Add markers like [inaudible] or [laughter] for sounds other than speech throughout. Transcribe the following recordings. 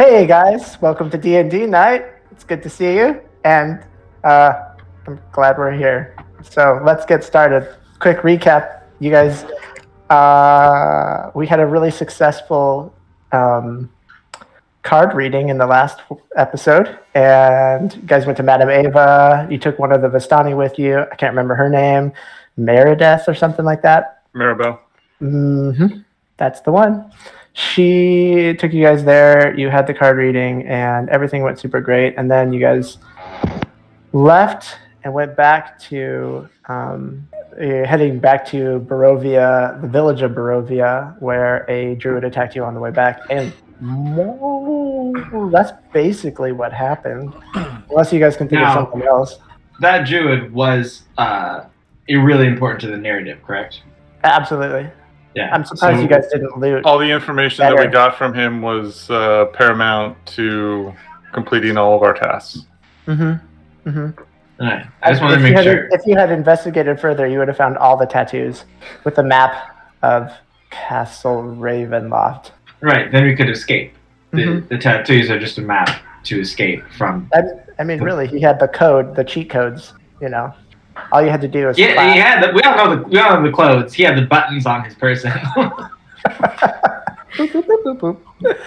Hey guys, welcome to D and D night. It's good to see you, and uh, I'm glad we're here. So let's get started. Quick recap, you guys. Uh, we had a really successful um, card reading in the last episode, and you guys went to Madame Eva. You took one of the Vistani with you. I can't remember her name, Meredith or something like that. Maribel. hmm That's the one. She took you guys there. You had the card reading, and everything went super great. And then you guys left and went back to um, uh, heading back to Barovia, the village of Barovia, where a druid attacked you on the way back. And that's basically what happened. Unless you guys can think Now- of something else. That druid was uh, really important to the narrative, correct? Absolutely. Yeah. I'm surprised So- you guys didn't loot. All the information that we got from him was uh, paramount to completing all of our tasks. Mm-hmm. Mm-hmm. All right. I just wanted to if you make had, sure. If you had investigated further, you would have found all the tattoos with the map of Castle Ravenloft. Right. Then we could escape. The, Mhm. the tattoos are just a map to escape from. I, I mean, really, he had the code, the cheat codes. You know, all you had to do was Yeah, clap. he had. The, we all know the. We all know the clothes. He had the buttons on his person. Boop, boop, boop, boop, boop.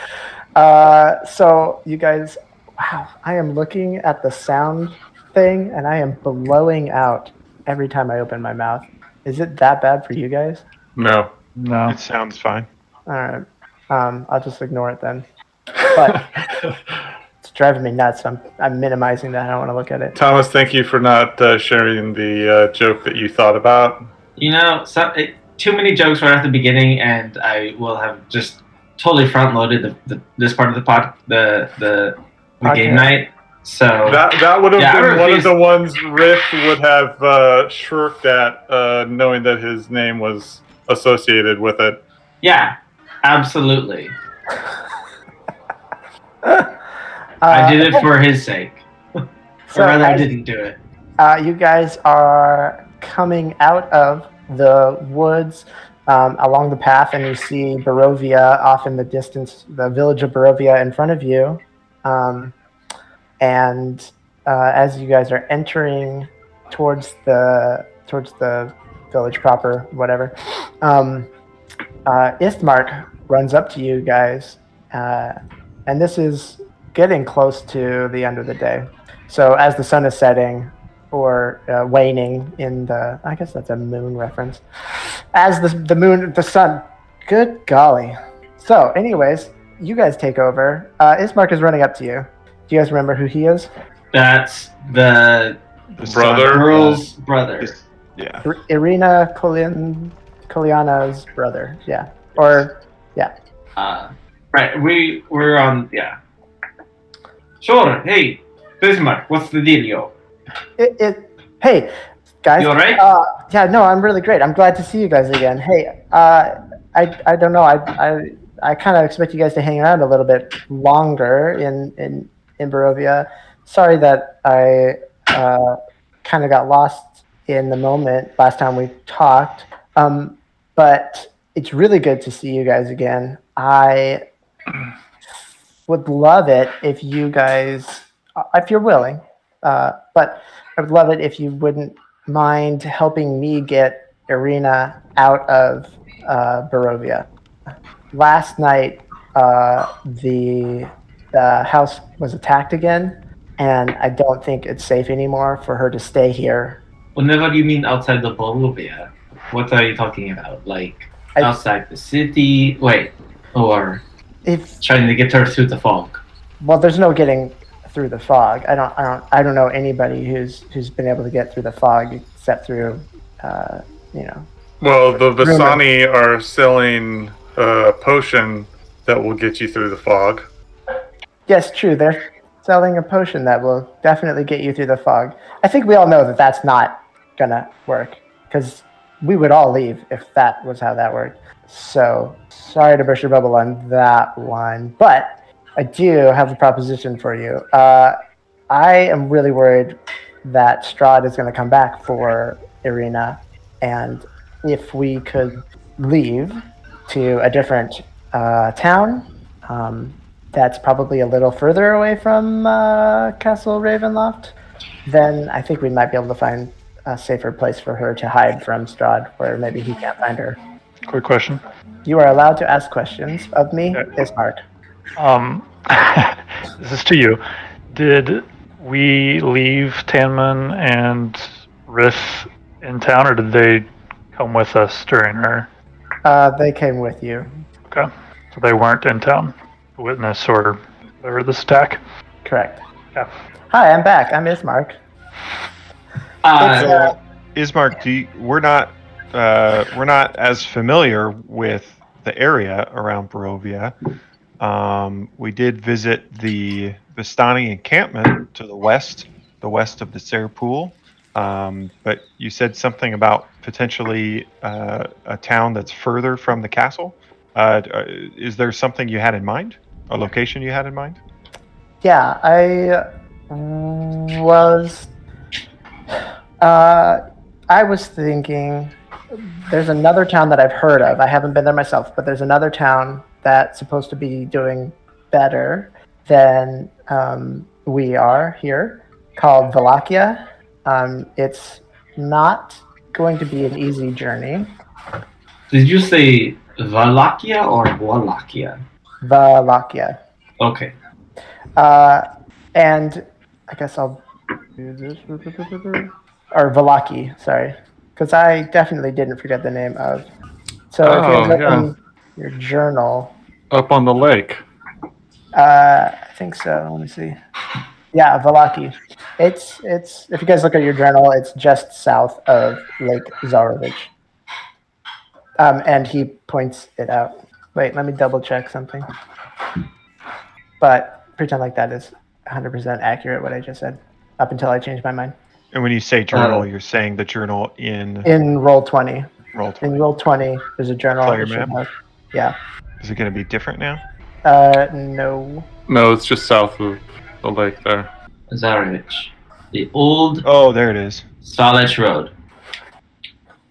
Uh, so you guys, wow! I am looking at the sound thing, and I am blowing out every time I open my mouth. Is it that bad for you guys? No. No. It sounds fine. All right. Um, I'll just ignore it then. But it's [laughs] driving me nuts. I'm I'm minimizing that. I don't want to look at it. Thomas, thank you for not uh, sharing the uh, joke that you thought about. you know, some, it, too many jokes right at the beginning, and I will have just totally front loaded the, the this part of the pod, the the, the Okay. game night. So That that would have Yeah, been one of the ones Riff would have uh, shirked at, uh, knowing that his name was associated with it. yeah, absolutely. [laughs] Uh, I did it for his sake, or so rather, I as- didn't do it. uh, you guys are coming out of the woods um, along the path, and you see Barovia off in the distance, the village of Barovia in front of you. Um, and uh, as you guys are entering towards the towards the village proper, whatever, um, uh, Ismark runs up to you guys, uh, and this is getting close to the end of the day. So as the sun is setting, or uh, waning in the I guess that's a moon reference. As the the moon the sun good golly. So anyways, you guys take over. Uh Ismark is running up to you. Do you guys remember who he is? That's the The Brother. sun girl's brother. is- yeah. Ir- Irina Kolin Koliana's brother. Yeah. Or yeah. Uh, right, we we're on. Yeah. Sure. Hey, Bismarck, what's the dealio? It, it hey guys. You alright? Uh, yeah, no, I'm really great. I'm glad to see you guys again. Hey, uh, I, I don't know. I, I, I kind of expect you guys to hang around a little bit longer in, in, in Barovia. Sorry that I uh, kind of got lost in the moment last time we talked. Um, but it's really good to see you guys again. I would love it if you guys, uh, if you're willing, uh, but I would love it if you wouldn't mind helping me get Irina out of uh, Barovia. Last night, uh, the the house was attacked again, and I don't think it's safe anymore for her to stay here. Whenever do you mean outside the Bolivia, what are you talking about? Like I- outside the city? Wait, or If trying to get her through the fog? well, there's no getting through the fog. I don't, I don't, I don't know anybody who's who's been able to get through the fog except through, uh, you know, Well, the Vistani are selling a potion that will get you through the fog. Yes, true. They're selling a potion that will definitely get you through the fog. I think we all know that that's not gonna work because we would all leave if that was how that worked. So sorry to burst your bubble on that one, but I do have a proposition for you. Uh, I am really worried that Strahd is going to come back for Irina, and if we could leave to a different uh, town, um, that's probably a little further away from uh, Castle Ravenloft, then I think we might be able to find a safer place for her to hide from Strahd, where maybe he can't find her. Quick question. You are allowed to ask questions of me, Yeah. Ismark. Um, [laughs] this is to you. Did we leave Tanman and Riff in town, or did they come with us during her? Uh, they came with you. Okay, so they weren't in town. Witness or whatever this attack. Correct. Yeah. Hi, I'm back. I'm Ismark. Uh, It's, uh, Ismark, do you, we're not uh, we're not as familiar with the area around Barovia. Um, we did visit the Vistani encampment to the west, the west of the Tser Pool. Um, but you said something about potentially uh, a town that's further from the castle. Uh, uh, is there something you had in mind? A location you had in mind? Yeah, I was. Uh, I was thinking there's another town that I've heard of. I haven't been there myself, but there's another town that's supposed to be doing better than um, we are here called Valakia. Um, it's not going to be an easy journey. did you say Valakia or Wallachia? Valakia. Okay. Uh, and I guess I'll do this. Or Vallaki, sorry. Because I definitely didn't forget the name of. So if Oh, you look yeah. in your journal, Up on the lake. uh, I think so. Let me see. Yeah, Vallaki. It's it's if you guys look at your journal, it's just south of Lake Zarovich. Um, and he points it out. Wait, let me double check something. But pretend like that is 100% accurate what I just said up until I changed my mind. And when you say journal, Uh, you're saying the journal in In roll 20, roll twenty. in roll 20, there's a journal. Player that map? have- yeah. Is it going to be different now? Uh, no. No, it's just south of the lake there. Zarovich. The old Oh, there it is. Svalich Road.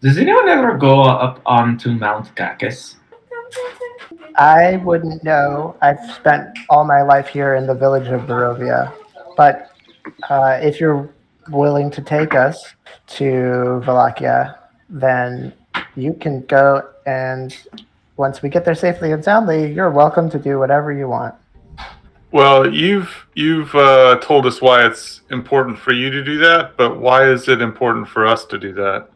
Does anyone ever go up onto Mount Ghakis? I wouldn't know. I've spent all my life here in the village of Barovia. But uh, if you're willing to take us to Valakia, then you can go and once we get there safely and soundly, you're welcome to do whatever you want. Well, you've you've uh, told us why it's important for you to do that, but why is it important for us to do that?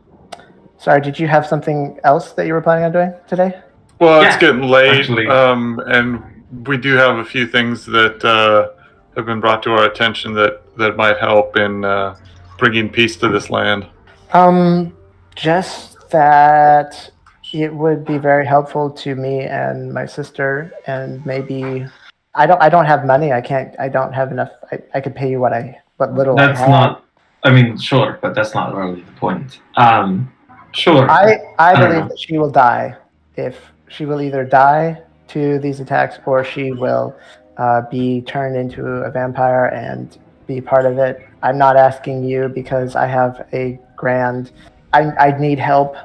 Sorry, did you have something else that you were planning on doing today? Well, it's getting late, um, and we do have a few things that uh, have been brought to our attention that that might help in uh, bringing peace to this land. Um, just that it would be very helpful to me and my sister, and maybe I don't. I don't have money. I can't. I don't have enough. I, I could pay you what I what little. That's I have. not. I mean, sure, but that's not really the point. Um, sure. I I I believe that she will die if she will either die to these attacks or she will uh, be turned into a vampire and be part of it. I'm not asking you because I have a grand. I I need help.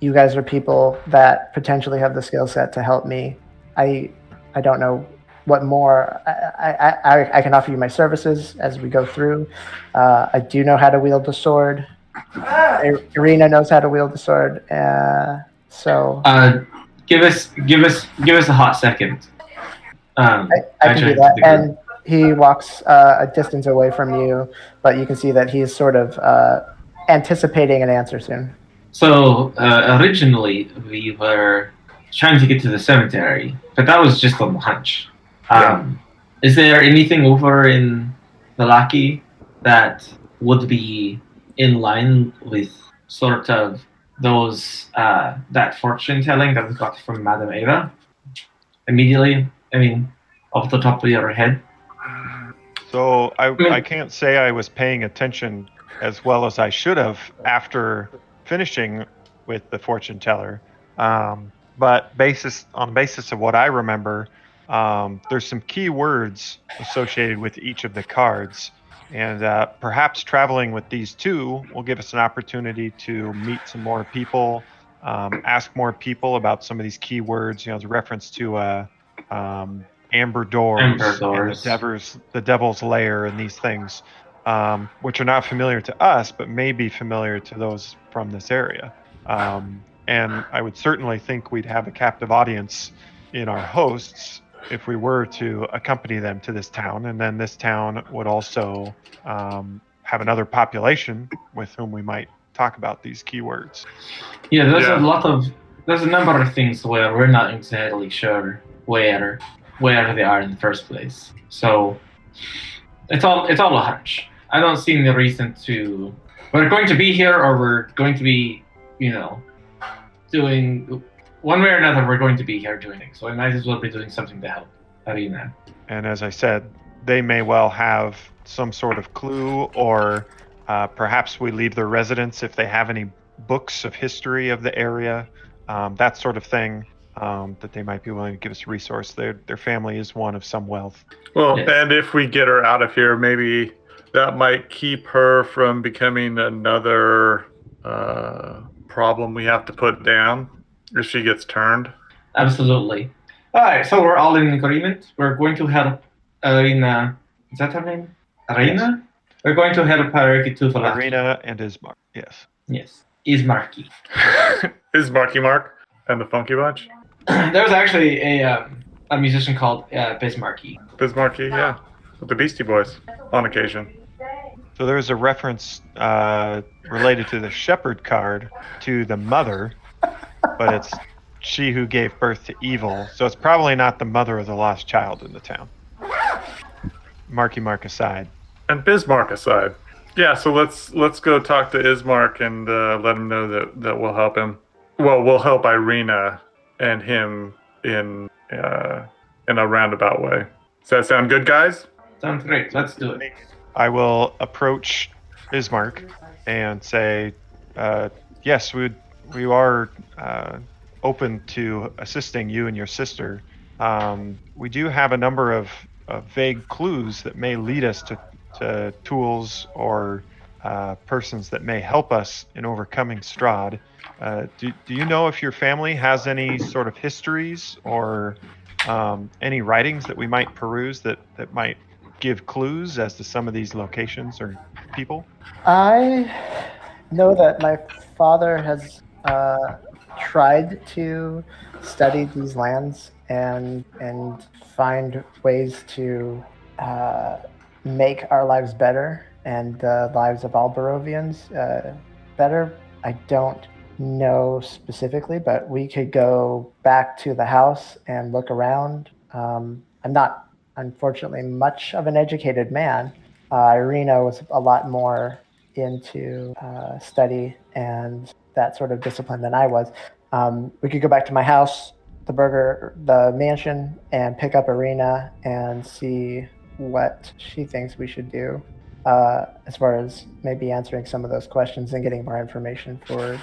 You guys are people that potentially have the skill set to help me. I I don't know what more I, I, I, I can offer you my services as we go through. Uh, I do know how to wield the sword. Ir- Irina knows how to wield the sword. Uh, so uh, give us, give us, give us a hot second. Um, I, I can do that. And he walks uh, a distance away from you, but you can see that he's sort of uh, anticipating an answer soon. So uh, originally we were trying to get to the cemetery, but that was just a hunch. Um, Is there anything over in Vallaki that would be in line with sort of those uh, that fortune telling that we got from Madame Eva? Immediately, I mean, off the top of your head. So I, I can't say I was paying attention as well as I should have after finishing with the fortune teller. Um, but basis on basis of what I remember, um, there's some key words associated with each of the cards, and uh, perhaps traveling with these two will give us an opportunity to meet some more people, um, ask more people about some of these key words. You know, as a reference to a um, amber doors, Amber and doors. the devil's the devil's lair, and these things, um, which are not familiar to us, but may be familiar to those from this area. Um, and I would certainly think we'd have a captive audience in our hosts if we were to accompany them to this town, and then this town would also um, have another population with whom we might talk about these keywords. Yeah, there's Yeah. a lot of there's a number of things where we're not exactly sure where where they are in the first place. So it's all it's all a hunch. I don't see any reason to we're going to be here or we're going to be, you know, doing one way or another we're going to be here doing things. So I might as well be doing something to help Arena. And as I said, they may well have some sort of clue, or uh, perhaps we leave their residence if they have any books of history of the area, um, that sort of thing. Um, that they might be willing to give us a resource. Their their family is one of some wealth. Well, Yes. and if we get her out of here, maybe that might keep her from becoming another uh, problem we have to put down if she gets turned. Absolutely. Alright, so we're all in agreement. We're going to help Arena is that her name? Arena? We're going to help her get to the last Arena and Ismar. Yes. Yes. Is Marky. [laughs] Is Marky Mark and the Funky Bunch? [clears throat] there was actually a um, a musician called uh, Biz Markie. Bismarcky, yeah. With the Beastie Boys on occasion. So there's a reference uh, related to the shepherd card to the mother, but it's she who gave birth to evil. So it's probably not the mother of the lost child in the town. Marky Mark aside. And Bismarck aside. Yeah, so let's let's go talk to Ismark and uh, let him know that, that we'll help him. Well, we'll help Irina and him in uh, in a roundabout way. Does that sound good, guys? Sounds great. Let's do it. I will approach Bismarck and say, uh, yes, we we are uh, open to assisting you and your sister. Um, we do have a number of, of vague clues that may lead us to, to tools or uh, persons that may help us in overcoming Strahd. Uh, do, do you know if your family has any sort of histories or um, any writings that we might peruse that, that might give clues as to some of these locations or people? I know that my father has uh, tried to study these lands and and find ways to uh, make our lives better and the lives of all Barovians uh, better. I don't know specifically, but we could go back to the house and look around. Um, I'm not, unfortunately, much of an educated man. Uh, Irina was a lot more into uh, study and that sort of discipline than I was. Um, we could go back to my house, the burger, the mansion, and pick up Irina and see what she thinks we should do uh, as far as maybe answering some of those questions and getting more information for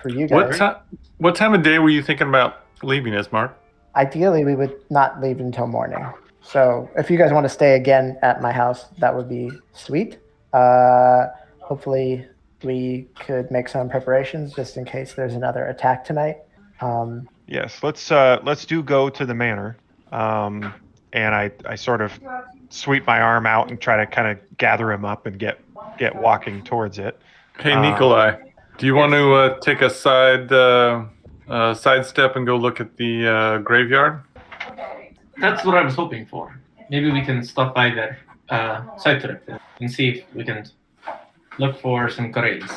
for you guys. What guys. time? What time of day were you thinking about leaving, Ismark? Ideally, we would not leave until morning. So if you guys want to stay again at my house, that would be sweet. Uh, hopefully, we could make some preparations just in case there's another attack tonight. Um, Yes, let's uh, let's do go to the manor. Um, and I, I sort of sweep my arm out and try to kind of gather him up and get get walking towards it. Hey, Uh, Nikolai, do you want to uh, take a side uh, uh, sidestep and go look at the uh, graveyard? That's what I was hoping for. Maybe we can stop by there, uh, side trip, and see if we can look for some graves.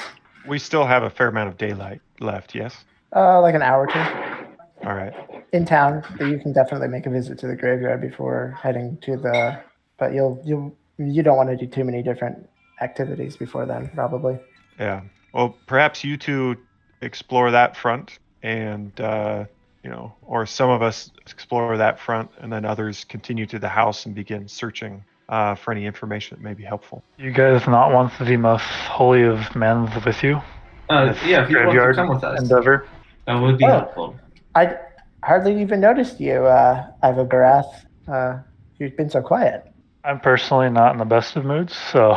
We still have a fair amount of daylight left. Yes. uh, like an hour or two All right. in town, but you can definitely make a visit to the graveyard before heading to the. But you'll you you don't want to do too many different activities before then, probably. Yeah. Well, perhaps you two explore that front, and uh, you know, or some of us explore that front, and then others continue to the house and begin searching uh, for any information that may be helpful. You guys not want the most holy of men with you? Uh, yeah, if you want to graveyard come with us, endeavor. that would be Oh. helpful. I hardly even noticed you, uh, Iva Barath. Uh, you've been so quiet. I'm personally not in the best of moods, so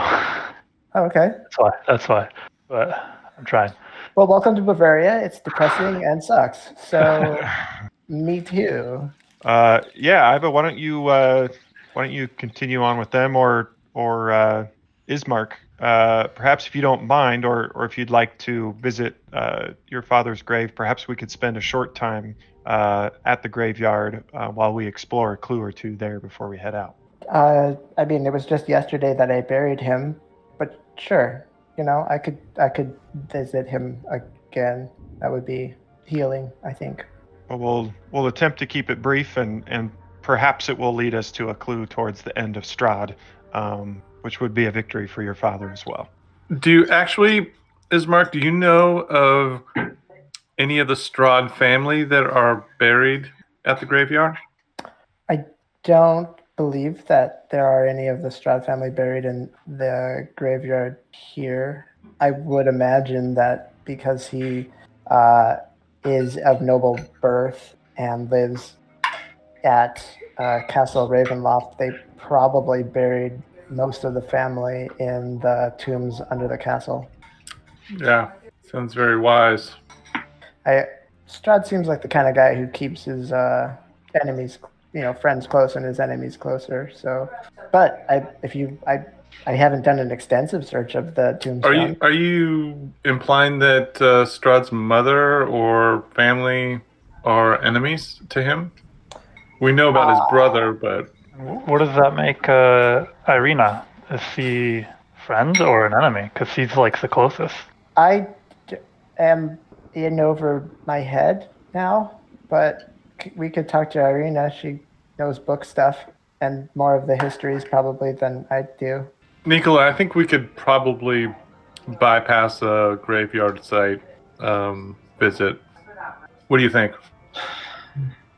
Oh, okay. [laughs] that's why. That's why. But I'm trying. Well, welcome to Bavaria. It's depressing and sucks. So, [laughs] me too. Uh, yeah, Iva, why don't you uh, why don't you continue on with them, or or uh, Ismark? Uh, perhaps if you don't mind, or or if you'd like to visit uh, your father's grave, perhaps we could spend a short time uh, at the graveyard uh, while we explore a clue or two there before we head out. Uh, I mean, it was just yesterday that I buried him, but sure, you know, I could I could visit him again. That would be healing, I think. Well, we'll we'll attempt to keep it brief, and and perhaps it will lead us to a clue towards the end of Strahd, um, which would be a victory for your father as well. Do you actually, Ismark, do you know of any of the Strahd family that are buried at the graveyard? I don't believe that there are any of the Strahd family buried in the graveyard here. I would imagine that because he uh, is of noble birth and lives at uh, Castle Ravenloft, they probably buried most of the family in the tombs under the castle. Yeah, sounds very wise. I Strahd seems like the kind of guy who keeps his uh, enemies, you know, friends close and his enemies closer. So, but I, if you, I, I haven't done an extensive search of the tombstone. Are you are you implying that uh, Strahd's mother or family are enemies to him? We know about his brother, but What does that make uh, Irina? Is she friend or an enemy? Because she's like the closest. I d- am in over my head now, but c- we could talk to Irina. She knows book stuff and more of the histories probably than I do. Nicola, I think we could probably bypass a graveyard site um, visit. What do you think?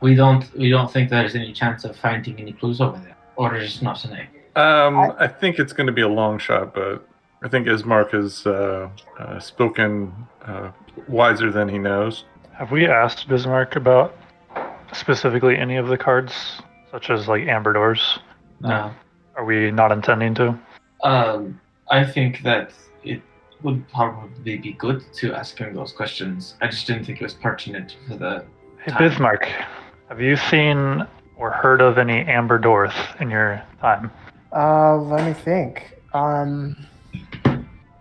We don't we don't think there's any chance of finding any clues over there, or just not tonight. Um, I think it's going to be a long shot, but I think Ismark has uh, uh, spoken uh, wiser than he knows. Have we asked Bismarck about specifically any of the cards, such as like Amber Doors? No. Are we not intending to? Um, I think that it would probably be good to ask him those questions. I just didn't think it was pertinent for the. Hey, Time. Bismarck, have you seen or heard of any Amber Doors in your time? Uh, let me think. Um,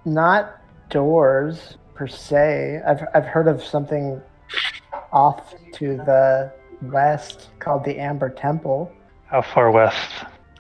not doors per se. I've I've heard of something off to the west called the Amber Temple. How far west?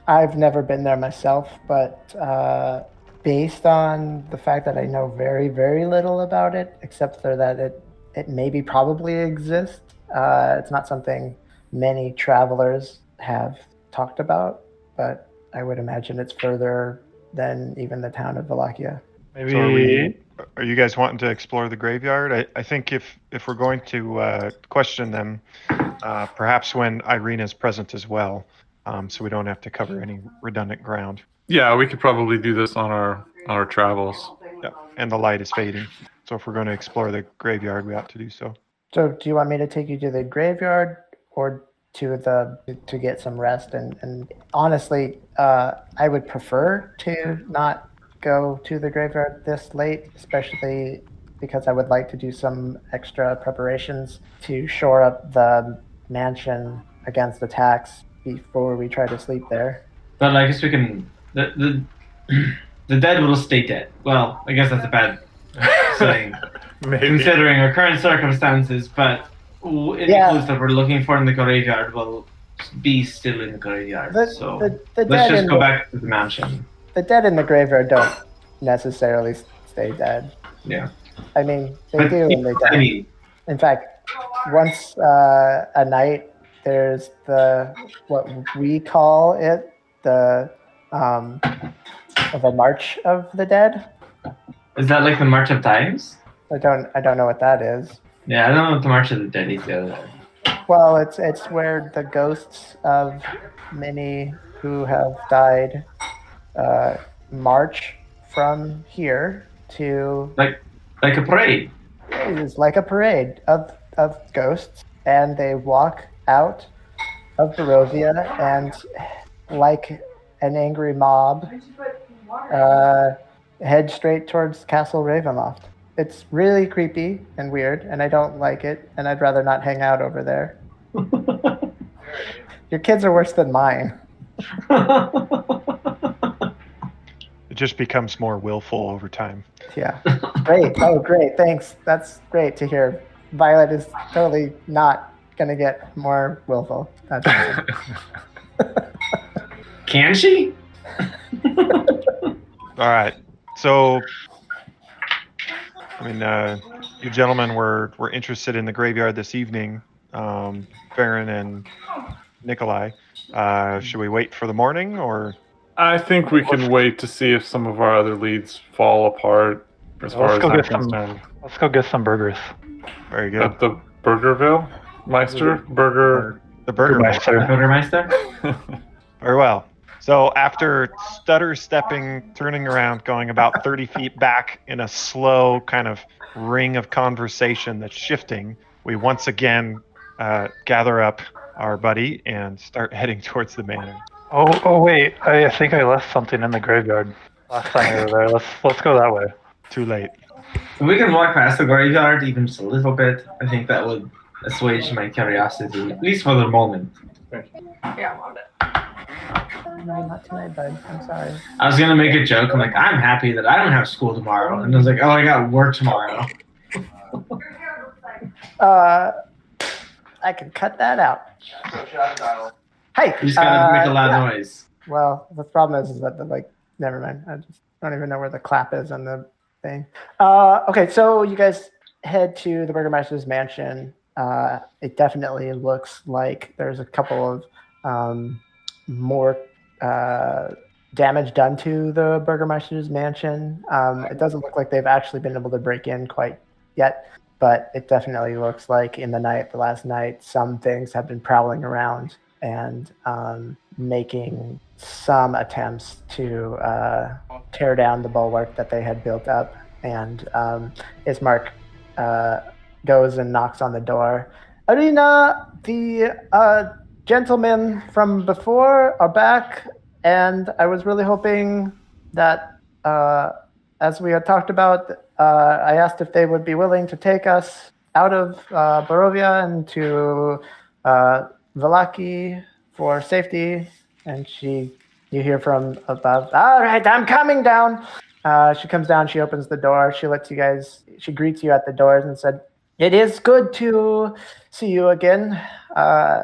I've never been there myself, but uh, based on the fact that I know very very little about it, except for that it it maybe probably exists. Uh, it's not something many travelers have talked about, but I would imagine it's further than even the town of Wallachia. Maybe So are we? Are you guys wanting to explore the graveyard? I, I think if if we're going to uh, question them, uh, perhaps when Irene is present as well, um, so we don't have to cover any redundant ground. Yeah, we could probably do this on our on our travels. Yeah, and the light is fading. So if we're going to explore the graveyard, we ought to do so. So, do you want me to take you to the graveyard or to the to get some rest? And and honestly, uh, I would prefer to not go to the graveyard this late, especially because I would like to do some extra preparations to shore up the mansion against attacks before we try to sleep there. But I guess we can. The the [clears throat] the dead will stay dead. Well, I guess that's a bad [laughs] saying Maybe. considering our current circumstances. But w- any Yeah. clues that we're looking for in the graveyard will be still in the graveyard. The, so the, the let's just go the, back to the mansion. The dead in the graveyard don't necessarily stay dead. Yeah. I mean, they But- do and they I mean, In fact, once uh, a night, there's the what we call it the um, the March of the Dead. is that like the March of Dimes? I don't I don't know what that is. Yeah, I don't know what the March of the Dead is the other. Well, it's it's where the ghosts of many who have died uh, march from here to Like like a parade. It is like a parade of, of ghosts, and they walk out of Barovia and, like an angry mob, uh, head straight towards Castle Ravenloft. It's really creepy and weird, and I don't like it, and I'd rather not hang out over there. [laughs] Your kids are worse than mine. [laughs] It just becomes more willful over time. Yeah. Great. [laughs] Oh, great. Thanks. That's great to hear. Violet is totally not gonna get more willful. That's. [laughs] Can she? [laughs] All right. So, I mean, uh, you gentlemen were were interested in the graveyard this evening, um, Farron and Nikolai. Uh, should we wait for the morning, or I think we can wait to see if some of our other leads fall apart as far Let's as go I'm get some- concerned. Let's go get some burgers. very good? At the Burgerville Meister Burger. The burger. Burgermeister. Burgermeister? [laughs] Very well. So after stutter stepping, turning around, going about 30 feet back in a slow kind of ring of conversation that's shifting, we once again uh, gather up our buddy and start [laughs] heading towards the manor. Oh, oh wait. I, I think I left something in the graveyard last time we were there. Let's let's go that way. Too late. If we can walk past the graveyard even just a little bit, I think that would assuage my curiosity, at least for the moment. Yeah, I want it. no, not tonight, bud. I'm sorry. I was gonna make a joke. I'm like, I'm happy that I don't have school tomorrow, and I was like, oh, I got work tomorrow. Uh, I can cut that out. Hey, You just gotta make a uh, loud yeah. noise. Well, the problem is, is that the, like, never mind. I just don't even know where the clap is on the thing. Uh, okay, so you guys head to the Burgermeister's mansion. Uh, it definitely looks like there's a couple of um, more uh, damage done to the Burgermeister's mansion. Um, it doesn't look like they've actually been able to break in quite yet, but it definitely looks like in the night, the last night, some things have been prowling around and um, making some attempts to uh, tear down the bulwark that they had built up. And um, Ismark uh, goes and knocks on the door. Arena, the uh, gentlemen from before are back, and I was really hoping that, uh, as we had talked about, uh, I asked if they would be willing to take us out of uh, Barovia and to Vallaki for safety. And she, you hear from above, all right, I'm coming down. Uh, she comes down, she opens the door, she lets you guys, she greets you at the doors and said, It is good to see you again. Uh,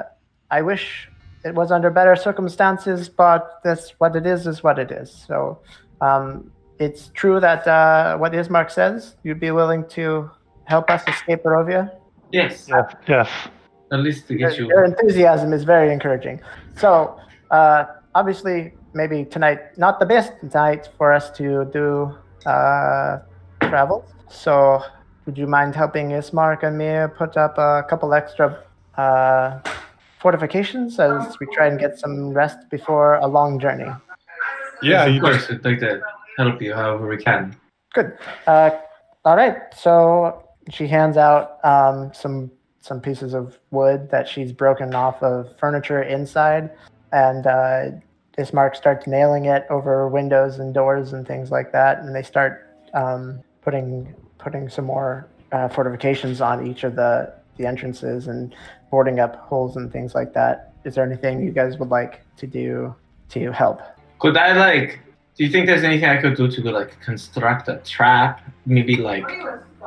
I wish it was under better circumstances, but this, what it is, is what it is. So um, it's true that uh, what Ismark says, you'd be willing to help us escape Barovia. Yes, Yes. Yes. At least to Your, get you. your enthusiasm is very encouraging. So, uh, obviously, maybe tonight, not the best night for us to do uh, travel. So, would you mind helping Ismark and me put up a couple extra uh, fortifications as we try and get some rest before a long journey? Yeah, of you course, we'd like to help you however we can. Good. Uh, all right. So she hands out um, some some pieces of wood that she's broken off of furniture inside, and uh, Ismark starts nailing it over windows and doors and things like that, and they start um, putting putting some more uh, fortifications on each of the the entrances and boarding up holes and things like that. Is there anything you guys would like to do to help? Could I like? Do you think there's anything I could do to like construct a trap? Maybe like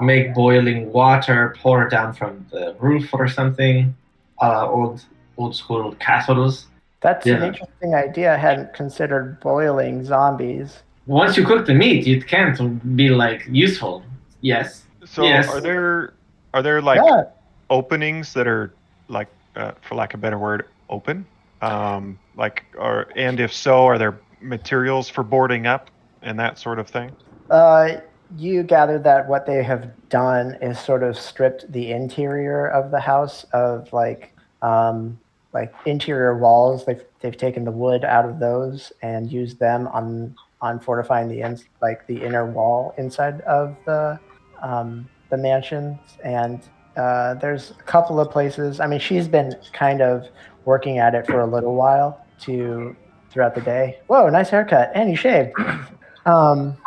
make boiling water, pour it down from the roof or something. Uh, old old school castles. That's an interesting idea. I hadn't considered boiling zombies. Once you cook the meat, it can't be like useful. Yes. So Yes. are there are there like yeah, openings that are like uh, for lack of a better word open um, like or and if so are there materials for boarding up and that sort of thing uh, you gather that what they have done is sort of stripped the interior of the house of like um, like interior walls. They've they've taken the wood out of those and used them on on fortifying the ins like the inner wall inside of the um, the mansion. And uh, there's a couple of places. I mean, she's been kind of working at it for a little while to throughout the day. Whoa, nice haircut, and you shaved. [clears throat] um,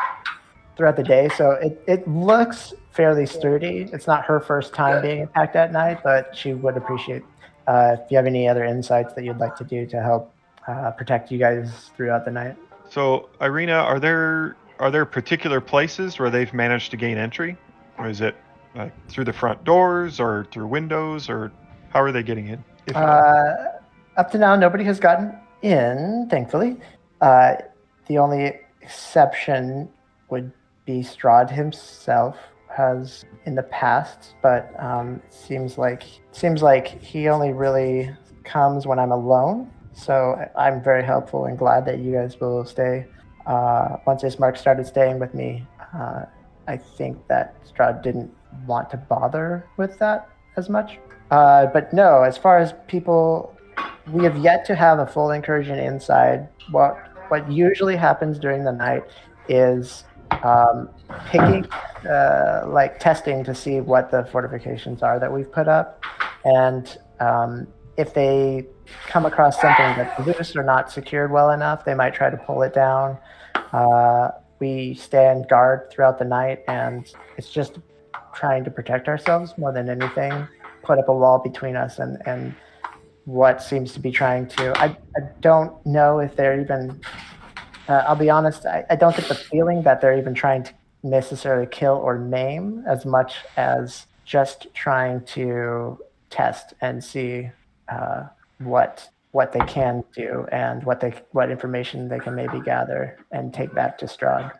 throughout the day, so it, it looks fairly sturdy. It's not her first time being attacked at night, but she would appreciate uh, if you have any other insights that you'd like to do to help uh, protect you guys throughout the night. So, Irina, are there are there particular places where they've managed to gain entry, or is it like through the front doors or through windows, or how are they getting in? Uh, up to now, nobody has gotten in, thankfully. Uh, the only exception would be Strahd himself has in the past, but um, seems like seems like he only really comes when I'm alone. So I'm very helpful and glad that you guys will stay. Uh, once Ismark started staying with me, uh, I think that Strahd didn't want to bother with that as much. Uh, but no, as far as people, we have yet to have a full incursion inside. What what usually happens during the night is um, picking, uh, like testing to see what the fortifications are that we've put up, and um, if they come across something that's loose or not secured well enough, they might try to pull it down. Uh, we stand guard throughout the night, and it's just trying to protect ourselves more than anything. Put up a wall between us and and what seems to be trying to. I, I don't know if they're even. Uh, I'll be honest. I, I don't get the feeling that they're even trying to necessarily kill or name as much as just trying to test and see uh, what what they can do and what they what information they can maybe gather and take back to Strahd.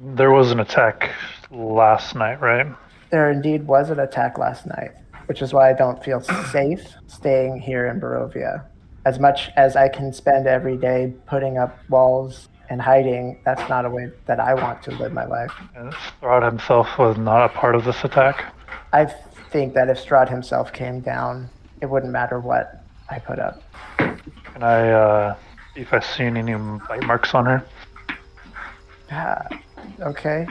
There was an attack last night, right? There indeed was an attack last night, which is why I don't feel safe staying here in Barovia. As much as I can spend every day putting up walls and hiding, that's not a way that I want to live my life. And Strahd himself was not a part of this attack. I think that if Strahd himself came down, it wouldn't matter what I put up. Can I uh, see if I see any bite marks on her? Ah, okay.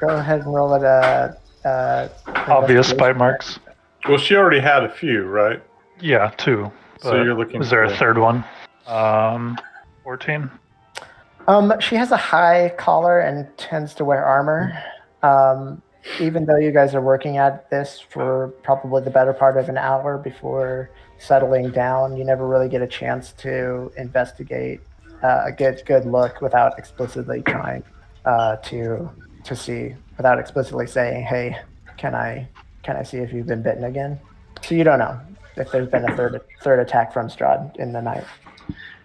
Go ahead and roll it a. Uh, Obvious bite marks. Well, she already had a few, right? Yeah, two. So you're looking Is there a third one? Um, fourteen. Um, she has a high collar and tends to wear armor. Um, even though you guys are working at this for probably the better part of an hour before settling down, you never really get a chance to investigate uh, a good good look without explicitly trying uh, to to see, without explicitly saying, "Hey, can I can I see if you've been bitten again?" So you don't know if there's been a third third attack from Strahd in the night.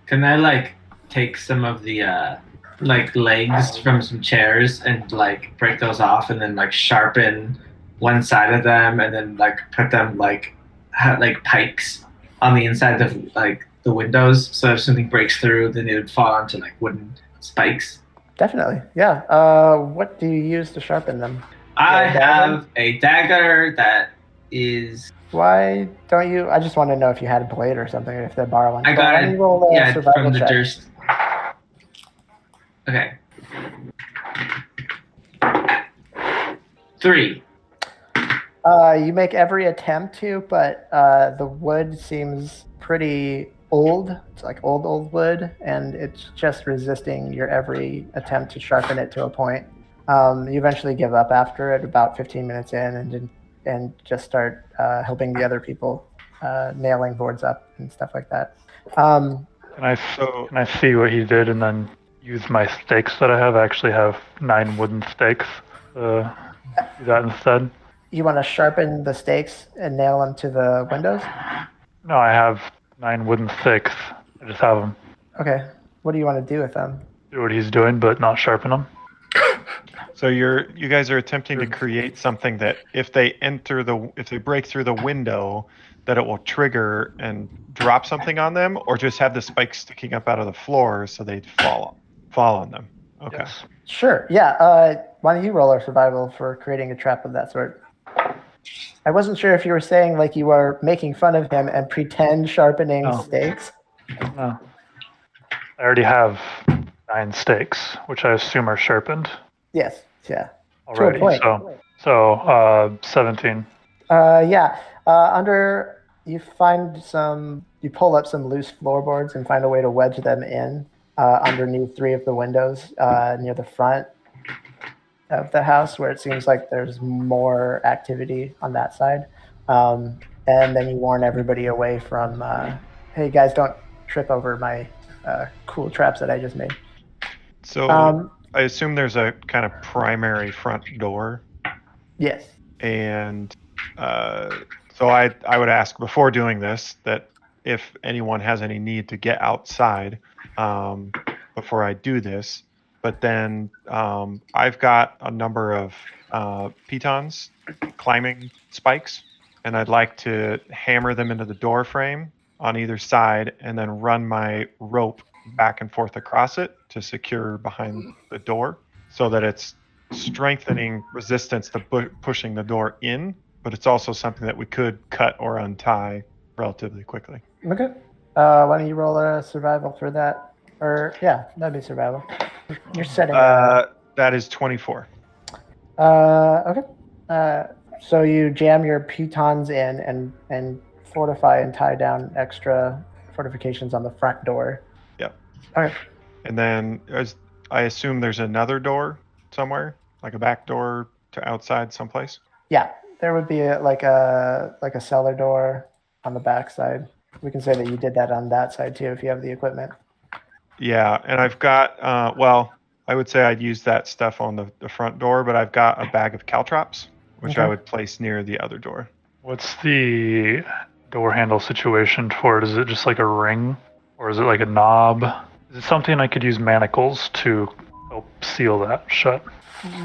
Can I like take some of the uh like legs from some chairs and like break those off and then like sharpen one side of them and then like put them like ha- like pikes on the inside of like the windows so if something breaks through then it would fall onto like wooden spikes. Definitely, yeah. Uh, what do you use to sharpen them? I have a dagger that is Why don't you? I just want to know if you had a blade or something, if they borrow one. I got it. roll yeah from the check. Durst. Okay. Three. Uh, you make every attempt to, but uh, the wood seems pretty old. It's like old, old wood, and it's just resisting your every attempt to sharpen it to a point. Um, you eventually give up after it, about 15 minutes in, and and just start uh, helping the other people uh, nailing boards up and stuff like that. Um, Can I So- can I see what he did and then use my stakes that I have? I actually have nine wooden stakes. Uh, do that instead. you want to sharpen the stakes and nail them to the windows? No, I have nine wooden stakes. I just have them. Okay. What do you want to do with them? Do what he's doing, but not sharpen them. So you're you guys are attempting to create something that if they enter the if they break through the window, that it will trigger and drop something on them, or just have the spikes sticking up out of the floor so they'd fall fall on them. Okay. Yes. Sure. Yeah. Uh, why don't you roll our survival for creating a trap of that sort? I wasn't sure if you were saying like you were making fun of him and pretend sharpening No. stakes. No. I already have nine stakes, which I assume are sharpened Yes. Yeah. already. point. So, so uh, 17. Uh, yeah. Uh, under you find some. You pull up some loose floorboards and find a way to wedge them in uh, underneath three of the windows uh, near the front of the house, where it seems like there's more activity on that side. Um, and then you warn everybody away from. Uh, hey guys, don't trip over my uh, cool traps that I just made. So Um, I assume there's a kind of primary front door, yes. and uh, so I I would ask before doing this that if anyone has any need to get outside um, before I do this. But then um, I've got a number of uh, pitons, climbing spikes, and I'd like to hammer them into the door frame on either side, and then run my rope back and forth across it to secure behind the door, so that it's strengthening resistance to bu- pushing the door in, but it's also something that we could cut or untie relatively quickly. Okay. Uh, why don't you roll a survival for that? Or yeah, that'd be survival. You're setting. Uh, that is 24. Uh, okay. Uh, so you jam your pitons in and and fortify and tie down extra fortifications on the front door. Yep. Okay. And then as I assume there's another door somewhere, like a back door to outside someplace. Yeah, there would be a, like a like a cellar door on the back side. We can say that you did that on that side too if you have the equipment. Yeah, and I've got uh, well, I would say I'd use that stuff on the, the front door, but I've got a bag of caltrops, which I would place near the other door. What's the door handle situation for it? Is it just like a ring, or is it like a knob? Is it something I could use manacles to help seal that shut?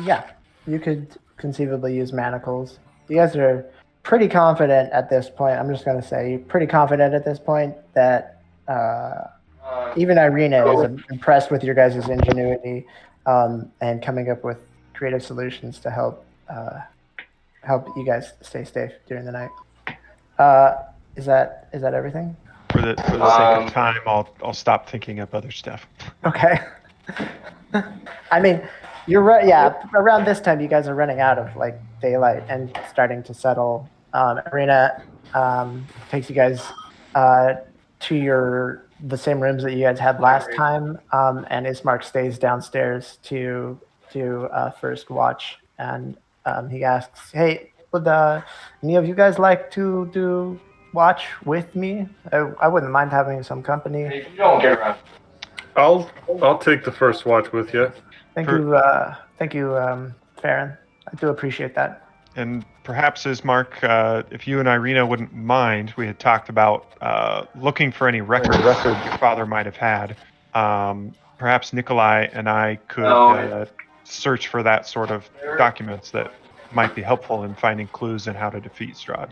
Yeah, you could conceivably use manacles. You guys are pretty confident at this point. I'm just going to say, pretty confident at this point that uh, even Irina is impressed with your guys' ingenuity um, and coming up with creative solutions to help uh, help you guys stay safe during the night. Uh, is that is that everything? For the for the sake Um, of time, I'll I'll stop thinking of other stuff. Okay. [laughs] I mean, you're right. Yeah, around this time, you guys are running out of like daylight and starting to settle. Um, Irina um, takes you guys uh, to your the same rooms that you guys had last time, um, and Ismark stays downstairs to to uh, first watch, and um, he asks, "Hey, would uh, any of you guys like to do watch with me? I, I wouldn't mind having some company." If you don't get around. I'll I'll take the first watch with you. Thank Per- you, uh, thank you, um, Farron. I do appreciate that. And perhaps, Ismark, uh, if you and Irina wouldn't mind, we had talked about uh, looking for any record record your father might have had. Um, perhaps Nikolai and I could Oh, uh, search for that sort of documents that might be helpful in finding clues in how to defeat Strahd.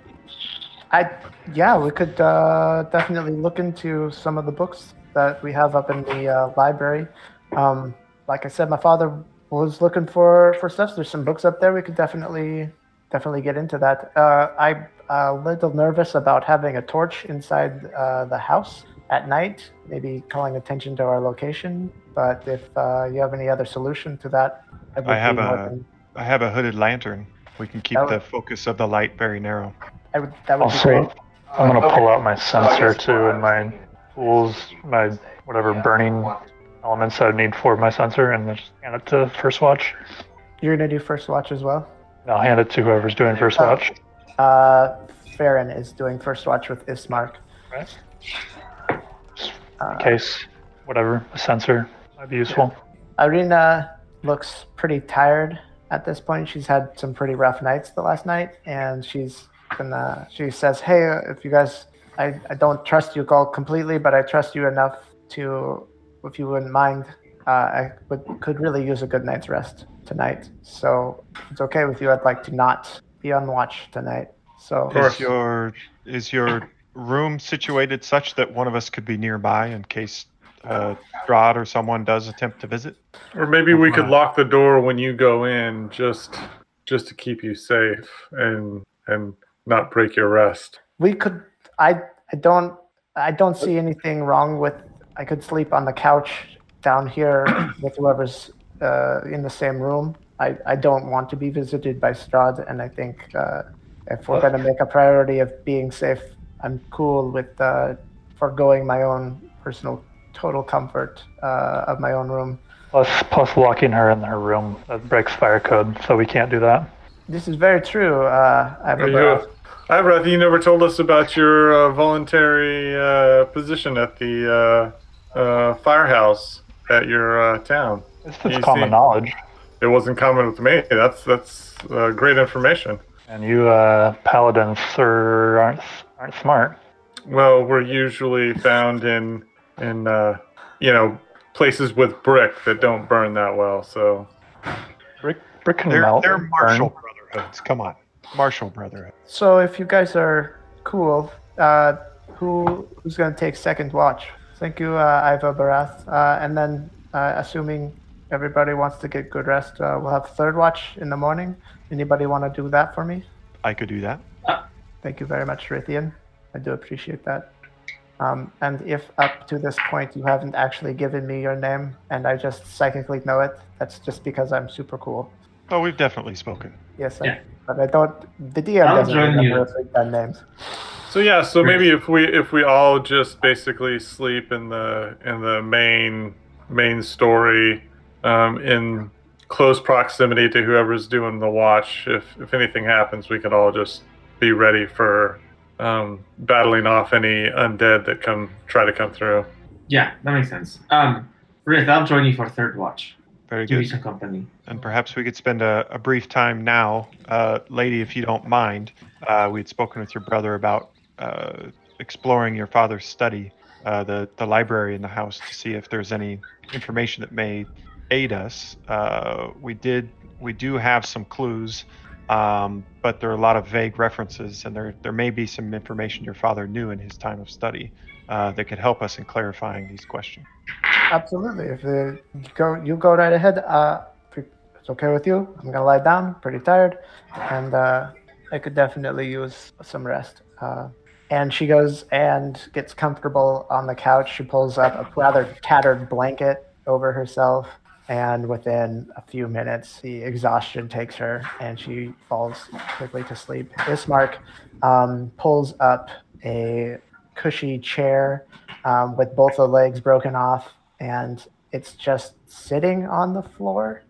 I, yeah, we could uh, definitely look into some of the books that we have up in the uh, library. Um, like I said, my father was looking for for stuff. There's some books up there. We could definitely definitely get into that. Uh, I'm a little nervous about having a torch inside uh, the house at night, maybe calling attention to our location. But if uh, you have any other solution to that, I, would I have a- than- I have a hooded lantern. We can keep the focus of the light very narrow. I would, that would be Also, great. I'm gonna pull out my censer too and my tools, my whatever burning elements I need for my censer, and just hand it to First Watch. You're gonna do first watch as well. And I'll hand it to whoever's doing First Oh. Watch. Uh, Farron is doing first watch with Ismark. Right. Just Uh, case, whatever, a censer might be useful. Irina looks pretty tired at this point. She's had some pretty rough nights the last night, and she's gonna. She says, "Hey, uh, if you guys, I, I don't trust you all completely, but I trust you enough to, if you wouldn't mind, uh, I would could really use a good night's rest tonight. So if it's okay with you, I'd like to not be on watch tonight. So course. Is your is your room situated such that one of us could be nearby in case uh, Strahd or someone does attempt to visit? Or maybe we could lock the door when you go in, just just to keep you safe and and not break your rest. we could i i don't i don't see anything wrong with i could sleep on the couch down here [clears throat] with whoever's uh, in the same room i i don't want to be visited by strahd and i think uh, if we're going to make a priority of being safe i'm cool with uh, foregoing my own personal total comfort uh, of my own room Plus, plus locking her in her room that breaks fire code, so we can't do that. This is very true uh, Are you Averbow. You never told us about your uh, voluntary uh, position at the uh, uh, firehouse at your uh, town. It's just You common see- knowledge. It wasn't common with me. That's that's uh, great information. And you uh, paladins are, aren't aren't smart. Well, we're usually found in in uh, you know places with brick that don't burn that well. So Brick brick can They're, melt. they're martial burn. Brotherhoods. Come on. Martial brotherhood. So if you guys are cool, uh, who who's gonna take second watch? Thank you, uh, Iva Barath. Uh, and then, uh, assuming everybody wants to get good rest, uh, we'll have third watch in the morning. Anybody want to do that for me? I could do that. Thank you very much, Rithian. I do appreciate that. Um, and if up to this point you haven't actually given me your name and I just psychically know it, that's just because I'm super cool. Oh, we've definitely spoken. Yes, Yeah. But I don't. The DM I'll doesn't join remember you. if we've names. so yeah. So maybe if we if we all just basically sleep in the in the main main story um, in close proximity to whoever's doing the watch. If if anything happens, we could all just be ready for um, battling off any undead that come try to come through. Yeah, that makes sense. Um, Rith, I'll join you for third watch. Very good. company. And perhaps we could spend a, a brief time now, uh, lady, if you don't mind. Uh, we had spoken with your brother about uh, exploring your father's study, uh, the the library in the house, to see if there's any information that may aid us. Uh, we did we do have some clues, um, but there are a lot of vague references, and there there may be some information your father knew in his time of study uh, that could help us in clarifying these questions. Absolutely. If you go, you go right ahead. Uh, it's okay with you. I'm gonna lie down. Pretty tired, and uh, I could definitely use some rest. Uh, and she goes and gets comfortable on the couch. She pulls up a rather tattered blanket over herself, and within a few minutes, the exhaustion takes her, and she falls quickly to sleep. Ismark um, pulls up a cushy chair um, with both the legs broken off, and it's just sitting on the floor.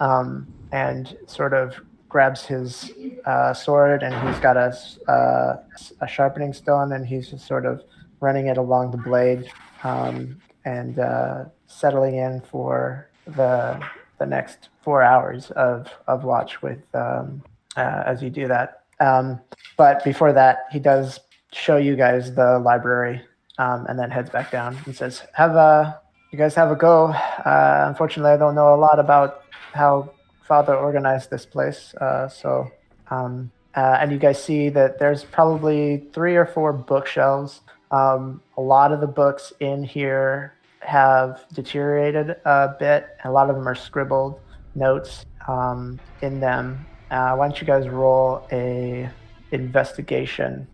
Um, and sort of grabs his uh, sword, and he's got a, uh, a sharpening stone, and he's just sort of running it along the blade um, and uh, settling in for the the next four hours of, of watch with um, uh, as you do that. Um, but before that, he does show you guys the library um, and then heads back down and says, "Have a you guys have a go." Uh, unfortunately, I don't know a lot about how Father organized this place, uh, so um, uh, and you guys see that there's probably three or four bookshelves. Um, a lot of the books in here have deteriorated a bit. A lot of them are scribbled notes um, in them. Uh, why don't you guys roll a investigation?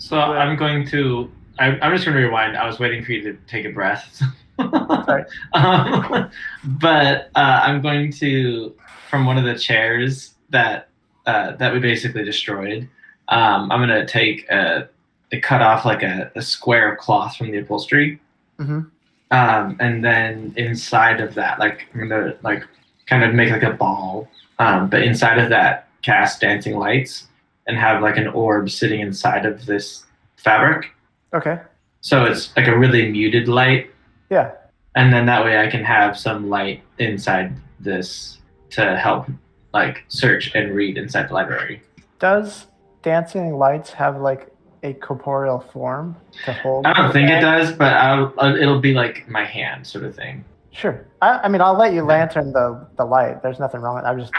So I'm going to. I, I'm just going to rewind. I was waiting for you to take a breath. Sorry. [laughs] um, but uh, I'm going to, from one of the chairs that uh, that we basically destroyed. Um, I'm going to take a, a cut off like a, a square of cloth from the upholstery, Mhm. um, and then inside of that, like I'm going to like kind of make like a ball, um, but inside of that, cast dancing lights and have like an orb sitting inside of this fabric. okay. So it's like a really muted light, Yeah. and then that way I can have some light inside this to help like search and read inside the library. Does dancing lights have like a corporeal form to hold? I don't think it does, but I'll, uh, it'll be like my hand sort of thing. Sure. I, I mean, I'll let you lantern the, the light. There's nothing wrong with I'm just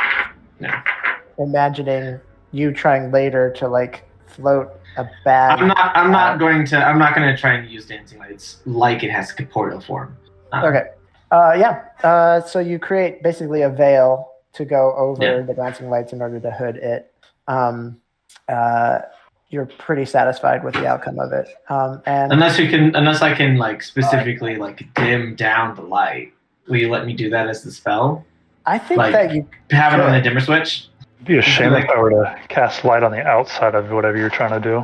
Yeah. imagining you trying later to like float a bag. I'm not. I'm not going to. I'm not going to try and use dancing lights like it has corporeal form. Um, Okay. Uh, yeah. Uh, so you create basically a veil to go over Yeah. the dancing lights in order to hood it. Um, uh, you're pretty satisfied with the outcome of it. Um, and Unless you can. Unless I can like specifically like dim down the light. Will you let me do that as the spell? I think like- that you Have it on the dimmer switch. It'd be a shame if I were to cast light on the outside of whatever you're trying to do.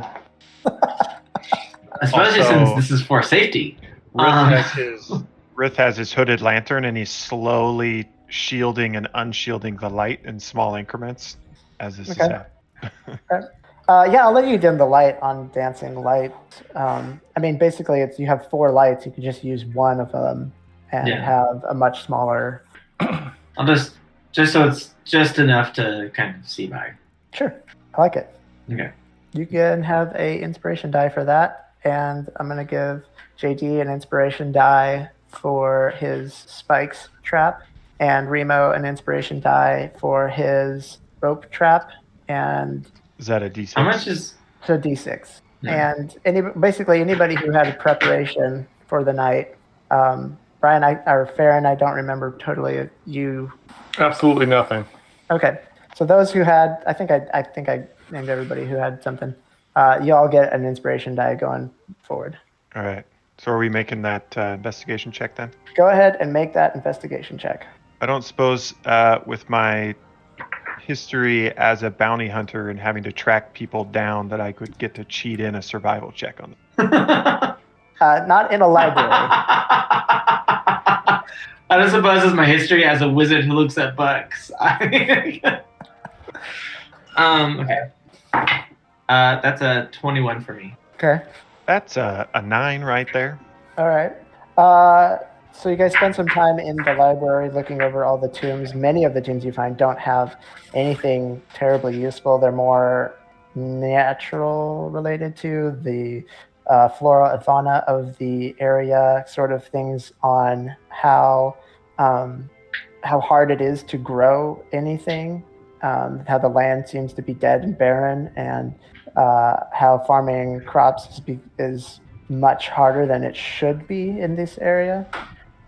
Especially Also- since this is for safety. Rith Um, has his Rith has his hooded lantern, and he's slowly shielding and unshielding the light in small increments as this Okay. is happening. [laughs] Uh, yeah, I'll let you dim the light on dancing light. Um, I mean, basically, it's you have four lights. You can just use one of them and Yeah. have a much smaller. I'll just just so it's just enough to kind of see by. Sure, I like it. Okay. You can have a inspiration die for that, and I'm gonna give JD an inspiration die for his spikes trap, and Remo an inspiration die for his rope trap, and Is that a d6? How much is? so D6. Yeah. And any basically anybody who had a preparation for the night, um, Brian, I or Farron, I don't remember totally. You Absolutely nothing. okay? So those who had, I think I, I think I named everybody who had something. Uh, you all get an inspiration die going forward. All right. So are we making that uh, investigation check then? Go ahead and make that investigation check. I don't suppose uh, with my history as a bounty hunter and having to track people down that I could get to cheat in a survival check on them. [laughs] Uh, not in a library. [laughs] I don't suppose it's my history as a wizard who looks at books. [laughs] um. Okay. Uh, that's a twenty-one for me. okay. That's a, a nine right there. All right. Uh, so you guys spend some time in the library looking over all the tombs. Many of the tombs you find don't have anything terribly useful. They're more natural related to the uh, flora and fauna of the area, sort of things on how um, how hard it is to grow anything, um, how the land seems to be dead and barren, and uh, how farming crops is, be, is much harder than it should be in this area,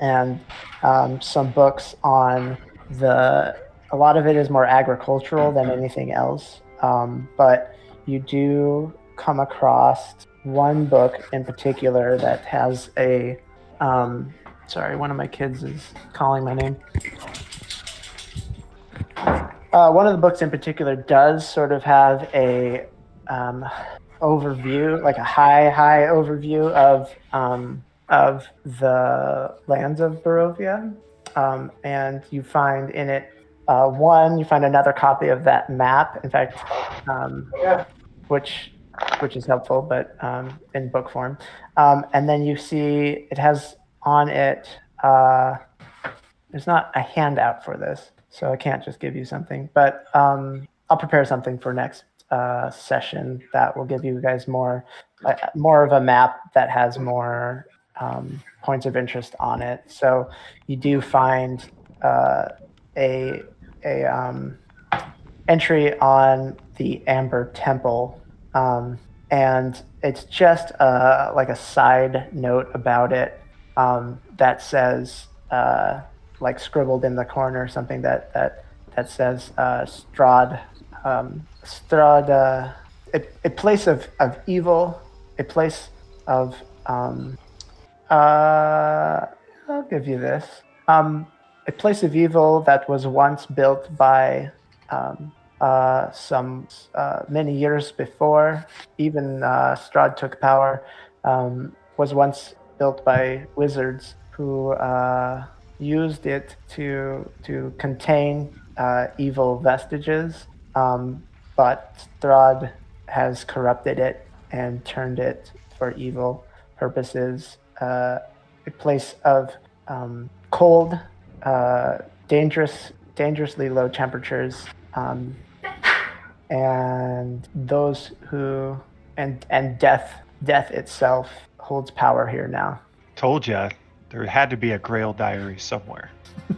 and um, some books on the. A lot of it is more agricultural than anything else, um, but you do come across one book in particular that has a. Um, sorry, one of my kids is calling my name. Uh, one of the books in particular does sort of have a um, overview, like a high, high overview of um, of the lands of Barovia, um, and you find in it uh, one. You find another copy of that map. In fact, um, which which is helpful, but um, in book form. Um, and then you see it has on it. Uh, there's not a handout for this, so I can't just give you something. But um, I'll prepare something for next uh, session that will give you guys more, uh, more of a map that has more um, points of interest on it. So you do find uh, a a um, entry on the Amber Temple, um, and it's just uh, like a side note about it um, that says, uh, like scribbled in the corner, something that that that says uh, Strahd, um, Strahd, uh, a, a place of, of evil, a place of. Um, uh, I'll give you this. Um, a place of evil that was once built by um, uh, some uh, many years before even uh, Strahd took power, um, was once built by wizards who uh, used it to to contain uh, evil vestiges. Um, but Strahd has corrupted it and turned it for evil purposes. Uh, a place of um, cold, dangerous, dangerously low temperatures, um, and those who and and death, death itself holds power here now. Told ya, there had to be a Grail diary somewhere. [laughs]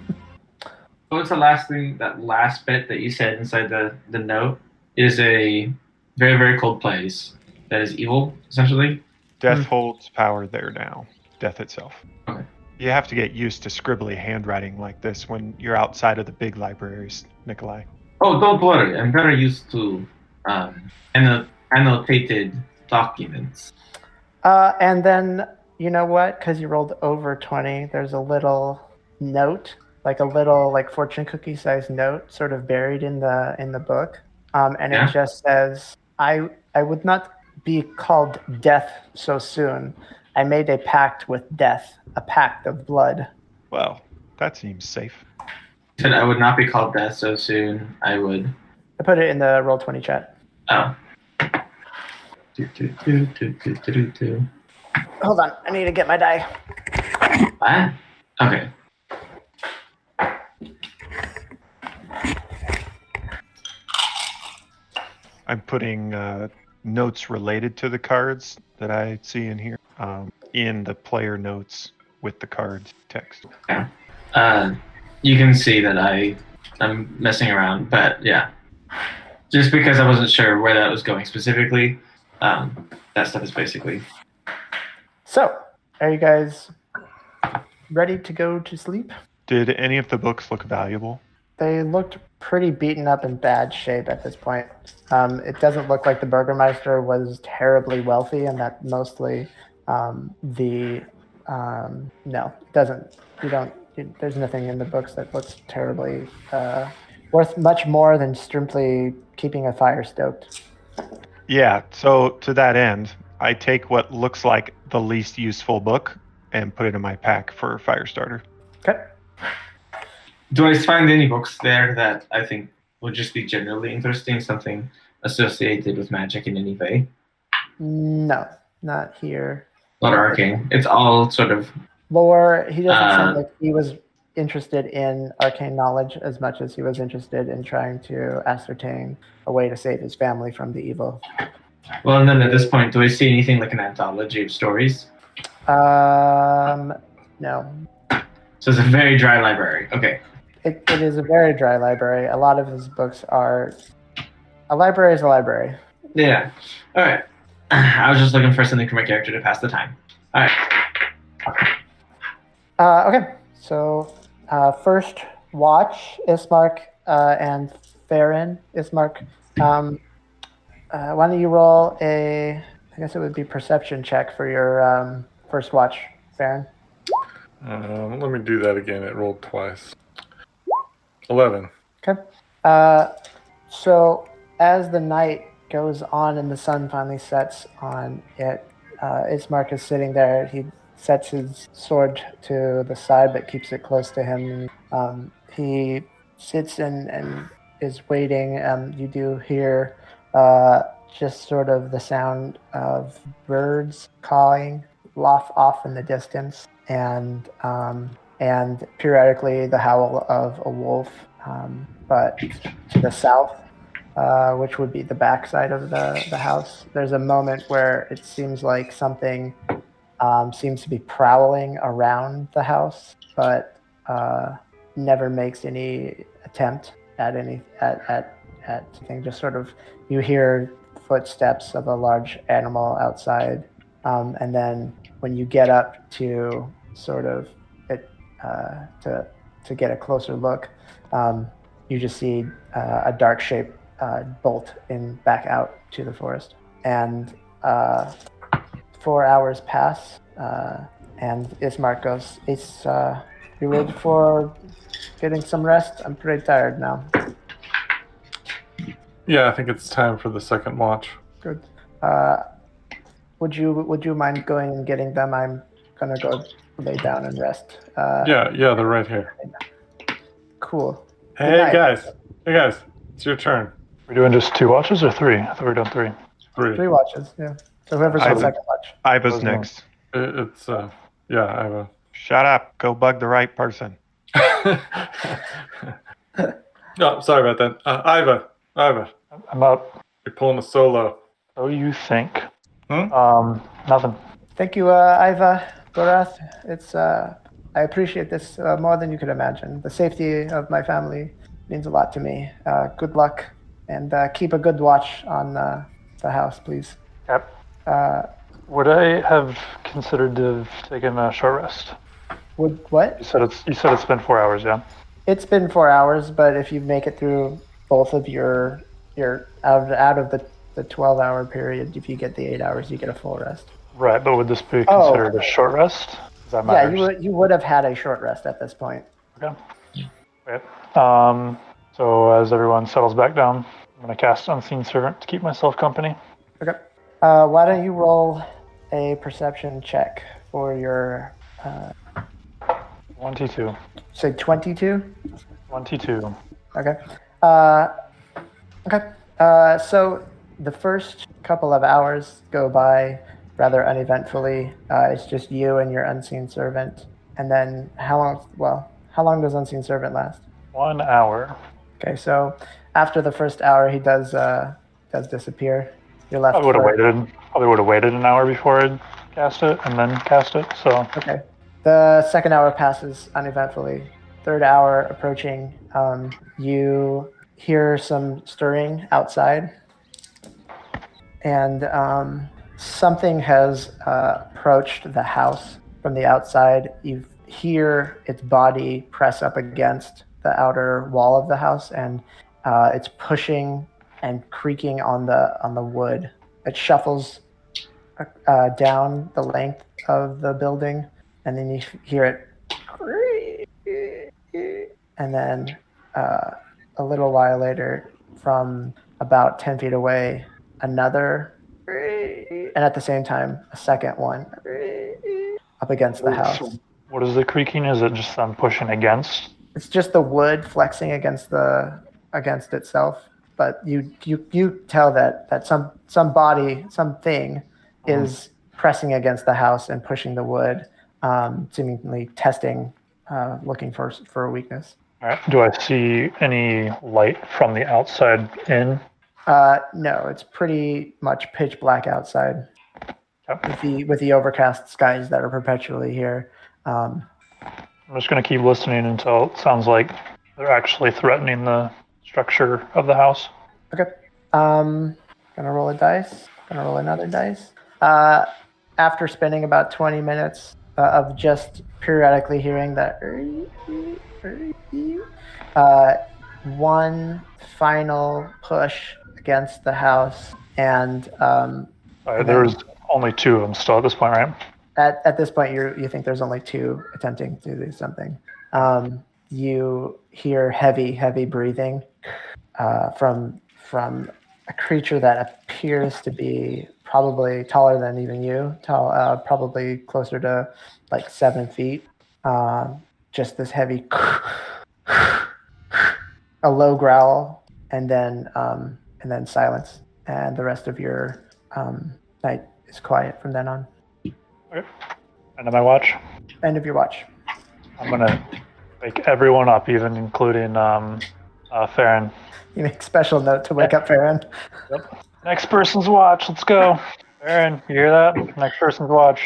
What was the last thing? That last bit that you said inside the the note is a very very cold place that is evil, essentially. Death Hmm. holds power there now. Death itself. Okay. You have to get used to scribbly handwriting like this when you're outside of the big libraries, Nikolai. Oh, don't worry. I'm very used to um, anno- annotated documents. Uh, and then you know what? Because you rolled over twenty, there's a little note, like a little like fortune cookie sized note, sort of buried in the in the book, um, and Yeah. it just says, "I I would not be called death so soon. I made a pact with death, a pact of blood." Well, that seems safe. Said I would not be called death so soon. I would. I put it in the roll twenty chat. Oh. Do, do, do, do, do, do, do, do. Hold on, I need to get my die. What? Okay. I'm putting uh, notes related to the cards that I see in here um, in the player notes with the cards text. Uh, you can see that I I'm messing around, but yeah, just because I wasn't sure where that was going specifically, um, that stuff is basically So, are you guys ready to go to sleep? Did any of the books look valuable? They looked pretty beaten up in bad shape at this point. Um, it doesn't look like the Burgermeister was terribly wealthy, and that mostly um, the um, no, it doesn't. You don't. You, there's nothing in the books that looks terribly uh, worth much more than simply keeping a fire stoked. Yeah, so to that end, I take what looks like the least useful book and put it in my pack for fire starter. Okay. Do I find any books there that I think would just be generally interesting, something associated with magic in any way? No, not here. Not arcane. It's all sort of Lore, he doesn't Uh, sound like he was interested in arcane knowledge as much as he was interested in trying to ascertain a way to save his family from the evil. well. And then at this point, do I see anything like an anthology of stories? Um, no. So it's a very dry library. Okay. It, it is a very dry library. A lot of his books are. A library is a library. Yeah. All right. [clears throat] I was just looking for something for my character to pass the time. All right. Uh, okay, so uh, first watch Ismark uh, and Farron. Ismark, um, uh, why don't you roll a? I guess it would be perception check for your um, first watch, Farron. Um, let me do that again. It rolled twice. Eleven. Okay. Uh, so as the night goes on and the sun finally sets on it, uh, Ismark is sitting there. He sets his sword to the side but keeps it close to him. Um, he sits and, and is waiting. Um, you do hear uh, just sort of the sound of birds calling off off in the distance, and um, and periodically the howl of a wolf. Um, but to the south, uh, which would be the backside of the, the house, there's a moment where it seems like something um, seems to be prowling around the house, but uh, never makes any attempt at any at at at anything. Just sort of you hear footsteps of a large animal outside, um, and then when you get up to sort of it uh, to to get a closer look, um, you just see uh, a dark shape uh, bolt in back out to the forest, and uh, four hours pass, uh, and Ismark goes, "It's uh, you ready for getting some rest? I'm pretty tired now." Yeah, I think it's time for the second watch. Good. Uh, would you would you mind going and getting them? I'm gonna go lay down and rest. Uh, Yeah, yeah, they're right here. Cool. Hey guys, hey guys, it's your turn. We're doing just two watches or three? I thought we were doing three. Three. Three watches. Yeah. So whoever's I on second watch. Iva's Those next. It- It's uh, yeah, I have. Shut up. Go bug the right person. [laughs] no, sorry about that. Uh, Iva, Iva, I'm up. you're pulling a solo. Oh, you think? Hmm? Um, nothing. Thank you, uh, Iva Gorath. It's uh, I appreciate this uh, more than you could imagine. The safety of my family means a lot to me. Uh, good luck, and uh, keep a good watch on uh, the house, please. Yep. Uh, Would I have considered to have taken a short rest? would what? You said it's you said it's been four hours, yeah. It's been four hours, but if you make it through both of your your out of, out of the the twelve hour period, if you get the eight hours, you get a full rest. Right, but would this be Oh. considered a short rest? Yeah, you would you would have had a short rest at this point. Okay. Right. Um, so as everyone settles back down, I'm gonna cast Unseen Servant to keep myself company. Okay. Uh, why don't you roll a perception check for your uh, One T two. say twenty two? 22. Okay. Uh, okay. Uh, so the first couple of hours go by rather uneventfully. Uh, it's just you and your unseen servant. And then how long? Well, how long does unseen servant last? One hour. Okay, so after the first hour, he does uh, does disappear. Left. I would have waited. Probably would have waited an hour before I'd cast it and then cast it. So Okay. The second hour passes uneventfully. Third hour approaching. Um, you hear some stirring outside, and um, something has uh, approached the house from the outside. You hear its body press up against the outer wall of the house, and uh, it's pushing and creaking on the on the wood. It shuffles uh, down the length of the building, and then you hear it, and then uh, a little while later, from about ten feet away, another, and at the same time, a second one up against the house. what is the creaking? Is it just them pushing against? It's just the wood flexing against the against itself, but you you you tell that that some some body something is pressing against the house and pushing the wood, um, seemingly testing, uh, looking for for a weakness. All right. Do I see any light from the outside in? Uh, no, it's pretty much pitch black outside Yep. with the with the overcast skies that are perpetually here. Um, I'm just going to keep listening until it sounds like they're actually threatening the structure of the house. Okay. Um, gonna roll a dice. Gonna roll another dice. Uh, after spending about 20 minutes uh, of just periodically hearing that, uh, one final push against the house, and um, right, there's only two of them still at this point, right? at, at this point you you think there's only two attempting to do something um, you hear heavy heavy breathing uh, from from a creature that appears to be probably taller than even you tall uh, probably closer to like seven feet um, just this heavy [laughs] a low growl and then um, and then silence and the rest of your um, night is quiet from then on Okay. End of my watch. End of your watch. I'm going to wake everyone up, even including um, uh, Farron. [laughs] You make special note to wake up Farron. Next person's watch. Let's go. Farron, you hear that? Next person's watch.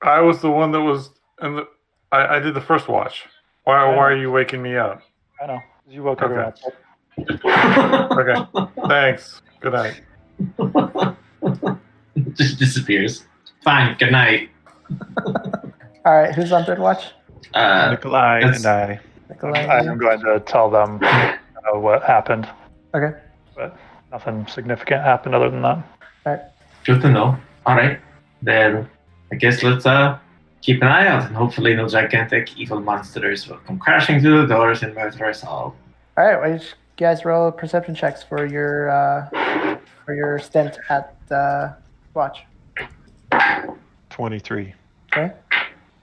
I was the one that was in the. I, I did the first watch. Why, why are you waking me up? I know. You woke Okay. everyone [laughs] up. Okay. Thanks. Good night. [laughs] Just disappears. Fine. Good night. All right, who's on third watch? Uh, Nikolai and I. Nikolai. I am going to tell them uh, what happened, Okay. but nothing significant happened other than that. All right. good to know. All right. Then I guess let's uh keep an eye out, and hopefully no gigantic evil monsters will come crashing through the doors and murder us all. All right. Well, you guys roll perception checks for your uh, for your stint at uh, watch. 23. Okay.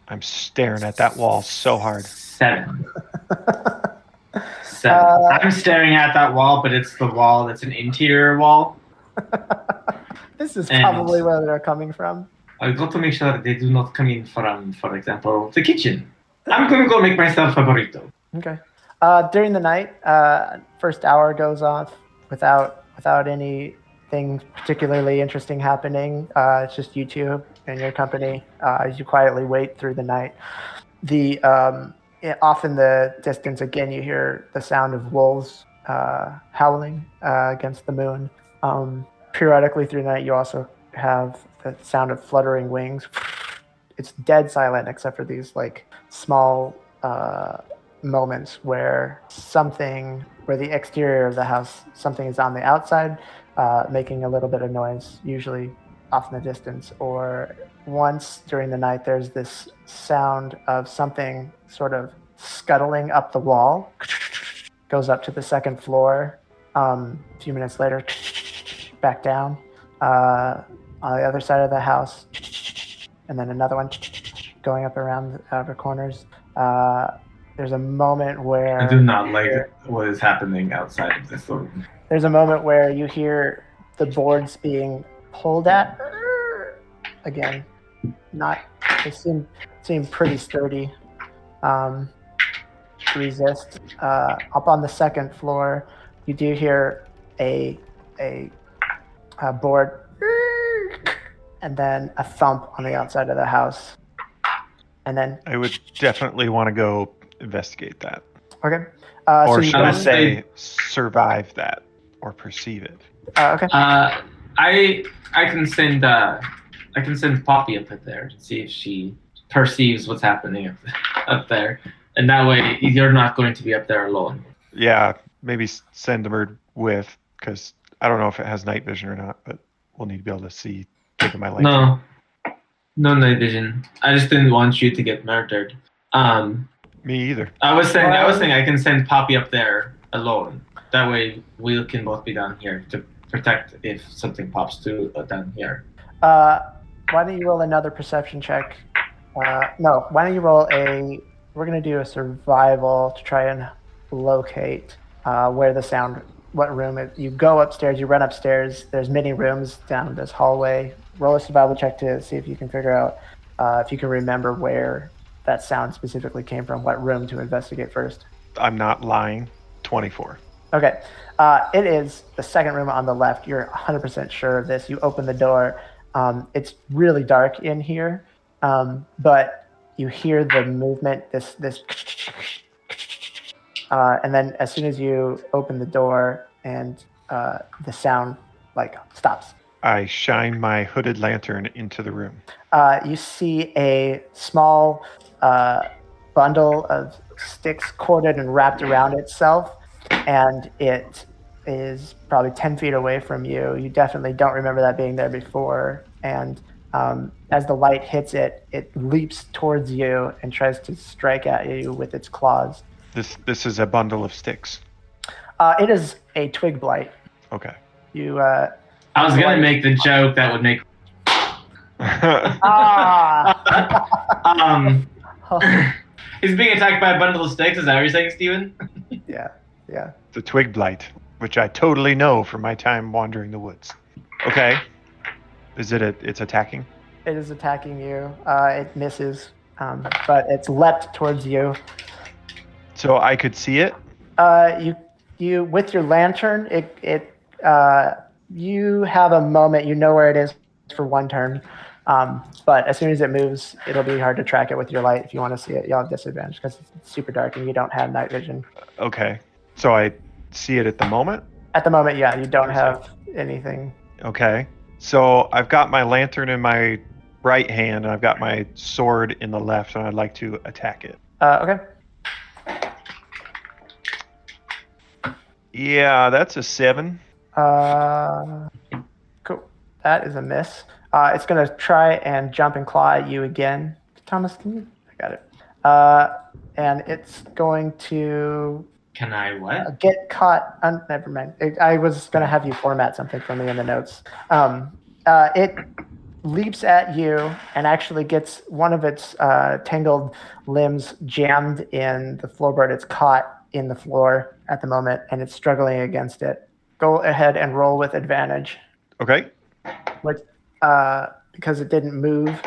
I'm staring at that wall so hard. Seven. [laughs] Seven. Uh, I'm staring at that wall, but it's the wall that's an interior wall. [laughs] This is And- probably where they're coming from. I've got to make sure that they do not come in from, for example, the kitchen. I'm gonna go make myself a burrito. Okay. Uh, during the night, uh, first hour goes off without without anything particularly interesting happening. Uh, it's just you two and your company uh, as you quietly wait through the night. The um, off in the distance, again, you hear the sound of wolves uh, howling uh, against the moon. Um, periodically through the night, you also have the sound of fluttering wings. It's dead silent except for these like small uh, moments where something, where the exterior of the house, something is on the outside, uh, making a little bit of noise, usually off in the distance. Or once during the night, there's this sound of something sort of scuttling up the wall, [laughs] goes up to the second floor. Um, a few minutes later, [laughs] back down. Uh, on the other side of the house, [laughs] and then another one going up around the outer corners. Uh, there's a moment where I do not like what is happening outside of this room. there's a moment where you hear the boards being pulled at. Again, not they seem seem pretty sturdy. Um, to resist. Uh, up on the second floor, you do hear a a, a board, [laughs] and then a thump on the outside of the house, and then I would definitely want to go investigate that. okay. Uh, so or you should I go- say survive that or perceive it? Uh, okay. Uh, I I can send uh, I can send Poppy up there to see if she perceives what's happening up, up there, and that way you're not going to be up there alone. Yeah, maybe send a bird with, because I don't know if it has night vision or not, but we'll need to be able to see taking my lantern. No, no night vision. I just didn't want you to get murdered. Um, Me either. I was saying I was saying I can send Poppy up there alone. That way we can both be down here to protect if something pops through uh, down here. Uh, why don't you roll another perception check? Uh, no, why don't you roll a? We're gonna do a survival to try and locate uh, where the sound, what room it. You go upstairs, you run upstairs. There's many rooms down this hallway. Roll a survival check to see if you can figure out uh, if you can remember where that sound specifically came from. What room to investigate first? I'm not lying. 24. Okay. Uh, it is the second room on the left. You're 100% sure of this. You open the door. Um, it's really dark in here, um, but you hear the movement. This this, uh, and then as soon as you open the door and uh, the sound like stops, I shine my hooded lantern into the room. uh, you see a small uh, bundle of sticks corded and wrapped around itself, and it is probably 10 feet away from you. You definitely don't remember that being there before. And um, as the light hits it, it leaps towards you and tries to strike at you with its claws. This this is a bundle of sticks. Uh, it is a twig blight. Okay. You. Uh, I was gonna make the joke that would make [laughs] ah! [laughs] um [laughs] he's being attacked by a bundle of sticks. Is that what you're saying, Steven? yeah, yeah. the twig blight, which I totally know from my time wandering the woods. Okay. Is it a, it's attacking? It is attacking you. Uh, it misses, um, but it's leapt towards you. So I could see it? Uh, you, you with your lantern, it, it, uh, you have a moment. You know where it is for one turn, um, but as soon as it moves, it'll be hard to track it with your light. If you want to see it, you'll have disadvantage because it's super dark and you don't have night vision. Okay. So I see it at the moment? At the moment, yeah, you don't have anything. Okay. So I've got my lantern in my right hand and I've got my sword in the left and I'd like to attack it. Uh, okay. Yeah, that's a seven. Uh, cool. That is a miss. Uh, it's gonna try and jump and claw at you again. Thomas, can you? I got it. Uh, and it's going to Can I what? get caught. Un- never mind. It, I was gonna have you format something for me in the notes. Um, uh, it leaps at you and actually gets one of its uh, tangled limbs jammed in the floorboard. It's caught in the floor at the moment, and it's struggling against it. Go ahead and roll with advantage. Okay. Which, uh, because it didn't move,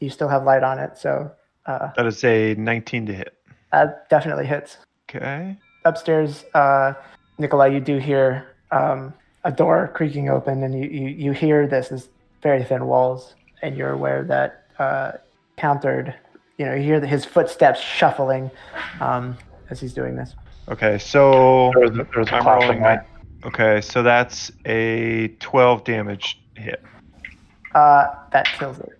you still have light on it, so uh, That is a 19 to hit. that definitely hits. Okay. Upstairs, uh, Nikolai, you do hear um, a door creaking open, and you, you, you hear this is very thin walls, and you're aware that uh, countered. You know, you hear his footsteps shuffling um, as he's doing this. Okay. So There was a, there was a I'm rolling my. Okay, so that's a 12 damage hit. Uh, that kills it.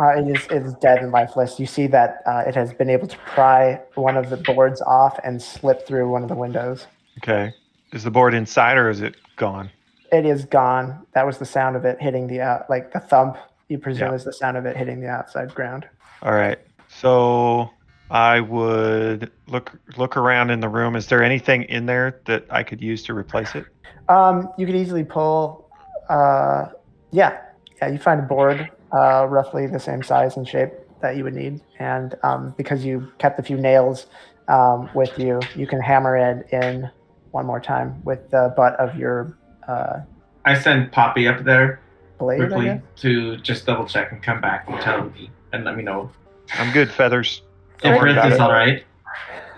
Uh, it is it is dead and lifeless. You see that uh, it has been able to pry one of the boards off and slip through one of the windows. Okay. Is the board inside or is it gone? It is gone. That was the sound of it hitting the out, like the thump. You presume Yeah. is the sound of it hitting the outside ground. All right. So I would look look around in the room. Is there anything in there that I could use to replace it? Um, you could easily pull. Uh, yeah, yeah. You find a board uh, roughly the same size and shape that you would need, and um, because you kept a few nails um, with you, you can hammer it in one more time with the butt of your uh, I send Poppy up there blade. I quickly to just double check and come back and tell me and let me know I'm good, feathers. if worry about is it. all right.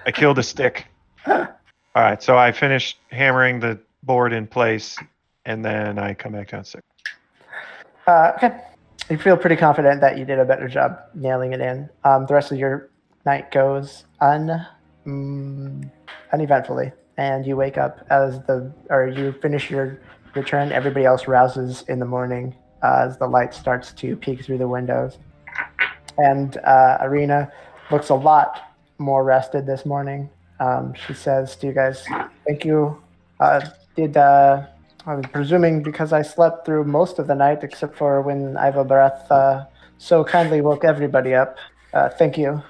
I killed a stick. [laughs] All right, so I finished hammering the board in place, and then I come back downstairs. Uh, okay. You feel pretty confident that you did a better job nailing it in. Um, the rest of your night goes un, mm, uneventfully, and you wake up as the or you finish your return. Everybody else rouses in the morning uh, as the light starts to peek through the windows, and uh, Irina looks a lot more rested this morning. Um, she says to you guys, "Thank you. Uh, did I'm presuming because I slept through most of the night, except for when Iva Breath uh, so kindly woke everybody up. Uh, thank you.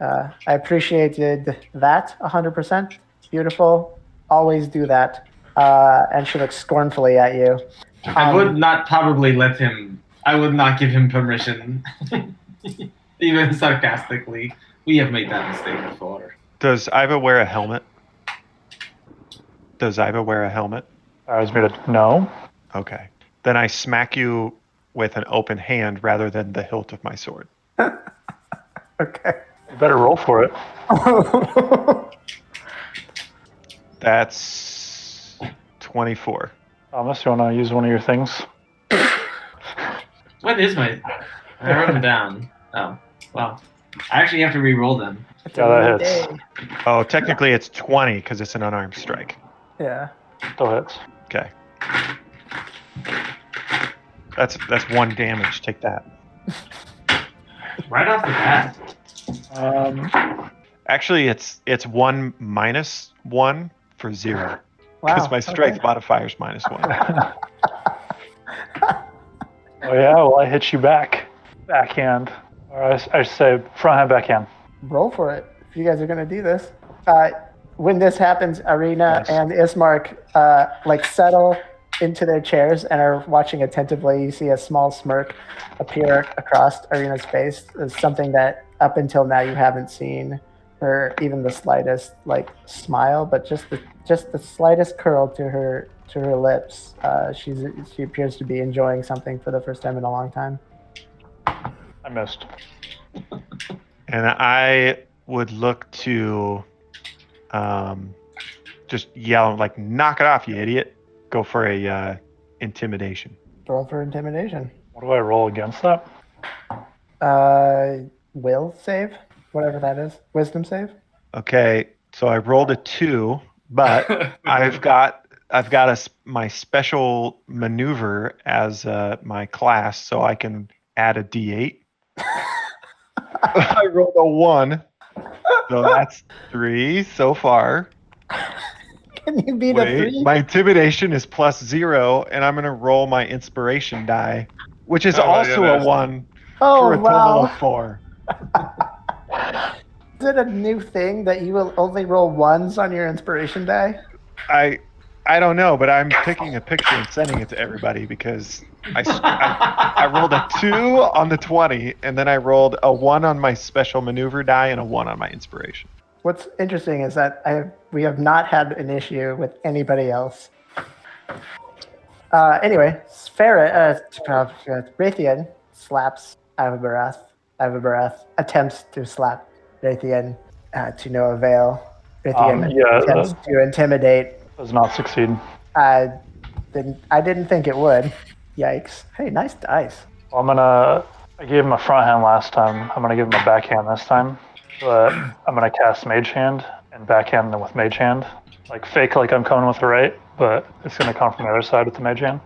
Uh, I appreciated that 100%. Beautiful. Always do that. Uh, and she looks scornfully at you. I Um, would not probably let him. I would not give him permission, [laughs] even sarcastically. We have made that mistake before. Does Iva wear a helmet? Does Iva wear a helmet? I was made a no. Okay. Then I smack you with an open hand rather than the hilt of my sword. [laughs] Okay. You better roll for it. [laughs] That's 24. Thomas, you want to use one of your things? What is my? I wrote them down. Oh, well. I actually have to re-roll them. Yeah, that hits. day. Oh, technically it's 20 because it's an unarmed strike. Yeah. Still hits. Okay. That's that's one damage. Take that. Right off the bat. Um, Actually, it's it's one minus one for zero Wow. because my strength okay. modifier is minus one. [laughs] oh yeah, well I hit you back, backhand, or I, should say front hand, backhand. roll for it if you guys are going to do this. Uh, when this happens, Irina Yes. and Ismark uh, like settle into their chairs and are watching attentively. You see a small smirk appear across Irina's face. It's something that up until now you haven't seen her even the slightest like smile, but just the just the slightest curl to her to her lips. Uh, she's she appears to be enjoying something for the first time in a long time. I missed. and I would look to um, just yell like, "Knock it off, you idiot!" Go for a uh, intimidation. Roll for intimidation. What do I roll against that? Uh, will save, whatever that is. Wisdom save. Okay, so I rolled a two, but [laughs] I've got I've got a, my special maneuver as uh, my class, so I can add a d8. [laughs] [laughs] I rolled a one, so that's three so far. Can you beat a three? my intimidation is plus zero, and I'm gonna roll my inspiration die, which is Oh, my also a goodness. one oh for a total wow! of four. [laughs] Is it a new thing that you will only roll ones on your inspiration die? I I don't know, but I'm picking a picture and sending it to everybody because I I rolled a two on the 20, and then I rolled a one on my special maneuver die and a one on my inspiration. What's interesting is that I have, we have not had an issue with anybody else. Uh, anyway, Farah, uh, uh, Raytheon slaps Avabarath. Avabarath attempts to slap Raytheon uh, to no avail. Raytheon Um, yeah, attempts to intimidate. Does not succeed. I didn't. I didn't think it would. Yikes! Hey, nice dice. Well, I'm gonna. I gave him a front hand last time. I'm gonna give him a backhand this time. But I'm gonna cast Mage Hand and backhand them with Mage Hand. Like fake, like I'm coming with the right, but it's gonna come from the other side with the Mage Hand.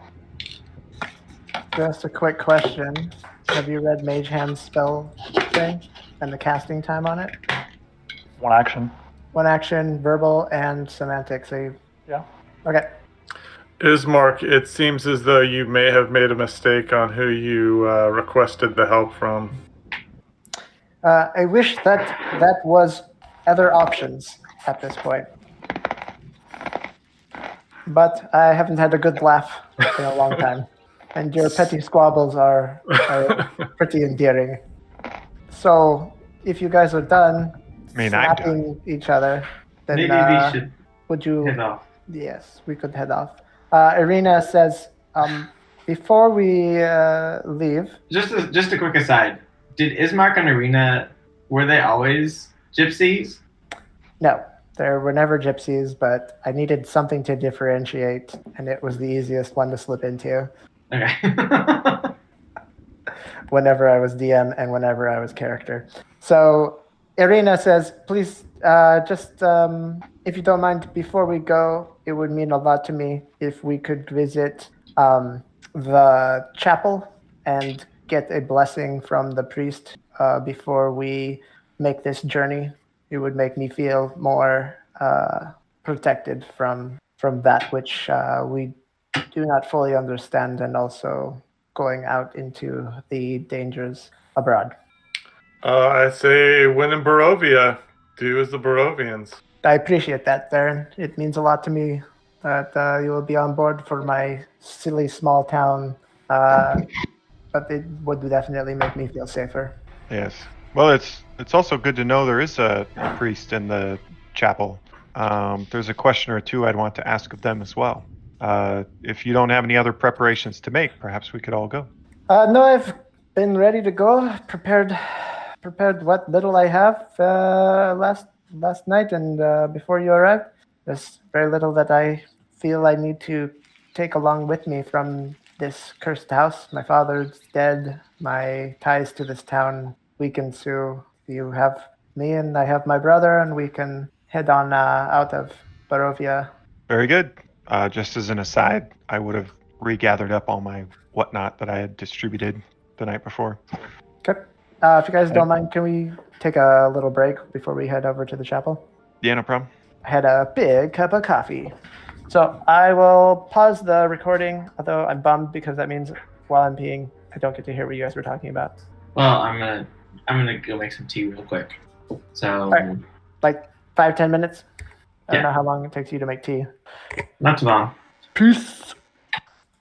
Just a quick question: Have you read Mage Hand's spell thing and the casting time on it? One action. One action, verbal, and somatic. So you. Yeah. Okay. Ismark, it seems as though you may have made a mistake on who you uh, requested the help from. Uh, I wish that that was other options at this point. But I haven't had a good laugh in a long time. [laughs] And your petty squabbles are, are [laughs] pretty endearing. So, if you guys are done I mean, I'm slapping each other, then Maybe uh, we should would you head off. Yes, we could head off. Uh, Irina says, um, before we uh, leave, Just a, just a quick aside. Did Ismark and Irina were they always gypsies? no, there were never gypsies, but I needed something to differentiate, and it was the easiest one to slip into Okay. [laughs] whenever I was DM and whenever I was character. So Irina says, please, uh, just um, if you don't mind, before we go, it would mean a lot to me if we could visit um, the chapel and get a blessing from the priest uh, before we make this journey. It would make me feel more uh, protected from from that which uh, we do not fully understand, and also going out into the dangers abroad. Uh, I say, when in Barovia, do as the Barovians. I appreciate that, Theron. It means a lot to me that uh, you will be on board for my silly small town, uh, but it would definitely make me feel safer. Yes. Well, it's it's also good to know there is a, a priest in the chapel. Um, there's a question or two I'd want to ask of them as well. Uh, if you don't have any other preparations to make, perhaps we could all go. Uh, no, I've been ready to go. Prepared, prepared what little I have uh, last last night and uh, before you arrived. There's very little that I feel I need to take along with me from this cursed house. My father's dead. My ties to this town weakened. So you have me, and I have my brother, and we can head on uh, out of Barovia. Very good. Uh, just as an aside, I would have regathered up all my whatnot that I had distributed the night before. Okay. Uh, if you guys don't mind, can we take a little break before we head over to the chapel? Yeah, no problem. I had a big cup of coffee. So I will pause the recording, although I'm bummed because that means while I'm peeing, I don't get to hear what you guys were talking about. well, I'm gonna I'm gonna go make some tea real quick. So Alright. Like five, ten minutes? I don't know how long it takes you to make tea. not too long. Peace.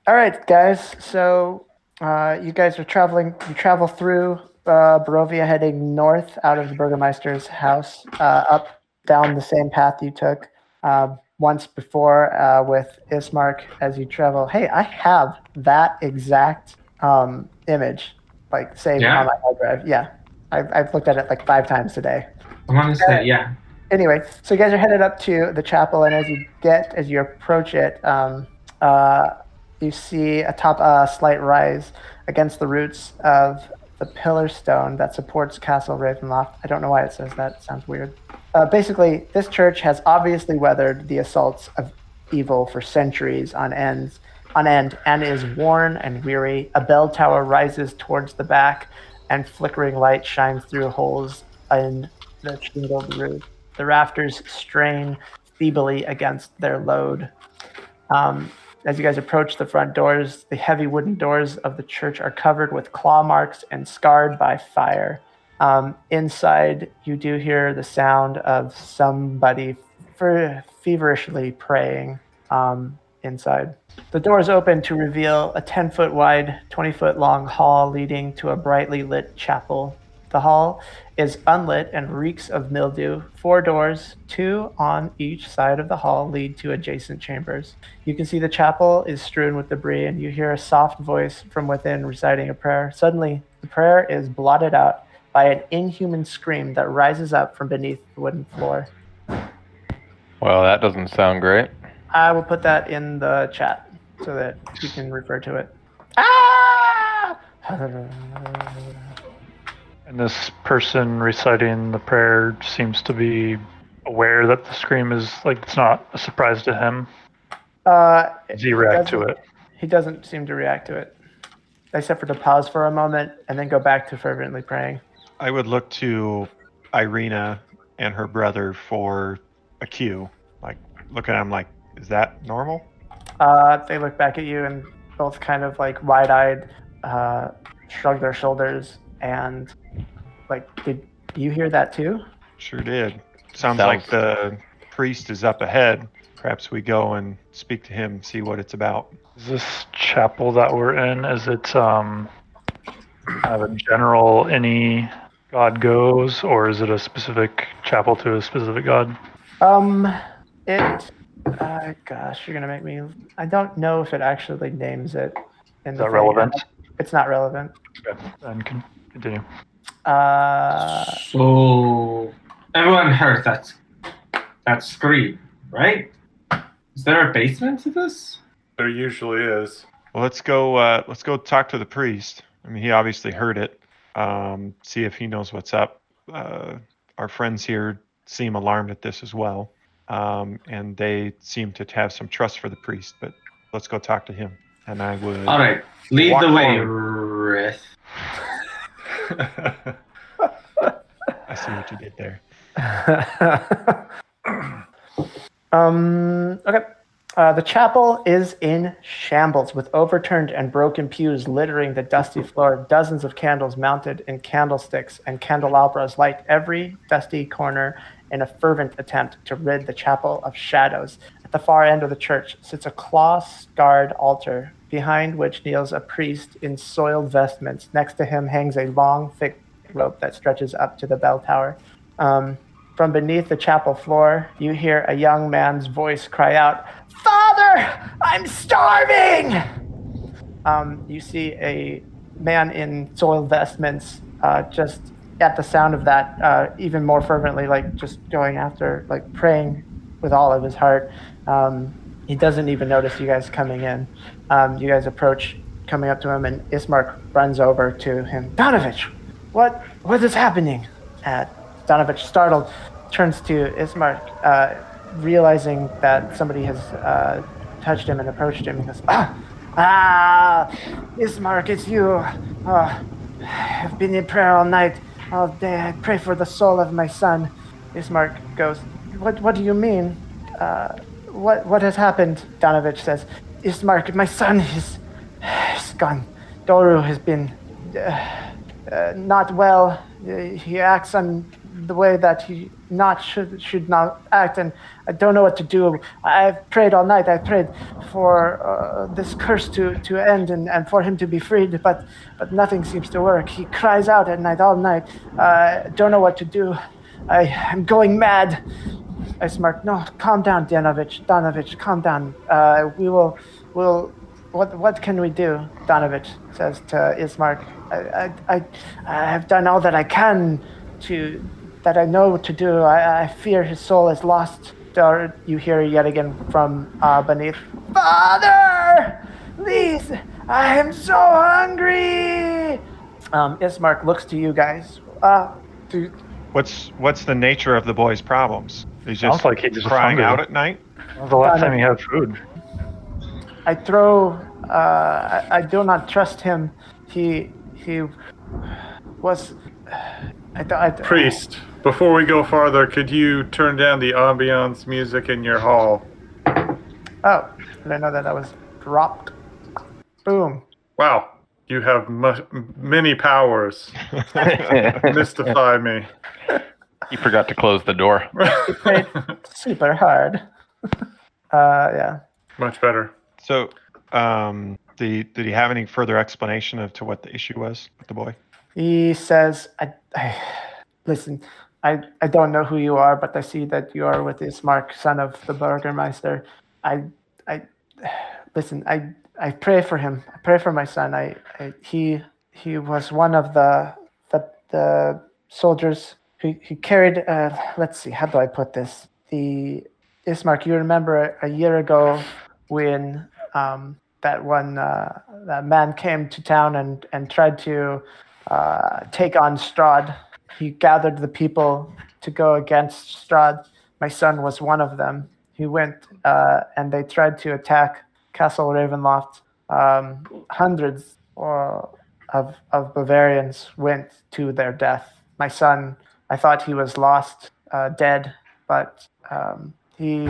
All right, guys. So uh, you guys are traveling. You travel through uh, Barovia, heading north out of the Burgermeister's house, uh, up down the same path you took uh, once before uh, with Ismark as you travel. Hey, I have that exact um, image, like saved Yeah? on my hard drive. Yeah, I've, I've looked at it like five times today I want to say yeah. anyway, so you guys are headed up to the chapel, and as you get, as you approach it, um, uh, you see atop a slight rise against the roots of the pillar stone that supports Castle Ravenloft. I don't know why it says that. It sounds weird. Uh, basically, this church has obviously weathered the assaults of evil for centuries on ends on end and is worn and weary. A bell tower rises towards the back, and flickering light shines through holes in the shingled roof. The rafters strain feebly against their load. Um, as you guys approach the front doors, the heavy wooden doors of the church are covered with claw marks and scarred by fire. Um, inside, you do hear the sound of somebody feverishly praying um, inside. The doors open to reveal a 10 foot wide, 20 foot long hall leading to a brightly lit chapel. The hall is unlit and reeks of mildew. Four doors, two on each side of the hall, lead to adjacent chambers. You can see the chapel is strewn with debris, and you hear a soft voice from within reciting a prayer. Suddenly, the prayer is blotted out by an inhuman scream that rises up from beneath the wooden floor. Well, that doesn't sound great. I will put that in the chat so that you can refer to it. Ah! [laughs] And this person reciting the prayer seems to be aware that the scream is like it's not a surprise to him. Uh, Does he react to it? He doesn't seem to react to it, except for to pause for a moment and then go back to fervently praying. I would look to Irina and her brother for a cue. Like, look at him like, is that normal? Uh, they look back at you and both kind of like wide-eyed, uh, shrug their shoulders and like, did you hear that too? Sure did. Sounds Sounds- like the priest is up ahead. Perhaps we go and speak to him, see what it's about. Is this chapel that we're in? Is it um kind of a general any god goes, or is it a specific chapel to a specific god? Um, it Uh, gosh, you're gonna make me. I don't know if it actually names it. In Is the that relevant? It's not relevant. Okay, then con- continue. Uh, So everyone heard that that scream, right? Is there a basement to this? There usually is. Well, let's go. Uh, let's go talk to the priest. I mean, he obviously heard it. Um, see if he knows what's up. Uh, our friends here seem alarmed at this as well, um, and they seem to have some trust for the priest. But let's go talk to him. And I would. All right, lead the way. Rith. [laughs] I see what you did there. [laughs] um, okay. Uh, the chapel is in shambles with overturned and broken pews littering the dusty floor. Dozens of candles mounted in candlesticks and candelabras light every dusty corner in a fervent attempt to rid the chapel of shadows. At the far end of the church sits a cloth scarred altar, behind which kneels a priest in soiled vestments. Next to him hangs a long, thick rope that stretches up to the bell tower. Um, from beneath the chapel floor, you hear a young man's voice cry out, Father, I'm starving! Um, you see a man in soiled vestments uh, just at the sound of that, uh, even more fervently, like just going after, like praying with all of his heart. Um, he doesn't even notice you guys coming in. Um, you guys approach, coming up to him, and Ismark runs over to him. Donovich, what what is happening? Uh, Donovich, startled, turns to Ismark, uh, realizing that somebody has uh, touched him and approached him. He goes, Ah, ah Ismark, it's you. Uh, I've been in prayer all night, all day. I pray for the soul of my son. Ismark goes, What, what do you mean? What, what has happened? Danovich says, Ismark, my son is, is gone. Doru has been uh, uh, not well. He acts on the way that he not should should not act, and I don't know what to do. I've prayed all night. I prayed for uh, this curse to, to end and, and for him to be freed, but but nothing seems to work. He cries out at night all night. Uh, don't know what to do. I am going mad. I. No, calm down, Danovich. Danovich, calm down. Uh, we will will what what can we do? Donovich says to Ismark. I, I, I, I have done all that I can to that I know to do. I, I fear his soul is lost. There you hear yet again from uh, beneath. Father, please, I am so hungry. Um, Ismark looks to you guys. Uh, to, What's what's the nature of the boy's problems? He's just Sounds like he's just crying hungry. out at night. When was the last time he had food? I throw. Uh, I, I do not trust him. He he was. I, th- I, Priest, before we go farther, could you turn down the ambiance music in your hall? Oh, did I know that that was dropped? Boom. Wow, you have mu- many powers. [laughs] Mystify me. [laughs] He forgot to close the door. [laughs] He played super hard. [laughs] Uh, yeah. Much better. So, um, did he, did he have any further explanation of to what the issue was with the boy? He says, I, I, listen, I, I don't know who you are, but I see that you are with Ismark, son of the Burgermeister. I, I, listen, I, I pray for him. I pray for my son. I, I he, he was one of the, the, the soldiers who carried, uh, let's see, how do I put this? The, Ismark, you remember a year ago when um, that one uh, that man came to town and, and tried to uh, take on Strahd. He gathered the people to go against Strahd. My son was one of them. He went uh, and they tried to attack Castle Ravenloft. Um, hundreds or of, of Barovians went to their death. My son, I thought he was lost, uh, dead, but um, he,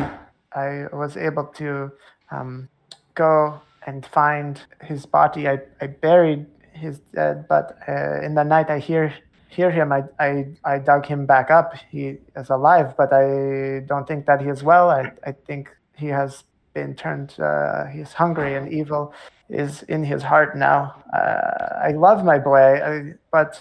I was able to um, go and find his body. I, I buried his dead, but uh, in the night I hear hear him. I, I I dug him back up. He is alive, but I don't think that he is well. I, I think he has been turned. Uh, he's hungry and evil is in his heart now. Uh, I love my boy, I, but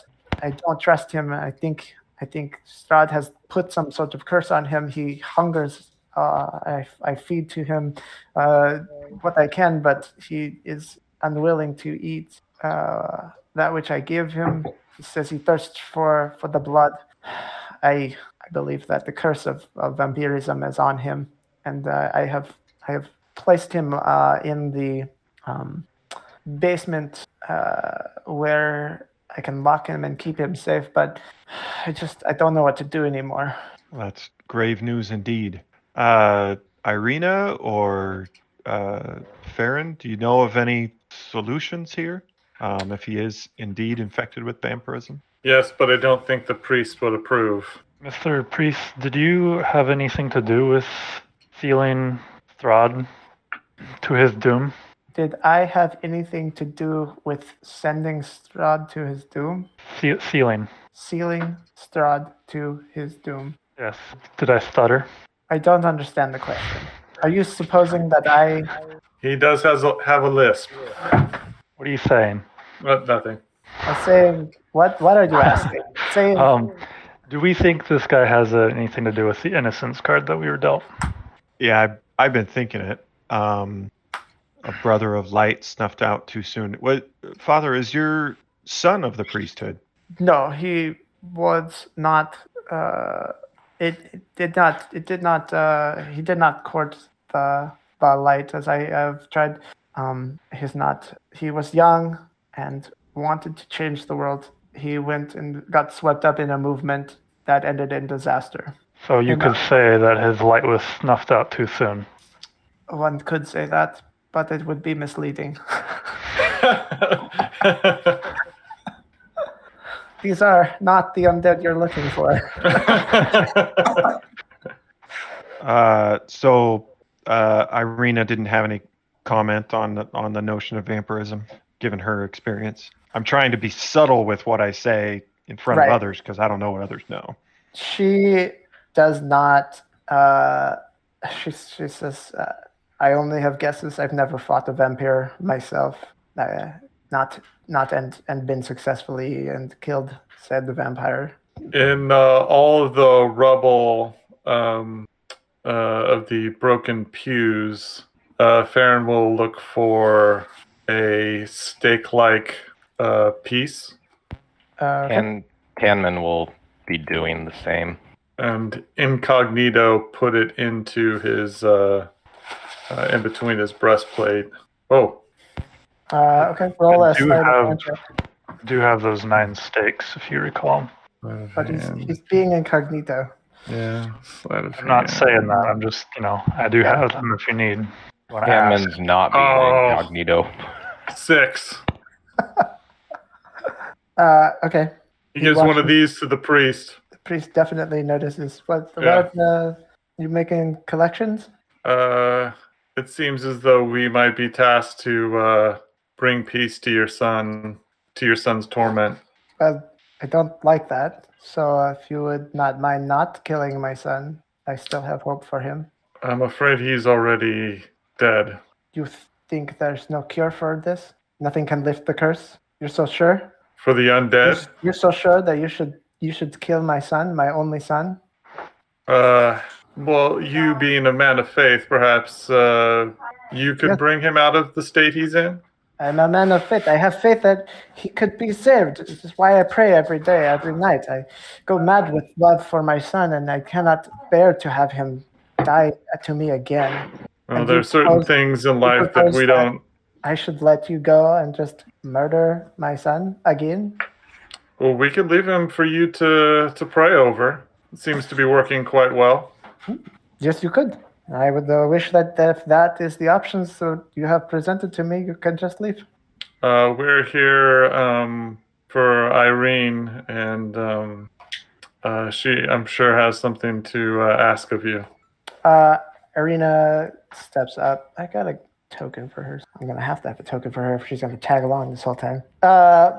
I don't trust him. I think I think Strahd has put some sort of curse on him. He hungers Uh, I, I feed to him uh, what I can, but he is unwilling to eat uh, that which I give him. He says he thirsts for, for the blood. [sighs] I, I believe that the curse of, of vampirism is on him, and uh, I have I have placed him uh, in the um, basement uh, where I can lock him and keep him safe. But I just I don't know what to do anymore. That's grave news indeed. Uh, Irina or uh, Farron, do you know of any solutions here? Um, if he is indeed infected with vampirism? Yes, but I don't think the priest would approve. Mr. Priest, did you have anything to do with sealing Strahd to his doom? Did I have anything to do with sending Strahd to his doom? Se- sealing. Sealing Strahd to his doom? Yes. Did I stutter? I don't understand the question. Are you supposing that I He does has a, have a lisp. What are you saying? Nothing. am saying what? What are you asking? [laughs] Saying Um, do we think this guy has uh, anything to do with the innocence card that we were dealt? Yeah, I've, I've been thinking it. Um, a brother of light snuffed out too soon. What, Father, is your son of the priesthood? no, he was not. Uh, it, it did not. It did not. Uh, he did not court the the light as I have tried. Um, he's not. He was young and wanted to change the world. He went and got swept up in a movement that ended in disaster. So you And, could uh, say that his light was snuffed out too soon. One could say that, but it would be misleading. [laughs] These are not the undead you're looking for. [laughs] Uh, so uh, Irina didn't have any comment on the, on the notion of vampirism, given her experience. I'm trying to be subtle with what I say in front Right. of others because I don't know what others know. she does not. Uh, she she says, uh, "I only have guesses. I've never fought a vampire myself. Uh, not not and and been successfully and killed said the vampire." In uh, all of the rubble um, uh, of the broken pews, uh, Farron will look for a stake-like uh, piece Uh, okay. And Tanman will be doing the same. and incognito put it into his uh, in between his breastplate. Oh, Uh, okay. Roll a I do sleight of have- Do have those nine stakes, if you recall. But he's, he's being incognito. yeah, I'm not hand. saying that. I'm just, you know, I do have them if you need. Wanna ask. Tanman's not being Oh. incognito. Six. [laughs] Uh, okay. He He gives one of these to the priest. The priest definitely notices. What Yeah. about uh, you making collections? Uh, it seems as though we might be tasked to uh, bring peace to your son, to your son's torment. Well, I don't like that. So uh, if you would not mind not killing my son, I still have hope for him. I'm afraid he's already dead. You think there's no cure for this? Nothing can lift the curse? You're so sure? For the You're, undead, you're so sure that you should you should kill my son, my only son? uh, well, you being a man of faith, perhaps uh, you could Yes. bring him out of the state he's in. I'm a man of faith. I have faith that he could be saved. This is why I pray every day, every night. I go mad with love for my son, and I cannot bear to have him die to me again. Well, And there are certain propose- things in life that we don't. I should let you go and just murder my son again? Well, we could leave him for you to to pray over. It seems to be working quite well. Yes, you could. I would uh, wish that if that is the option so you have presented to me, you can just leave. Uh, we're here um, for Irene, and um, uh, she, I'm sure, has something to uh, ask of you. Uh, Irina steps up. I got a token for her. I'm gonna have to have a token for her if she's gonna tag along this whole time. Uh,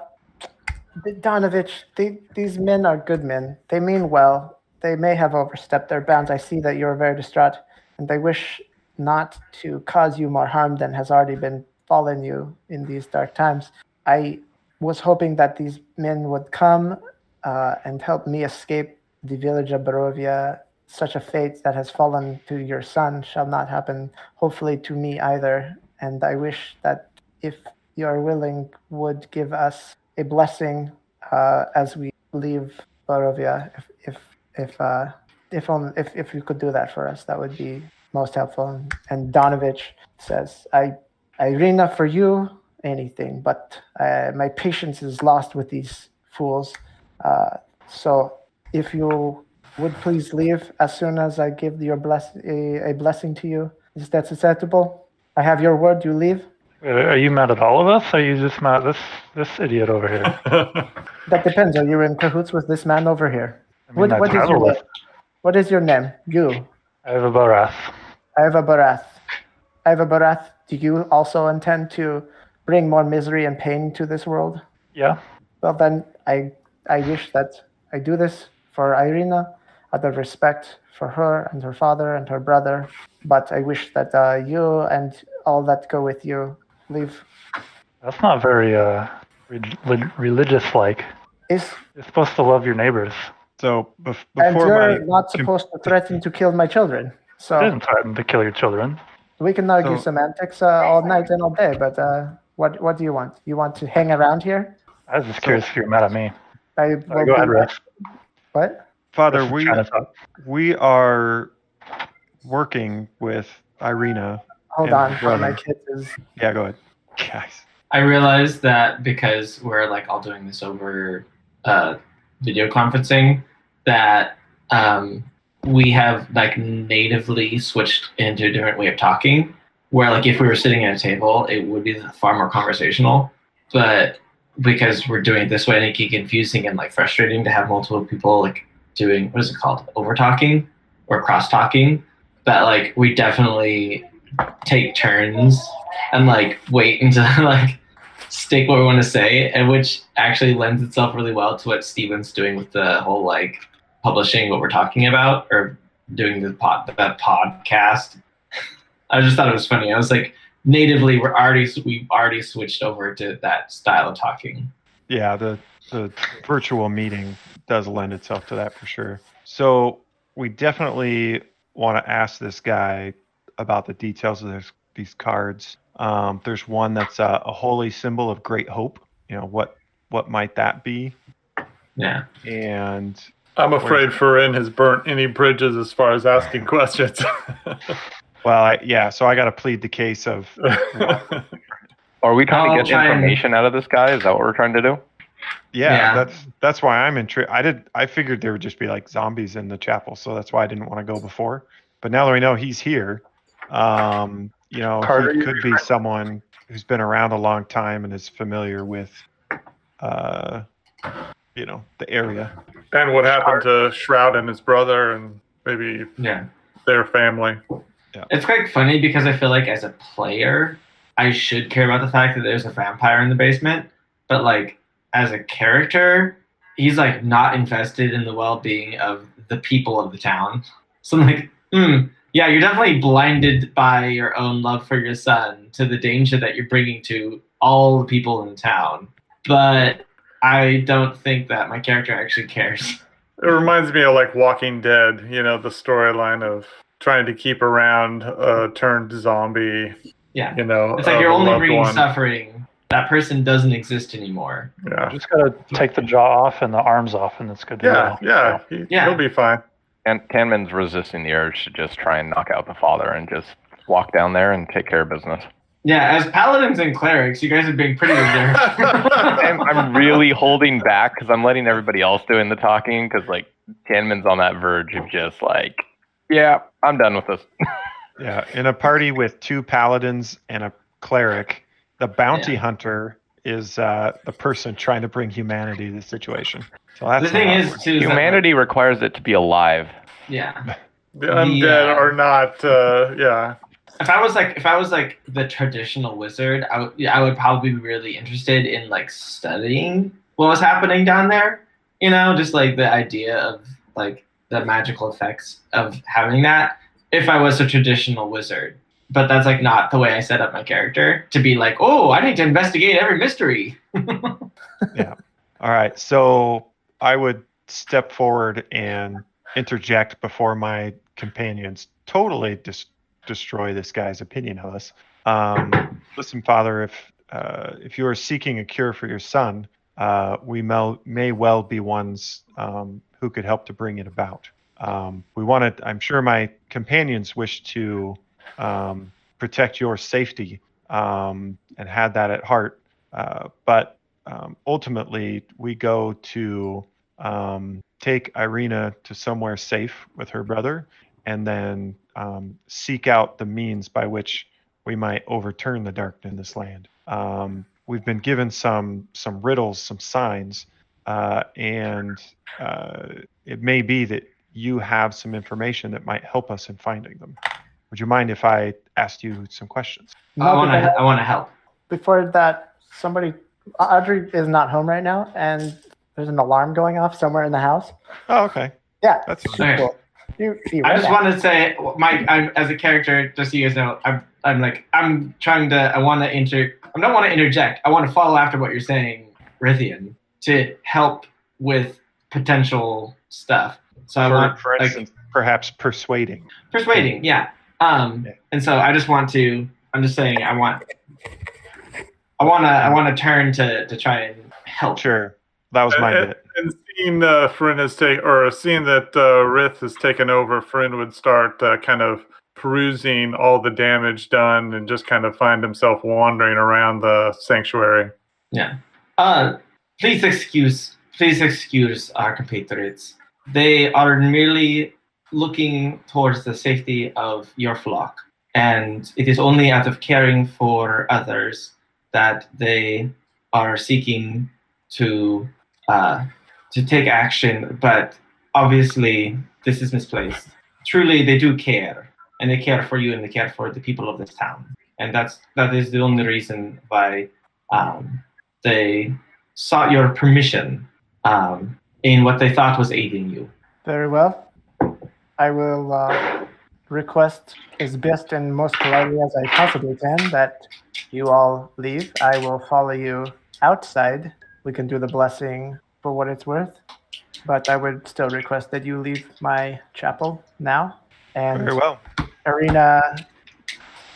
Donovich, they, these men are good men. They mean well. They may have overstepped their bounds. I see that you're very distraught, and they wish not to cause you more harm than has already been fallen you in these dark times. I was hoping that these men would come uh, and help me escape the village of Barovia such a fate that has fallen to your son shall not happen, hopefully, to me either. And I wish that if you are willing, would give us a blessing uh, as we leave Barovia. If if if uh, if, only, if if you could do that for us, that would be most helpful. And, and Donovich says, "I Irina, for you, anything, but uh, my patience is lost with these fools. Uh, so if you would please leave as soon as I give your bless a, a blessing to you, is that acceptable? I have your word. You leave. Uh, Are you mad at all of us? Or are you just mad at this this idiot over here? [laughs] That depends. Are you in cahoots with this man over here? I mean, What, what is your travel name? with What is your name? You. Eva Barath. Iva Barath. Iva Barath, do you also intend to bring more misery and pain to this world? Yeah. Well, then I I wish that I do this for Irina out of respect for her and her father and her brother. But I wish that uh, you and all that go with you leave. That's not very uh, re- religious like. Is You're supposed to love your neighbors. So bef- and before you're not supposed to threaten to kill my children. So didn't threaten to kill your children. we can argue So- semantics uh, all night and all day. But uh, what what do you want? You want to hang around here? I was just curious if you're mad at me. I Sorry, will go ahead, Rex. What? Father, we trying to talk. we are working with Irina. Hold on. One of my brother. kids is Yeah, go ahead. [laughs] Guys. I realized that because we're like all doing this over uh, video conferencing, that um, we have like natively switched into a different way of talking. Where like if we were sitting at a table, it would be far more conversational. But because we're doing it this way, it can get confusing and like frustrating to have multiple people like doing what is it called over talking or cross talking. That like we definitely take turns and like wait until [laughs] like stick what we want to say, and which actually lends itself really well to what Steven's doing with the whole like publishing what we're talking about or doing the pod that podcast. I just thought it was funny. I was like, natively, we're already we've already switched over to that style of talking. Yeah, the the virtual meeting does lend itself to that for sure. So we definitely want to ask this guy about the details of this, these cards. Um, there's one that's a, a holy symbol of great hope. You know what what might that be? Yeah. And I'm afraid Farin has burnt any bridges as far as asking [laughs] questions. well, I, yeah. So I got to plead the case of Are we trying I'll to get try and- information out of this guy? Is that what we're trying to do? yeah, Yeah. That's that's why I'm intrigued. I did. I figured there would just be like zombies in the chapel, so that's why I didn't want to go before. But now that we know he's here, um, you know, Carter, he could be someone who's been around a long time and is familiar with, uh, you know, the area. and what happened to Strahd and his brother, and maybe Yeah. their family. Yeah. It's quite funny because I feel like as a player, I should care about the fact that there's a vampire in the basement, but like as a character, he's like not invested in the well-being of the people of the town. So I'm like, hmm, yeah, you're definitely blinded by your own love for your son to the danger that you're bringing to all the people in town. But I don't think that my character actually cares. [laughs] It reminds me of like Walking Dead, you know, the storyline of trying to keep around a turned zombie, Yeah. you know. It's like you're only loved bringing one. suffering. That person doesn't exist anymore. Yeah. Just gotta take the jaw off and the arms off, and it's good to Yeah, go. yeah, he, Yeah. he'll be fine. And Tanman's resisting the urge to just try and knock out the father and just walk down there and take care of business. Yeah, as paladins and clerics, you guys are being pretty reserved. [laughs] I'm, I'm really holding back because I'm letting everybody else doing the talking because like Tanman's on that verge of just like, yeah, I'm done with this. Yeah, in a party with two paladins and a cleric, the bounty Yeah. hunter is uh, the person trying to bring humanity to the situation. So that's the thing is, awkward. too, is that, Humanity requires it to be alive. yeah. The undead Yeah. are not, uh, yeah. If I was like, if I was like the traditional wizard, I would, yeah, I would probably be really interested in like studying what was happening down there. You know, just like the idea of like the magical effects of having that. If I was a traditional wizard, but that's like not the way I set up my character to be like, oh, I need to investigate every mystery. [laughs] Yeah. All right, so I would step forward and interject before my companions totally dis- destroy this guy's opinion of us. Um, listen, Father, if uh, if you are seeking a cure for your son, uh, we may, may well be ones um, who could help to bring it about. Um, we wanted, I'm sure my companions wish to um, protect your safety um, and had that at heart. Uh, but um, ultimately, we go to um, take Irina to somewhere safe with her brother and then um, seek out the means by which we might overturn the darkness in this land. Um, we've been given some some riddles, some signs, uh, and uh, it may be that you have some information that might help us in finding them. Would you mind if I asked you some questions? I want to. I want to help. before that, somebody, Audrey is not home right now, and there's an alarm going off somewhere in the house. Oh, okay. Yeah, That's Okay. cool. You, you I just want to say, Mike, I'm, as a character, just so you guys know, I'm, I'm like, I'm trying to, I want to inter, I don't want to interject. I want to follow after what you're saying, Rithian, to help with potential stuff. So I want, for like, instance, perhaps persuading. persuading, yeah. Um, Yeah. and so I just want to, I'm just saying, I want, I want to, I want to turn to, to try and help. Sure. That was my Uh, bit. And seeing uh, Fryn has take, or seeing that uh, Rith has taken over, Fryn would start uh, kind of perusing all the damage done and just kind of find himself wandering around the sanctuary. Yeah. Uh, please excuse, please excuse our compatriots. They are merely looking towards the safety of your flock, and it is only out of caring for others that they are seeking to uh, to take action. But obviously, this is misplaced. Truly, they do care, and they care for you, and they care for the people of this town, and that's that is the only reason why. Um, they sought your permission um, in what they thought was aiding you. Very well. I will uh, request as best and most politely as I possibly can that you all leave. I will follow you outside. We can do the blessing for what it's worth, but I would still request that you leave my chapel now. And Very well. Irina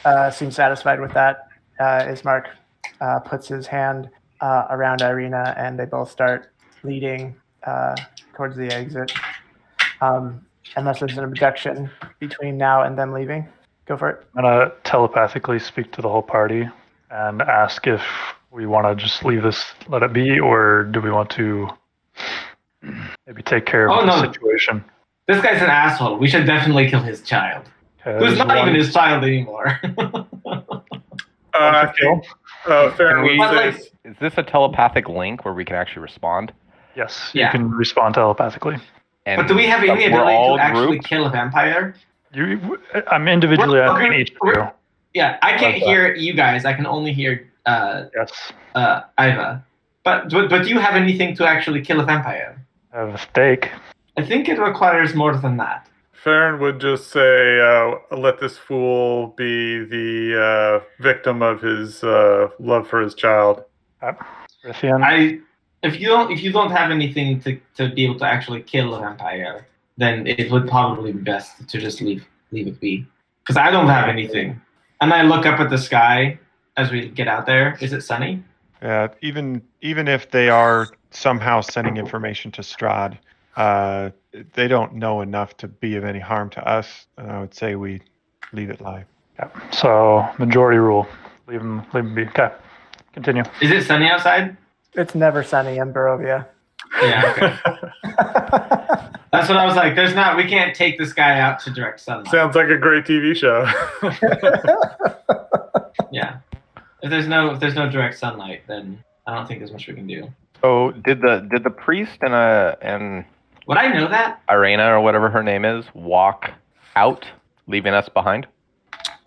uh, seems satisfied with that. Uh, Ismark uh, puts his hand uh, around Irina, and they both start leading uh, towards the exit. Um, unless there's an objection between now and them leaving, go for it. I'm gonna telepathically speak to the whole party and ask if we want to just leave this, let it be, or do we want to maybe take care of Oh, the no. situation? This guy's an asshole. We should definitely kill his child. Okay, Who's not one- even his child anymore. [laughs] Uh, I think uh, Farron Can we- would But, say, like- Is this a telepathic link where we can actually respond? Yes, Yeah. you can respond telepathically. And but do we have any ability to actually grouped? kill a vampire? You, I'm individually We're- asking each of you. Yeah, I can't hear you guys. I can only hear uh, Yes, uh, Iva. But, but but do you have anything to actually kill a vampire? I have a stake. I think it requires more than that. Farron would just say, uh, "Let this fool be the uh, victim of his uh, love for his child." Rithian, I if you don't if you don't have anything to, to be able to actually kill a vampire, then it would probably be best to just leave leave it be. Because I don't have anything. And I look up at the sky as we get out there. Is it sunny? Yeah, even even if they are somehow sending information to Strahd, uh, they don't know enough to be of any harm to us. And I would say we leave it live. yeah. so majority rule. Leave them, leave them be. Okay, continue. Is it sunny outside? It's never sunny in Barovia. Yeah, okay. [laughs] That's what I was like. There's not we can't take this guy out to direct sunlight. Sounds like a great TV show. [laughs] Yeah. If there's no if there's no direct sunlight, then I don't think there's much we can do. So did the did the priest and uh and Would I know that? Irena or whatever her name is walk out, leaving us behind?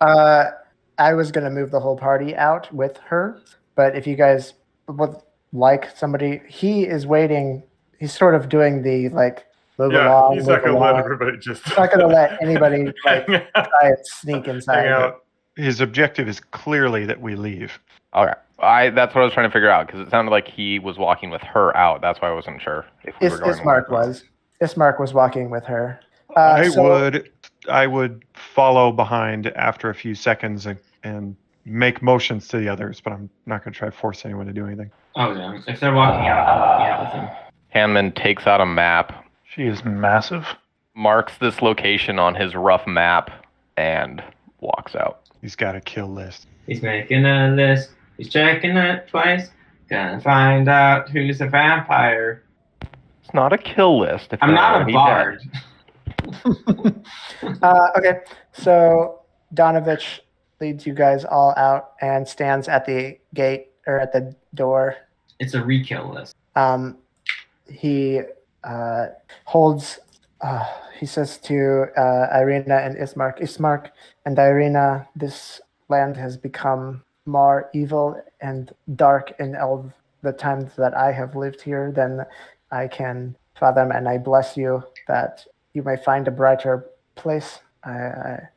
Uh, I was gonna move the whole party out with her, but if you guys would like somebody, he is waiting. He's sort of doing the like move yeah, along. he's move not gonna let everybody just He's not gonna let [laughs] anybody like try and sneak inside. Hang out. His objective is clearly that we leave. Okay, I that's what I was trying to figure out because it sounded like he was walking with her out. That's why I wasn't sure if we Is, were going. Ismark was. Ismark was walking with her. Uh, I so- would I would follow behind after a few seconds and, and make motions to the others, but I'm not going to try to force anyone to do anything. Oh yeah. If they're walking out, I'm walking out with them. Tanman takes out a map, She is massive. marks this location on his rough map, and walks out. He's got a kill list. He's making a list. He's checking it twice. Gonna find out who's a vampire. It's not a kill list. If I'm they're not a already bard. [laughs] [laughs] Uh, okay, so Donovich leads you guys all out and stands at the gate or at the door. It's a rekill list. Um, he uh, holds. Uh, he says to uh, Irina and Ismark, Ismark and Irina, this land has become more evil and dark in all the times that I have lived here than I can fathom, and I bless you that you may find a brighter place. I, I,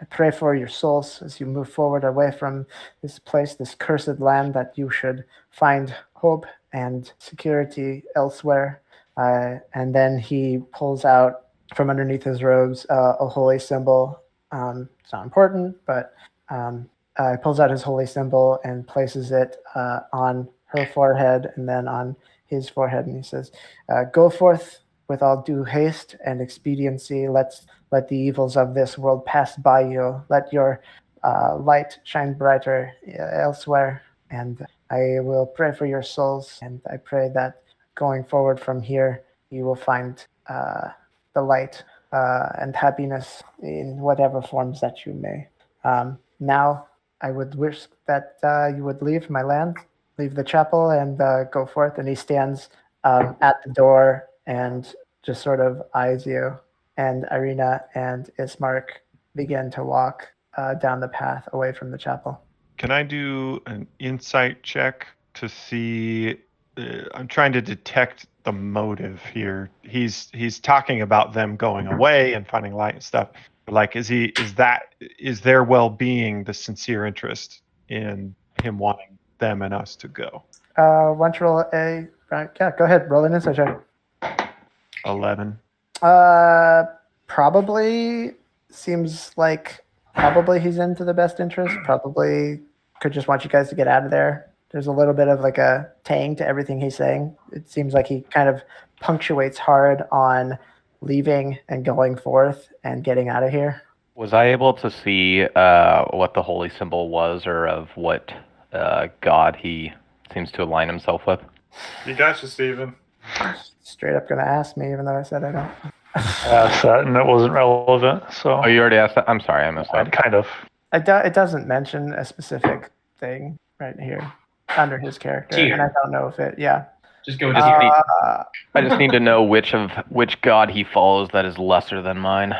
I pray for your souls as you move forward away from this place, this cursed land, that you should find hope and security elsewhere. Uh, and then he pulls out from underneath his robes uh, a holy symbol. Um, it's not important, but um, uh, he pulls out his holy symbol and places it uh, on her forehead and then on his forehead. And he says, uh, Go forth with all due haste and expediency. Let's let the evils of this world pass by you. Let your uh, light shine brighter uh, elsewhere. And I will pray for your souls. And I pray that going forward from here, you will find uh, the light uh, and happiness in whatever forms that you may. Um, now, I would wish that uh, you would leave my land, leave the chapel, and uh, go forth. And he stands um, at the door and just sort of eyes you. And Irina and Ismark begin to walk uh, down the path away from the chapel. Can I do an insight check to see? Uh, I'm trying to detect the motive here. He's he's talking about them going away and finding light and stuff. Like, is he? Is that? Is their well-being the sincere interest in him wanting them and us to go? Uh, why don't roll a? Uh, yeah, go ahead. Roll an insight check. Eleven. Uh, probably seems like probably he's into the best interest. Probably could just want you guys to get out of there. There's a little bit of like a tang to everything he's saying. It seems like he kind of punctuates hard on leaving and going forth and getting out of here. Was I able to see uh, what the holy symbol was, or of what uh, god he seems to align himself with? You gotcha, you, Steven. Straight up gonna ask me, even though I said I don't. asked that and it wasn't relevant. So Oh, you already asked that. I'm sorry, I missed that. kind of. It, do, it doesn't mention a specific thing right here under his character, Tier. and I don't know if it. Yeah. Just go with Just Uh, I just need to know which of which god he follows that is lesser than mine.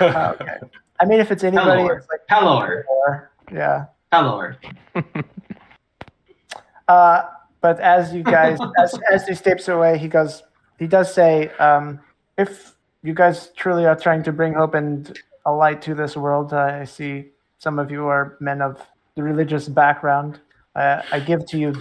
okay. I mean, if it's anybody, Pelor. it's like Pelor. Pelor. Yeah. Pelor. [laughs] Uh, but as you guys, [laughs] as, as he steps away, he goes, he does say, um, if you guys truly are trying to bring hope and a light to this world, uh, I see some of you are men of the religious background. Uh, I give to you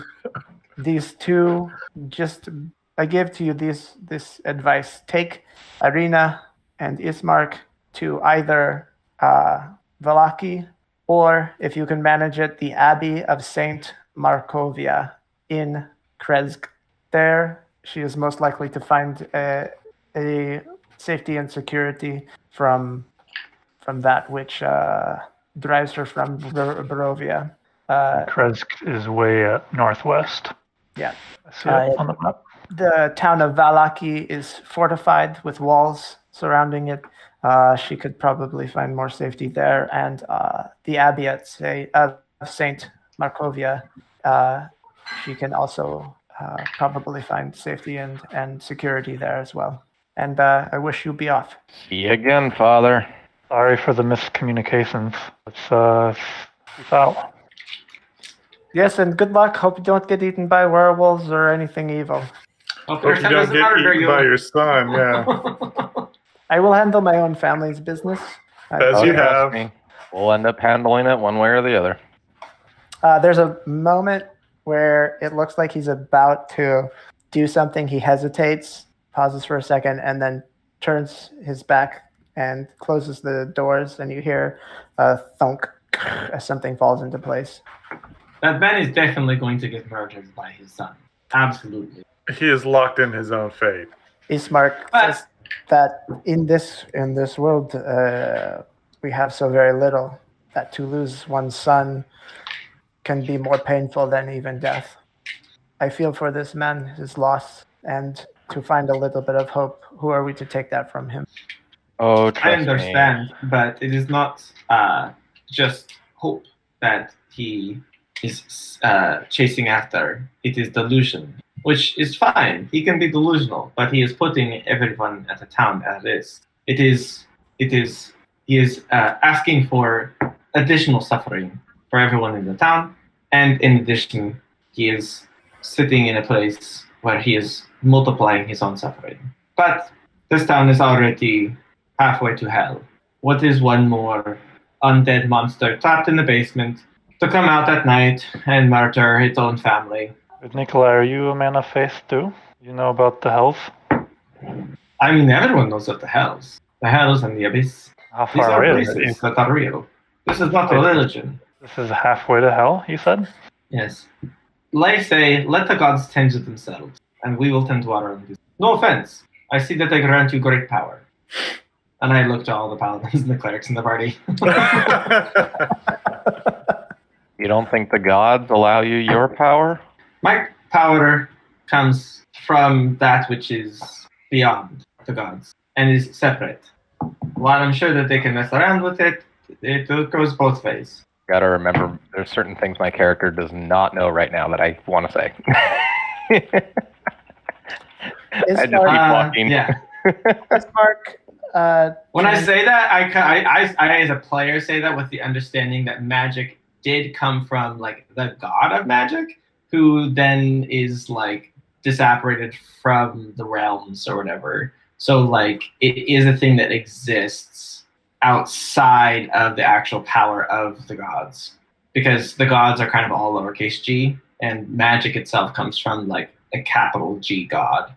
these two, just, I give to you this, this advice. Take Irina and Ismark to either uh, Vallaki or, if you can manage it, the Abbey of Saint Markovia in Krezk. There, she is most likely to find a, a safety and security from from that which uh, drives her from Bar- Barovia. Uh, Krezk is way uh, northwest. Yeah. I see Uh, it on the map. the town of Vallaki is fortified with walls surrounding it. Uh, she could probably find more safety there, and uh, the abbey at say, uh, Saint Markovia, she can also uh, probably find safety and, and security there as well. And uh, I wish you be off. See you again, Father. Sorry for the miscommunications. Let's uh, peace out. Yes, and good luck. Hope you don't get eaten by werewolves or anything evil. Hope Hope you don't get eaten by your son. Yeah, [laughs] I will handle my own family's business. As you have. me. We'll end up handling it one way or the other. Uh, there's a moment where it looks like he's about to do something. He hesitates pauses for a second, and then turns his back and closes the doors, and you hear a thunk as something falls into place. That man is definitely going to get murdered by his son. Absolutely. He is locked in his own fate. Ismark But- says that in this in this world uh, we have so very little that to lose one's son can be more painful than even death. I feel for this man his loss and to find a little bit of hope. Who are we to take that from him? Oh, I trust me. understand, but it is not uh, just hope that he is uh, chasing after. It is delusion, which is fine. He can be delusional, but he is putting everyone at the town at risk. It is, it is, he is uh, asking for additional suffering for everyone in the town, and in addition, he is sitting in a place where he is multiplying his own suffering. But this town is already halfway to hell. What is one more undead monster trapped in the basement to come out at night and murder its own family? But Nikolai, are you a man of faith too? You know about the hells? I mean, everyone knows what the hells. The hells and the abyss. How These far are away is places that are real. This is not a religion. This is halfway to hell, you said? Yes. Like say, let the gods tend to themselves, and we will tend to our own. No offense. I see that they grant you great power. And I look to all the paladins and the clerics in the party. [laughs] You don't think the gods allow you your power? My power comes from that which is beyond the gods and is separate. While I'm sure that they can mess around with it, it goes both ways. Gotta remember, there's certain things my character does not know right now that I want [laughs] to say. I just keep Ismark, Uh, walking. yeah. [laughs] Ismark uh, When I say that, I, I, I, I, as a player, say that with the understanding that magic did come from like the god of magic, who then is like disapparated from the realms or whatever. So like it is a thing that exists outside of the actual power of the gods, because the gods are kind of all lowercase g, and magic itself comes from like a capital G god.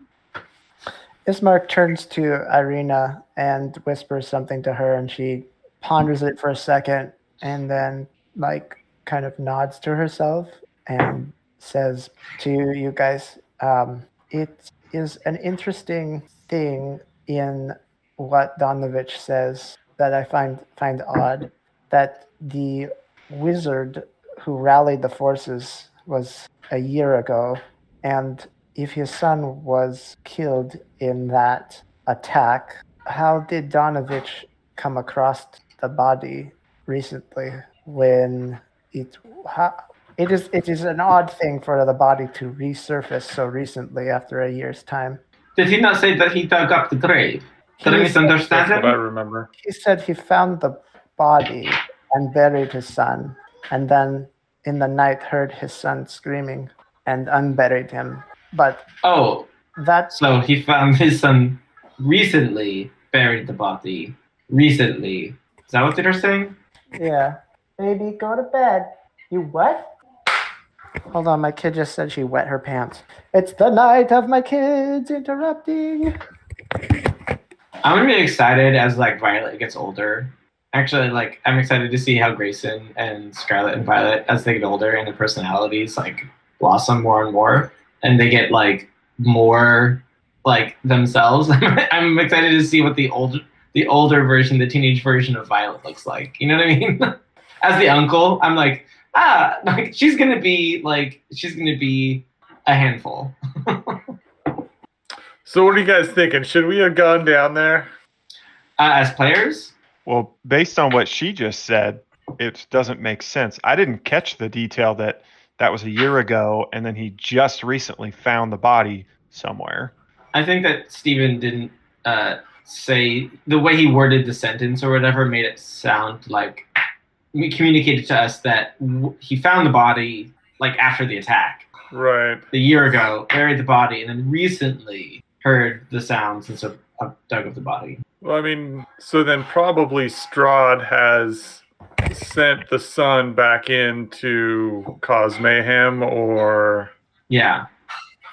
Ismark turns to Irina and whispers something to her, and she ponders it for a second, and then like kind of nods to herself and says to you guys, um, "It is an interesting thing in what Donovich says that I find find odd. That the wizard who rallied the forces was a year ago, and if his son was killed in that attack, how did Donovich come across the body recently when it how, it is it is an odd thing for the body to resurface so recently after a year's time. Did he not say that he dug up the grave? Did I He misunderstand That's what I remember. he said he found the body and buried his son, and then in the night heard his son screaming and unburied him. But Oh, that's so he found his son recently, buried the body recently. Is that what they're saying? Yeah. Baby, go to bed. You what? Hold on, my kid just said she wet her pants. It's the night of my kids interrupting. I'm gonna be excited as like Violet gets older. Actually, like I'm excited to see how Grayson and Scarlet and Violet, as they get older and their personalities like blossom more and more, and they get like more like themselves. [laughs] I'm excited to see what the older the older version, the teenage version of Violet looks like. You know what I mean? [laughs] as the uncle, I'm like, ah, like she's gonna be like she's gonna be a handful. [laughs] So what are you guys thinking? Should we have gone down there? Uh, as players, Well, based on what she just said, it doesn't make sense. I didn't catch the detail that that was a year ago, and then he just recently found the body somewhere. I think that Stephen didn't uh, say the way he worded the sentence or whatever made it sound like he communicated to us that w- he found the body like after the attack Right. a year ago, buried the body, and then recently heard the sounds and so uh, dug up the body. Well, I mean, so then probably Strahd has sent the son back in to cause mayhem or Yeah,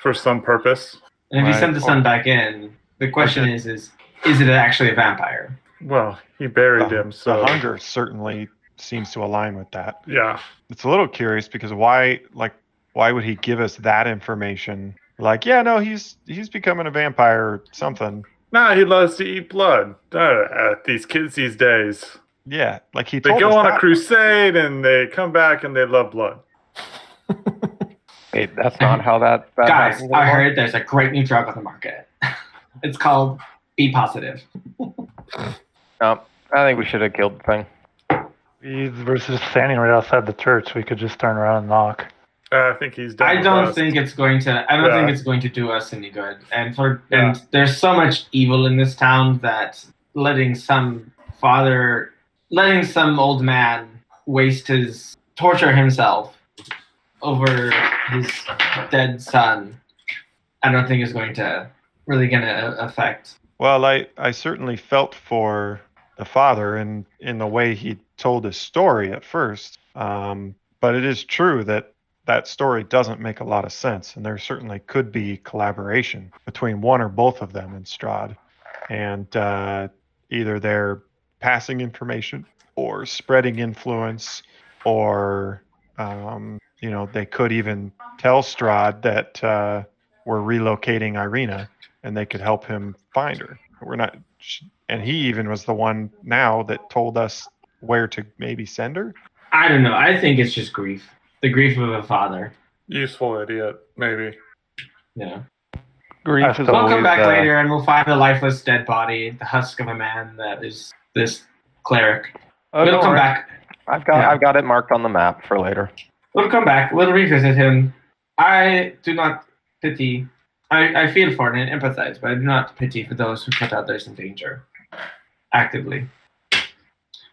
for some purpose. And if you Right. send the son back in, the question is, is is it actually a vampire? Well, he buried The- him, so the hunger certainly seems to align with that. yeah. It's a little curious because why, like, why would he give us that information? Like, yeah, no, he's he's becoming a vampire or something. Nah, he loves to eat blood. Uh, these kids these days, Yeah, like he they told go us on a crusade and they come back and they love blood. [laughs] Hey, that's not how that. that Guys, I anymore. heard there's a great new drug on the market. [laughs] it's called Be Positive. [laughs] No, I think we should have killed the thing. We were just standing right outside the church. We could just turn around and knock. Uh, I think he's done. I don't us. think it's going to. I don't think it's going to do us any good. And for Yeah. and there's so much evil in this town that letting some father, letting some old man waste his torture himself over his dead son, I don't think is going to really going to affect. Well, I I certainly felt for the father in in the way he told his story at first. Um, but it is true that that story doesn't make a lot of sense, and there certainly could be collaboration between one or both of them in Strahd, and uh, either they're passing information or spreading influence, or um, you know they could even tell Strahd that uh, we're relocating Irina and they could help him find her. We're not, and he even was the one now that told us where to maybe send her. I don't know. I think it's just grief, the grief of a father. Useful idiot, maybe. Yeah. Grief is We'll We'll come always, back uh, later and we'll find the lifeless dead body, the husk of a man that is this cleric. Oh, we'll don't come worry. back. I've got Yeah. I've got it marked on the map for later. We'll come back. We'll revisit him. I do not pity. I, I feel for and empathize, but I do not pity for those who put others in danger actively.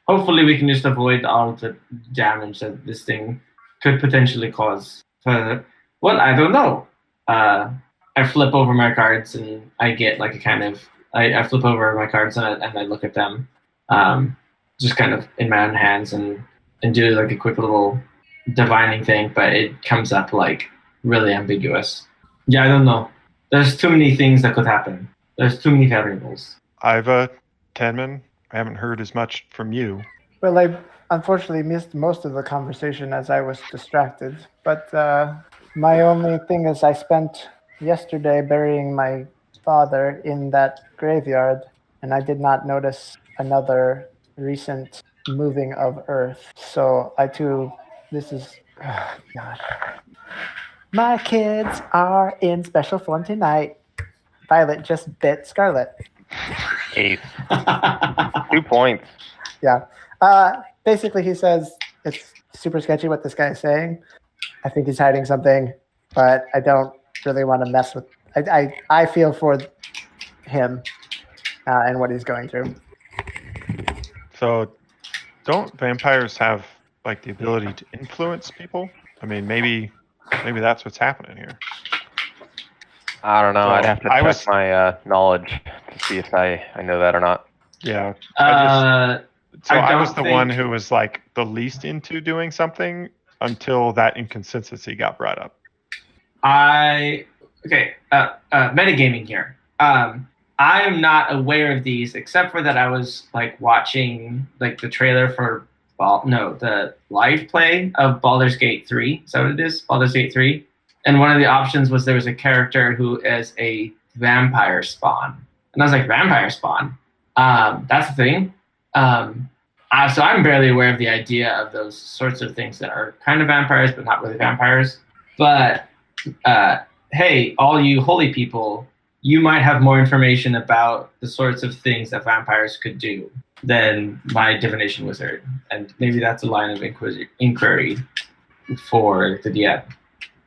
Hopefully, we can just avoid all the damage that this thing could potentially cause. Further, well, I don't know. Uh, I flip over my cards and I get like a kind of. I, I flip over my cards and I, and I look at them, um, just kind of in my own hands and and do like a quick little divining thing, but it comes up like really ambiguous. Yeah, I don't know. There's too many things that could happen. There's too many variables. Iva, Tanman, I haven't heard as much from you. Well, I unfortunately missed most of the conversation as I was distracted. But uh, my only thing is, I spent yesterday burying my father in that graveyard, and I did not notice another recent moving of earth. So I too, this is, oh, [sighs] God. My kids are in special form tonight. Violet just bit Scarlet. Ace. [laughs] Two points. Yeah. Uh, basically, he says it's super sketchy what this guy is saying. I think he's hiding something, but I don't really want to mess with. I I, I feel for him uh, and what he's going through. So, don't vampires have like the ability to influence people? I mean, maybe maybe that's what's happening here. I don't know. So, I'd have to I check was- my uh, knowledge to see if I, I know that or not. Yeah. I uh, So I I, was the one who was like the least into doing something until that inconsistency got brought up. I okay. Uh, uh, metagaming here. Um, I am not aware of these except for that I was like watching like the trailer for Ball, no the live play of Baldur's Gate three. Is that what it is? Baldur's Gate three. And one of the options was there was a character who is a vampire spawn, and I was like vampire spawn. Um, that's the thing. Um, so I'm barely aware of the idea of those sorts of things that are kind of vampires but not really vampires. But uh, hey, all you holy people, you might have more information about the sorts of things that vampires could do than my divination wizard, and maybe that's a line of inquisi- inquiry for the DM.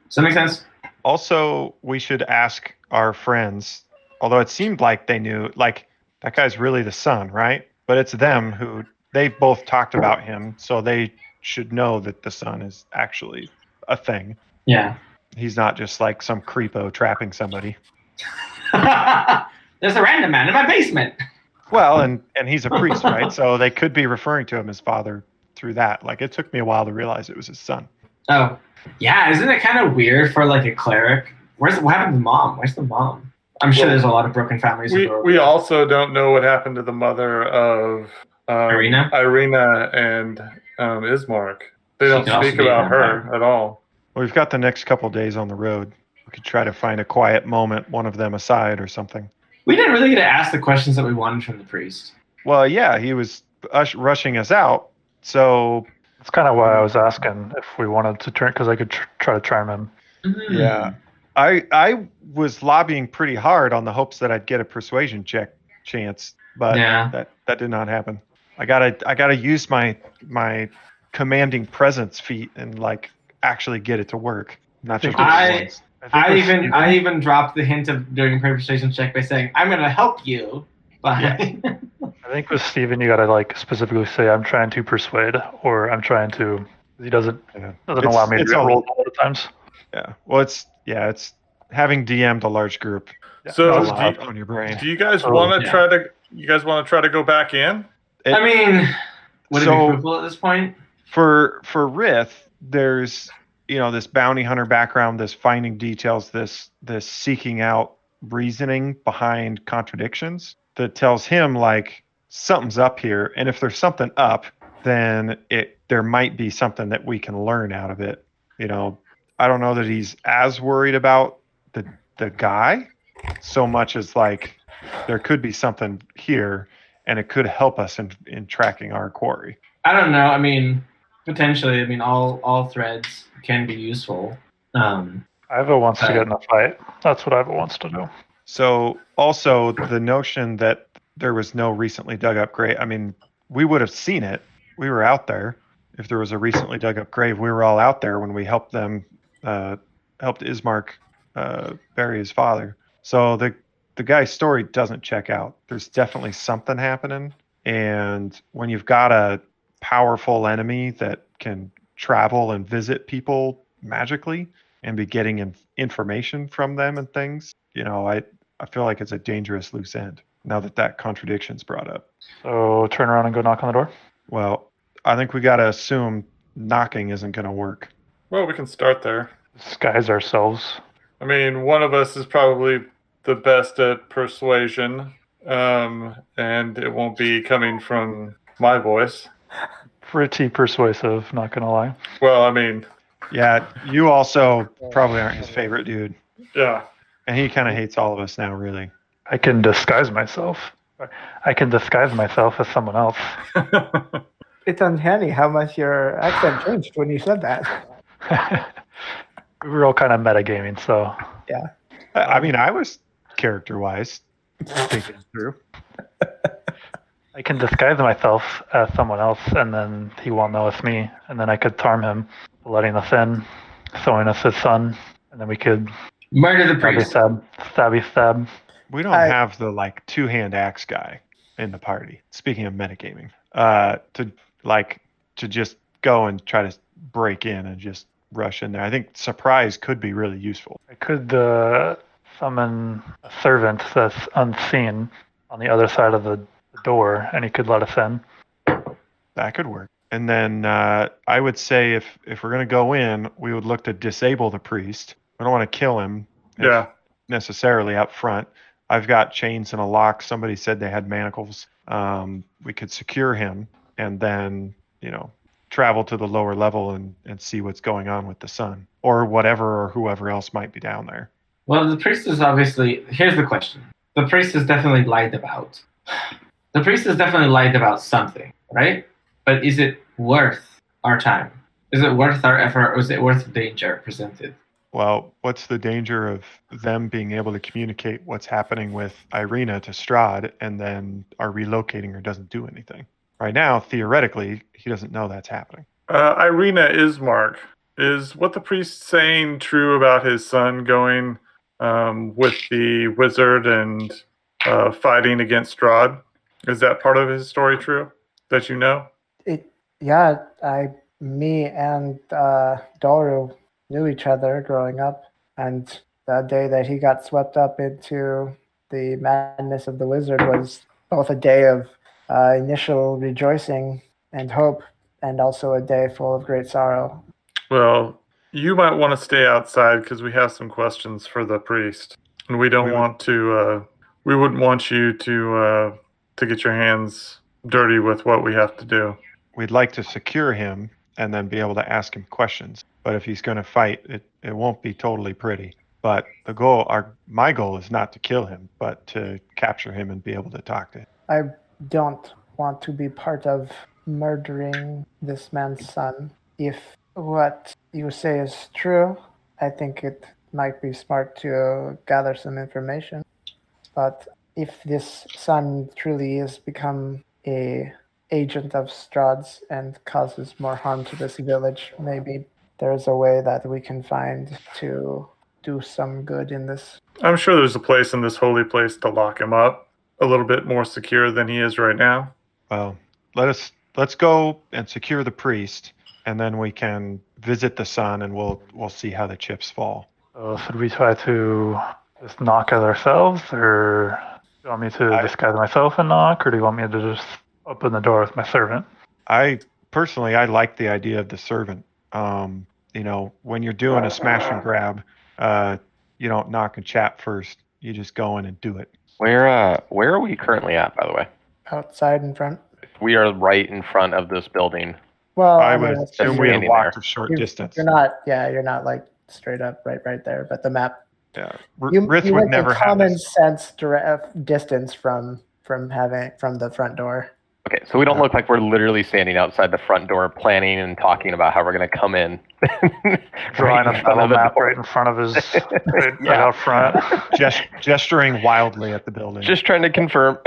Does that make sense? Also, we should ask our friends, although it seemed like they knew, like that guy's really the son, right? But it's them who they both talked about him, so they should know that the son is actually a thing. Yeah. He's not just like some creepo trapping somebody. [laughs] There's a random man in my basement. Well, and and he's a priest, [laughs] right? So they could be referring to him as father through that. Like it took me a while to realize it was his son. Oh, yeah. Isn't it kind of weird for like a cleric? Where's what happened to mom? Where's the mom? I'm sure Well, there's a lot of broken families. We we also don't know what happened to the mother of um, Irina? Irina and um, Ismark. They don't speak about her vampire. at all. Well, we've got the next couple days on the road. We could try to find a quiet moment, one of them aside or something. we didn't really get to ask the questions that we wanted from the priest. Well, yeah, he was ush- rushing us out. So That's kind of why I was asking if we wanted to turn, because I could tr- try to charm him. Yeah. I I was lobbying pretty hard on the hopes that I'd get a persuasion check chance, but Yeah. that that did not happen. I gotta I gotta use my my commanding presence feat and like actually get it to work. Not just I- once. think I even I even dropped the hint of doing a persuasion check by saying I'm going to help you. But [laughs] I think with Steven, you gotta like specifically say, "I'm trying to persuade," or "I'm trying to." He doesn't doesn't It's- allow me to roll all- rolled a lot of times. Yeah. Well, it's yeah, it's having DM'd a large group. So That's do a lot you- on your brain. Do you guys Oh, want to yeah. try to? You guys want to try to go back in? I mean, would it So- be fruitful at this point? for for Rith, there's you know this bounty hunter background, this finding details, this this seeking out reasoning behind contradictions that tells him like something's up here, and if there's something up, then it there might be something that we can learn out of it. You know, I don't know that he's as worried about the the guy so much as like there could be something here, and it could help us in in tracking our quarry. I don't know. I mean, potentially. I mean, all all threads can be useful. Um, Iva wants to get in a fight. That's what Iva wants to do. So also the notion that there was no recently dug up grave. I mean, we would have seen it. We were out there. If there was a recently dug up grave, we were all out there when we helped them, uh, helped Ismark uh, bury his father. So the the guy's story doesn't check out. There's definitely something happening, and when you've got a powerful enemy that can travel and visit people magically and be getting in, information from them and things, you know, I I feel like it's a dangerous loose end now that that contradiction's brought up. So turn around and go knock on the door. Well, I think we got to assume knocking isn't going to work. Well, we can start there. Disguise ourselves. I mean, one of us is probably the best at persuasion, um, and it won't be coming from my voice. Pretty persuasive, not gonna lie. Well, I mean, Yeah, you also probably aren't his favorite dude, yeah. and he kind of hates all of us now, really. I can disguise myself. I can disguise myself as someone else. [laughs] It's uncanny how much your accent changed when you said that. [laughs] we were all kind of metagaming, so I, I mean, I was character-wise thinking through. [laughs] I can disguise myself as someone else, and then he won't know it's me. And then I could charm him, letting us in, showing us his son, and then we could murder the stabby priest. stab, stabby stab. We don't I- have the like two-hand axe guy in the party. Speaking of metagaming, uh, to like to just go and try to break in and just rush in there. I think surprise could be really useful. I could uh, summon a servant that's unseen on the other side of the the door, and he could let us in. That could work. And then uh, I would say if if we're gonna go in, we would look to disable the priest. We don't want to kill him Yeah. necessarily up front. I've got chains and a lock. Somebody said they had manacles. Um, we could secure him and then you know travel to the lower level and and see what's going on with the son or whatever or whoever else might be down there. Well, the priest is obviously. Here's the question: the priest has definitely lied about. [sighs] The priest has definitely lied about something, right? But is it worth our time? Is it worth our effort, or is it worth the danger presented? Well, what's the danger of them being able to communicate what's happening with Irina to Strahd and then are relocating her doesn't do anything? Right now, theoretically, he doesn't know that's happening. Uh, Irina Ismark. Is what the priest saying true about his son going um, with the wizard and uh, fighting against Strahd? Is that part of his story true that you know? It, yeah, I, me and uh, Doru knew each other growing up, and the day that he got swept up into the madness of the wizard was both a day of uh, initial rejoicing and hope, and also a day full of great sorrow. Well, you might want to stay outside because we have some questions for the priest. and we don't We want to. Uh, we wouldn't want you to uh, to get your hands dirty with what we have to do. We'd like to secure him and then be able to ask him questions. But if he's going to fight, it, it won't be totally pretty. But the goal, our my goal is not to kill him, but to capture him and be able to talk to him. I don't want to be part of murdering this man's son. If what you say is true, I think it might be smart to gather some information. But if this son truly is become a agent of Strahd's and causes more harm to this village, maybe there's a way that we can find to do some good in this. I'm sure there's a place in this holy place to lock him up a little bit more secure than he is right now. Well, let us let's go and secure the priest, and then we can visit the son, and we'll we'll see how the chips fall. So should we try to just knock it ourselves, or do you want me to I- disguise myself and knock, or do you want me to just open the door with my servant? I personally, I like the idea of the servant. Um, you know, when you're doing a smash and grab, uh, you don't knock and chat first. You just go in and do it. Where uh where are we currently at, by the way? Outside in front. We are right in front of this building. Well, I mean, would assume we have standing walked there. a short You're- distance. You're not, yeah, you're not like straight up right, right there. But the map, Yeah, R- you, Rith you would went the never have common sense direct distance from from having from the front door. Okay, so we don't look like we're literally standing outside the front door planning and talking about how we're gonna come in. [laughs] Drawing Right a in front of the map door. right in front of his, [laughs] right, right out front. [laughs] Gest- gesturing wildly at the building. Just trying to confirm.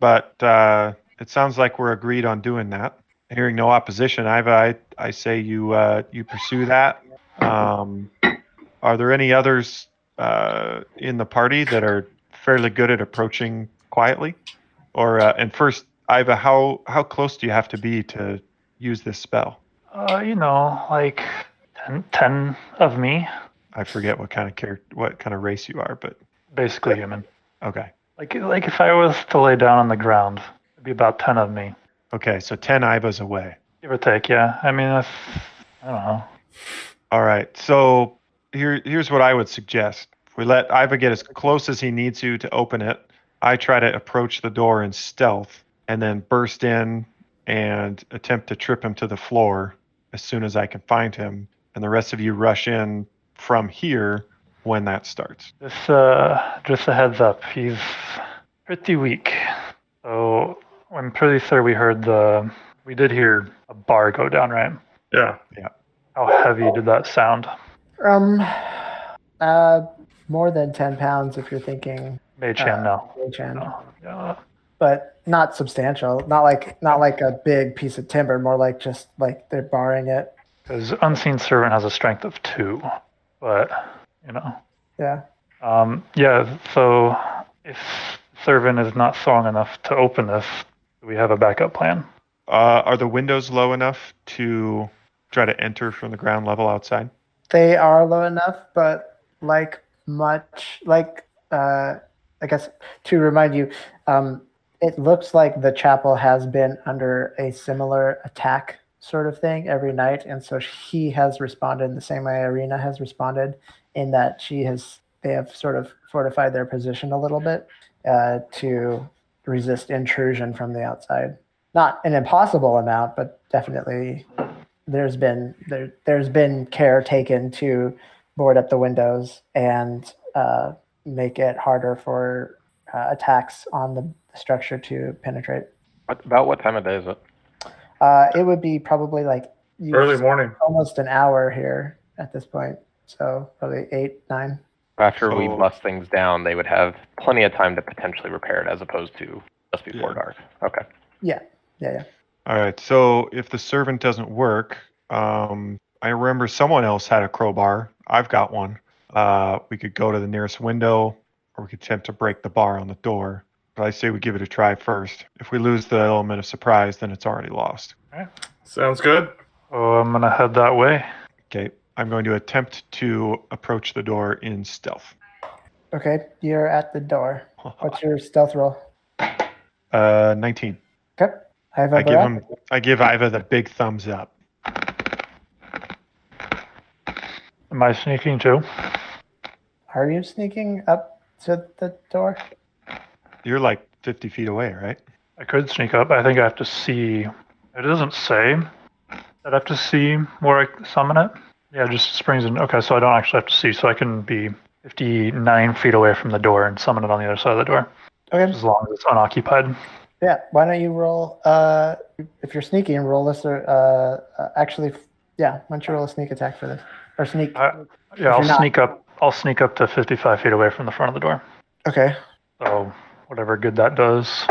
but uh, it sounds like we're agreed on doing that. Hearing no opposition, Iva, I, I say you uh, you pursue that. Um, are there any others uh, in the party that are fairly good at approaching quietly? Or uh, and first, Iva, how how close do you have to be to use this spell? Uh, you know, like 10, 10 of me, I forget what kind of character, what kind of race you are, but basically human. okay, Like, like if I was to lay down on the ground, it'd be about 10 of me, okay. So ten Ivas away. give or take. Yeah, I mean, that's, I don't know. All right. So here, here's what I would suggest. We let Iva get as close as he needs to to open it, I try to approach the door in stealth and then burst in and attempt to trip him to the floor as soon as I can find him. And the rest of you rush in from here when that starts. Just, uh, just a heads up, he's pretty weak. So I'm pretty sure we heard the, we did hear a bar go down, right? Yeah. How heavy did that sound? Um, uh, more than ten pounds if you're thinking Mage Uh, hand, no. Mage hand. no. Yeah. but not substantial. Not like not like a big piece of timber. More like just like they're barring it. Because Unseen Servant has a strength of two, but, you know. Yeah. Um, yeah, so if Servant is not strong enough to open this, do we have a backup plan? Uh, are the windows low enough to try to enter from the ground level outside? They are low enough, but like much like uh, I guess to remind you, um, it looks like the chapel has been under a similar attack sort of thing every night, and so he has responded in the same way Irina has responded, in that she has they have sort of fortified their position a little bit uh, to resist intrusion from the outside. Not an impossible amount, but definitely there's been there there's been care taken to board up the windows and uh, make it harder for uh, attacks on the structure to penetrate. what, about what time of day is it? Uh, it would be probably like Early morning. almost an hour here at this point, so probably eight nine. After we So- bust things down, they would have plenty of time to potentially repair it as opposed to just before Yeah. dark. Okay. Yeah, yeah, yeah. All right. So if the servant doesn't work, um, I remember someone else had a crowbar. I've got one. Uh, we could go to the nearest window, or we could attempt to break the bar on the door. But I say we give it a try first. If we lose the element of surprise, then it's already lost. Sounds good. Oh, I'm gonna head that way. Okay. I'm going to attempt to approach the door in stealth. Okay, you're at the door. [laughs] What's your stealth roll? Uh, 19. Okay, I have give barat. him. I give Iva the big thumbs up. Am I sneaking too? Are you sneaking up to the door? You're like 50 feet away, right? I could sneak up. I think I have to see. It doesn't say. I'd have to see where I summon it. Yeah, it just springs in. Okay, so I don't actually have to see. So I can be 59 feet away from the door and summon it on the other side of the door, Okay. as long as it's unoccupied. Yeah. Why don't you roll? Uh, if you're sneaking, roll this. Or, uh, uh, actually, yeah. Why don't you roll a sneak attack for this? Or sneak. I- Yeah, I'll not- sneak up. I'll sneak up to 55 feet away from the front of the door. Okay. So whatever good that does,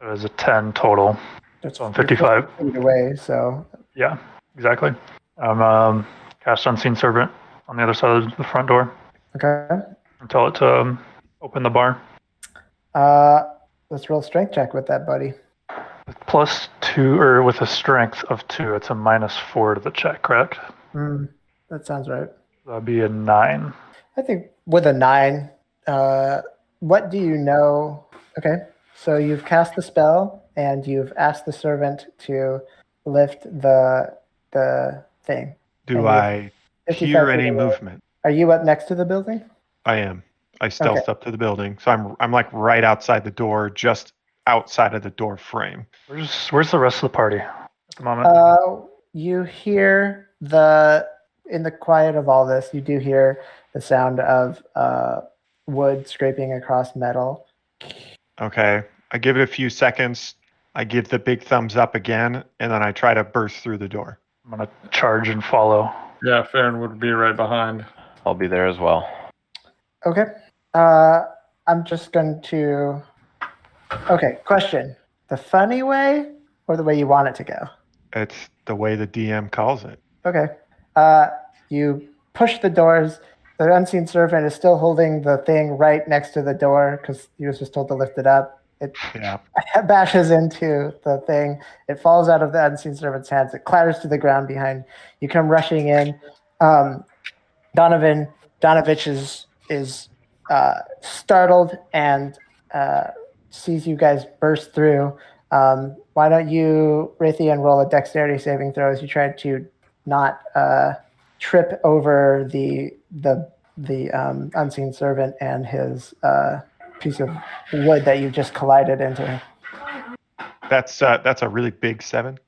it was a 10 total. That's So I'm 55. feet away. So Yeah, exactly. I'm um, cast Unseen Servant on the other side of the front door okay. and tell it to um, open the bar. Uh, let's roll strength check with that, buddy. With plus two, or with a strength of two, it's a minus four to the check, correct? Hmm. That sounds right. That'd be a nine. I think with a nine, uh, what do you know? Okay, so you've cast the spell and you've asked the servant to lift the the thing. Do And I 55 hear feet any away. movement? Are you up next to the building? I am. I stealthed up to the building, so I'm I'm like right outside the door, just outside of the door frame. Where's Where's the rest of the party at the moment? Uh, you hear the in the quiet of all this, you do hear the sound of uh, wood scraping across metal. Okay. I give it a few seconds. I give the big thumbs up again, and then I try to burst through the door. I'm gonna charge and follow. Yeah, Farron would be right behind. I'll be there as well. Okay. Uh, I'm just going to. Okay, question: the funny way or the way you want it to go? It's the way the DM calls it. Okay. Uh, you push the doors. The unseen servant is still holding the thing right next to the door because he was just told to lift it up. It Yeah. [laughs] bashes into the thing. It falls out of the unseen servant's hands. It clatters to the ground behind. You come rushing in. Um, Donovan Donovich is is uh, startled and uh, sees you guys burst through. Um, why don't you, Raytheon, roll a dexterity saving throw as you try to not uh, trip over the the the um, unseen servant and his uh, piece of wood that you just collided into. That's uh, that's a really big seven.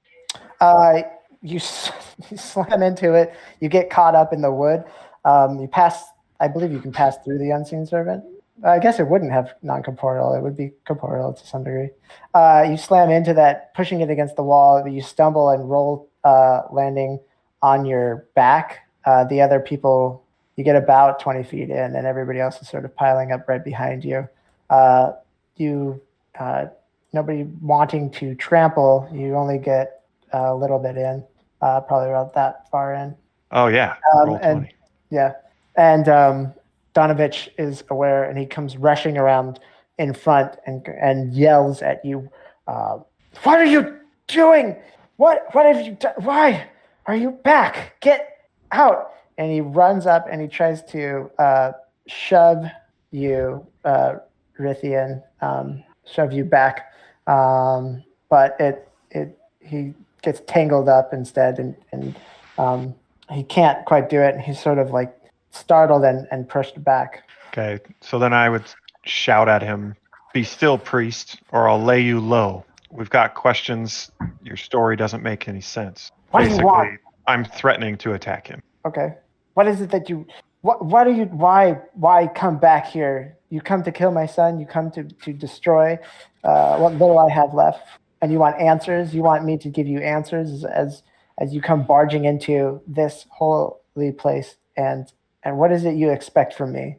Uh, you, [laughs] you slam into it. You get caught up in the wood. Um, you pass. I believe you can pass through the unseen servant. I guess it wouldn't have non-corporeal. It would be corporeal to some degree. Uh, you slam into that, pushing it against the wall. You stumble and roll, uh, landing on your back. Uh, the other people, you get about 20 feet in, and everybody else is sort of piling up right behind you. Uh, you, uh, nobody wanting to trample. You only get a little bit in, uh, probably about that far in. Oh yeah. Um, and- 20. Yeah. And um, Donovich is aware and he comes rushing around in front and, and yells at you, uh, What are you doing? What, what have you done? Why are you back? Get out. And he runs up and he tries to uh, shove you, uh, Rithian, um, shove you back. Um, but it, it, he gets tangled up instead and, and um, he can't quite do it. And he's sort of like startled and, and pushed back. Okay. So then I would shout at him, "Be still, priest, or I'll lay you low." We've got questions. Your story doesn't make any sense. What do you want? I'm threatening to attack him. Okay. What is it that you? What? What do you? Why? Why come back here? You come to kill my son. You come to to destroy uh, what little I have left, and you want answers. You want me to give you answers as as you come barging into this holy place. And and what is it you expect from me?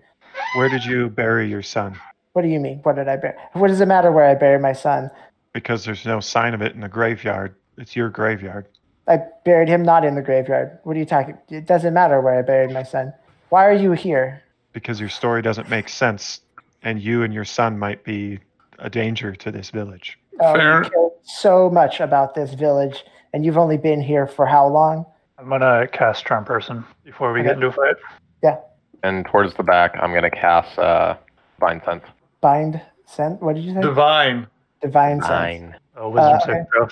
Where did you bury your son? What do you mean? What did I bury? What does it matter where I bury my son? Because there's no sign of it in the graveyard. It's your graveyard. I buried him not in the graveyard. What are you talking? It doesn't matter where I buried my son. Why are you here? Because your story doesn't make sense, and you and your son might be a danger to this village. Oh, Fair. you care so much about this village, and you've only been here for how long? I'm gonna cast Charm Person before we Okay. get into a fight. Yeah. And towards the back, I'm gonna cast uh, Bind Sense. Bind scent. What did you say? Divine. Divine sense. Nine. Uh, wisdom Uh, saving throw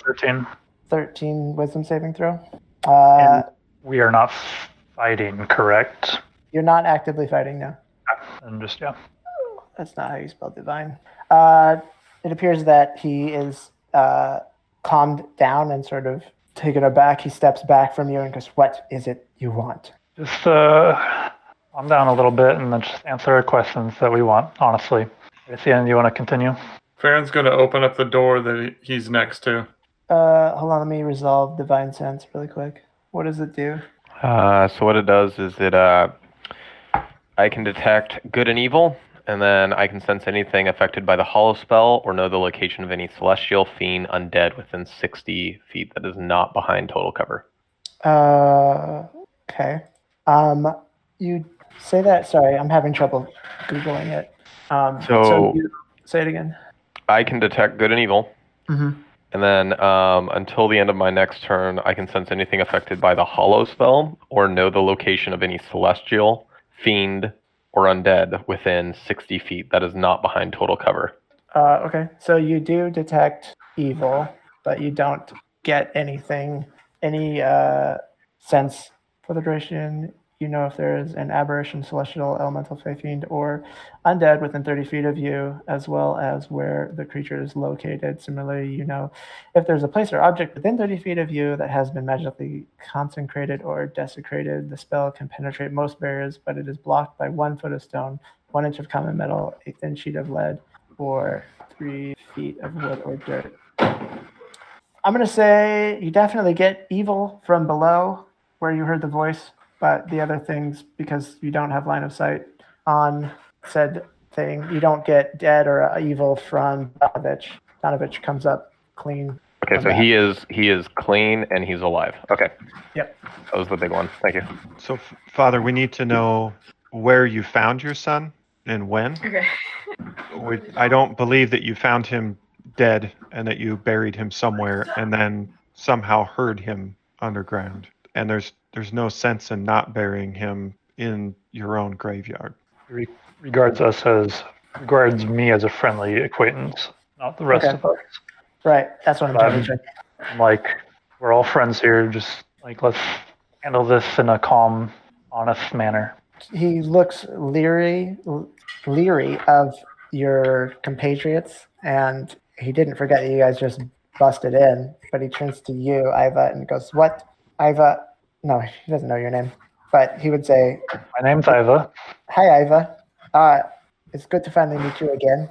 13. Wisdom saving throw. Uh, We are not fighting, correct? you're not actively fighting now. And just yeah. That's not how you spell divine. Uh, it appears that he is uh, calmed down and sort of taken aback. He steps back from you and goes, "What is it you want?" Just uh, calm down a little bit and then just answer our questions that we want. Honestly, Etienne, you want to continue? Farron's going to open up the door that he's next to. Uh, hold on, let me resolve divine sense really quick. What does it do? Uh, so what it does is it uh, I can detect good and evil, and then I can sense anything affected by the hallow spell or know the location of any celestial, fiend, undead within 60 feet that is not behind total cover. Uh, okay. Um, you say that. Sorry, I'm having trouble googling it. Um, So- you, say it again. I can detect good and evil, Mm-hmm. And then um, until the end of my next turn, I can sense anything affected by the hallow spell or know the location of any celestial, fiend, or undead within 60 feet that is not behind total cover. Uh, okay. So you do detect evil, but you don't get anything, any uh, sense for the duration. You know if there is an aberration, celestial, elemental, fey fiend, or undead within 30 feet of you, as well as where the creature is located. Similarly, you know if there's a place or object within 30 feet of you that has been magically consecrated or desecrated. The spell can penetrate most barriers, but it is blocked by one foot of stone, one inch of common metal, a thin sheet of lead, or three feet of wood or dirt. I'm gonna say you definitely get evil from below where you heard the voice, but the other things, because you don't have line of sight on said thing, you don't get dead or uh, evil from Donovich. Donovich comes up clean. Okay, so Okay. he is he is clean and he's alive. Okay. Yep. That was the big one. Thank you. So, F- Father, we need to know where you found your son and when. Okay. We, I don't believe that you found him dead and that you buried him somewhere and then somehow heard him underground. And there's there's no sense in not burying him in your own graveyard. Re- regards us as regards me as a friendly acquaintance, not the rest Okay. of us. Right, that's what I'm trying to check. I'm like, we're all friends here. Just like let's handle this in a calm, honest manner. He looks leery, leery of your compatriots, and he didn't forget that you guys just busted in. But he turns to you, Iva, and goes, "What, Iva? No, he doesn't know your name, but he would say, My name's Iva. "Hi, Iva. Uh, it's good to finally meet you again.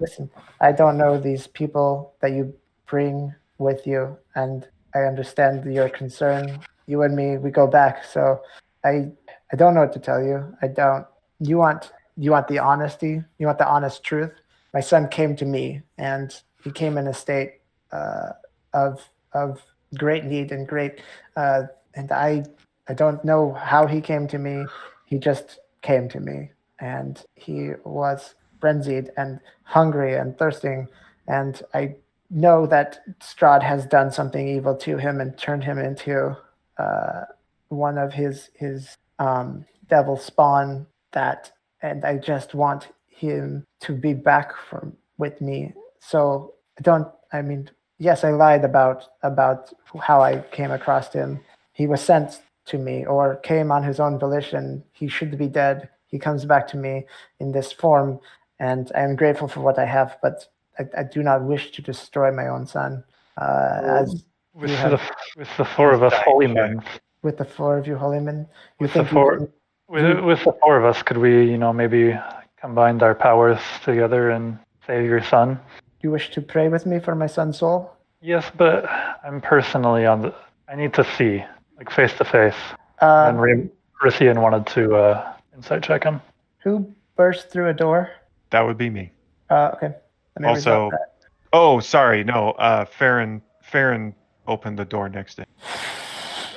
Listen, I don't know these people that you bring with you, and I understand your concern. You and me, we go back, so I I don't know what to tell you. I don't. You want you want the honesty. You want the honest truth. My son came to me, and he came in a state uh, of of great need and great, uh, and I I don't know how he came to me. He just came to me, and he was frenzied and hungry and thirsting, and I know that Strahd has done something evil to him and turned him into uh, one of his his um, devil spawn. That, and I just want him to be back from with me. So I don't. I mean, yes, I lied about about how I came across him. He was sent to me or came on his own volition. He should be dead. He comes back to me in this form, and I am grateful for what I have, but I, I do not wish to destroy my own son. Uh, as With have- the with the four of us holy men, with the four of you holy men, you With the think you four- can- with with the four of us, could we, you know, maybe combined our powers together and save your son? Do you wish to pray with me for my son's soul? Yes, but I'm personally on the. I need to see, like face to face. Uh, And Ray- Rician wanted to uh, insight check him. who burst through a door? That would be me. Uh, okay. Let me Also- resolve that. Oh, sorry, no. Uh, Farron Farron opened the door next to him.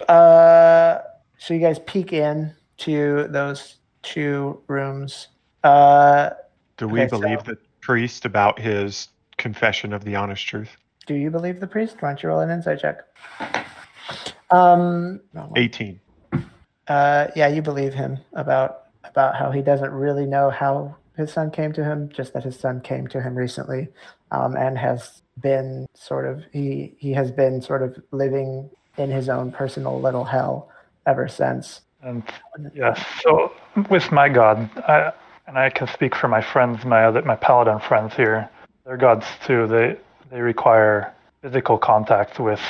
Uh, so you guys peek in to those two rooms. Uh, Do we Okay, so- believe the priest about his confession of the honest truth? do you believe the priest? Why don't you roll an insight check? Um, 18. uh, yeah, you believe him about about how he doesn't really know how his son came to him, just that his son came to him recently, um, and has been sort of he he has been sort of living in his own personal little hell ever since. And yes, so with my God, I and I can speak for my friends, my other my paladin friends here. They're gods too. They they require physical contact with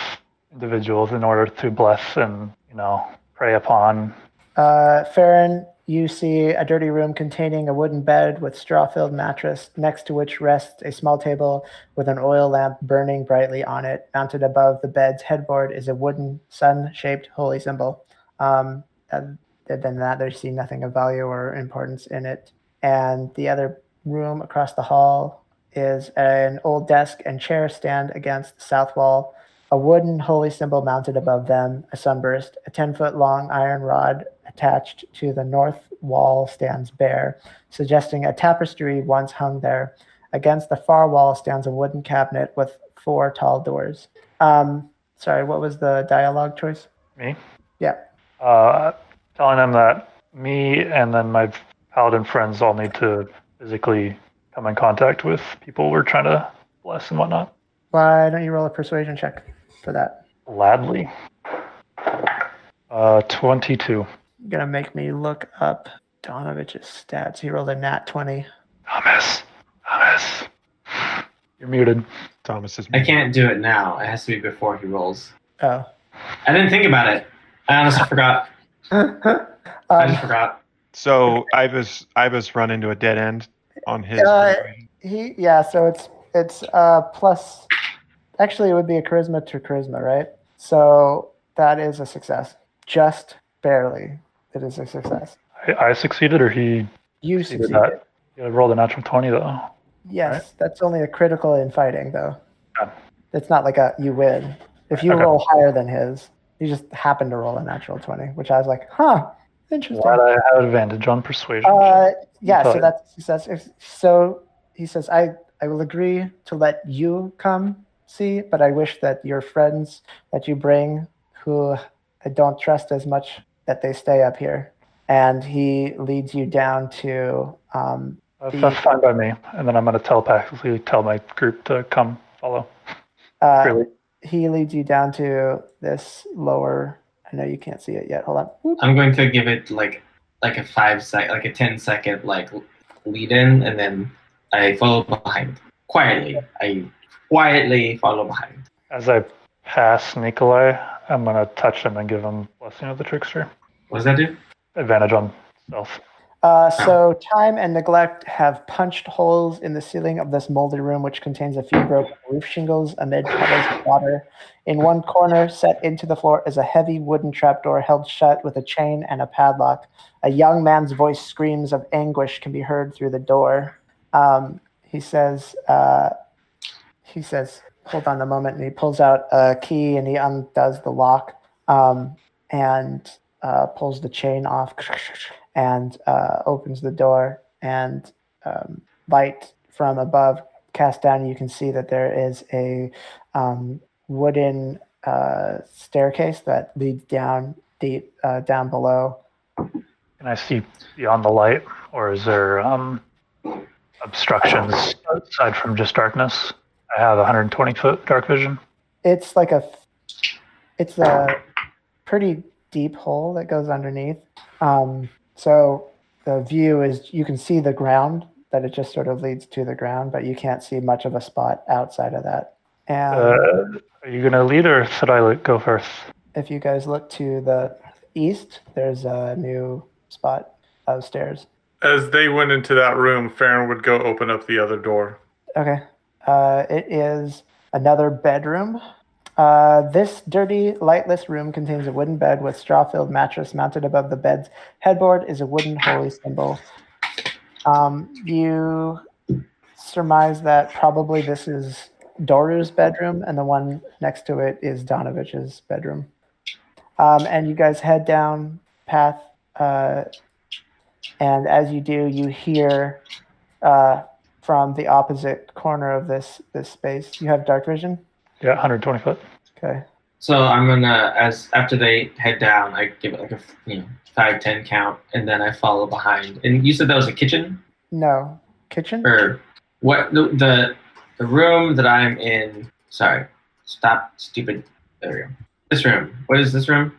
individuals in order to bless and you know prey upon. Uh, Farron, you see a dirty room containing a wooden bed with straw-filled mattress, next to which rests a small table with an oil lamp burning brightly on it. Mounted above the bed's headboard is a wooden sun-shaped holy symbol. Um, other than that, they see nothing of value or importance in it. And the other room across the hall is an old desk and chair stand against the south wall a wooden holy symbol mounted above them, a sunburst, a 10 foot long iron rod attached to the north wall stands bare, suggesting a tapestry once hung there. Against the far wall stands a wooden cabinet with four tall doors. Um, sorry, what was the dialogue choice? Me? Yeah. Uh, telling them that me and then my paladin friends all need to physically come in contact with people we're trying to bless and whatnot. Why don't you roll a persuasion check for that? Gladly. Uh, 22. You're gonna make me look up Donovich's stats. He rolled a nat 20. Thomas. Thomas. You're muted. Thomas is. I can't do it now. It has to be before he rolls. Oh. I didn't think about it. I honestly [laughs] forgot. I just um, forgot. So Ibis Ibis run into a dead end on his. Uh, he yeah. So it's it's uh plus. Actually, it would be a charisma to charisma, right? So that is a success. Just barely. It is a success. I, I succeeded, or he, You succeeded. that. he rolled a natural 20, though. Yes, Right. that's only a critical in fighting, though. Yeah. It's not like a you win. If you Okay. roll higher than his, you just happen to roll a natural twenty, which I was like, huh, interesting. Glad I had advantage on persuasion. Uh, yeah, so that's a success. If, so he says, I, I will agree to let you come see, but I wish that your friends that you bring, who I don't trust as much, that they stay up here. And he leads you down to um, That's, the- that's fine by me. And then I'm going to telepathically tell my group to come follow. uh, Really? he leads you down to this lower. I know you can't see it yet. Hold on. Whoop. I'm going to give it like like a five sec, like a ten second like lead in, and then I follow behind quietly. I quietly follow behind. As I pass Nikolai, I'm going to touch him and give him Blessing of the Trickster. What does that do? Advantage on stealth. Uh, so time and neglect have punched holes in the ceiling of this moldy room, which contains a few broken roof shingles amid puddles of water. In one corner, set into the floor, is a heavy wooden trapdoor held shut with a chain and a padlock. A young man's voice screams of anguish can be heard through the door. Um, he says, uh, he says, hold on a moment, and he pulls out a key and he undoes the lock um, and uh, pulls the chain off and uh, opens the door and um, light from above cast down you can see that there is a um, wooden uh, staircase that leads down deep uh, down below Can I see beyond the light, or is there um, obstructions aside from just darkness? I have 120 foot dark vision. it's like a it's a pretty deep hole that goes underneath um, so the view is you can see the ground that it just sort of leads to the ground but you can't see much of a spot outside of that and Uh, are you going to lead, or should I go first? if you guys look to the east there's a new spot of stairs As they went into that room, Farron would go open up the other door. Okay. Uh, it is another bedroom. Uh, this dirty, lightless room contains a wooden bed with straw-filled mattress mounted above the bed's headboard is a wooden holy symbol. Um, you surmise that probably this is Doru's bedroom, and the one next to it is Donovich's bedroom. Um, and you guys head down path, uh, and as you do, you hear uh, from the opposite corner of this this space. You have dark vision. Yeah, 120 foot. Okay. So I'm gonna as after they head down, I give it like a you know five ten count, and then I follow behind. And you said that was a kitchen No kitchen. or what? The the, the room that I'm in. Sorry, stop, stupid. There we go. This room. What is this room?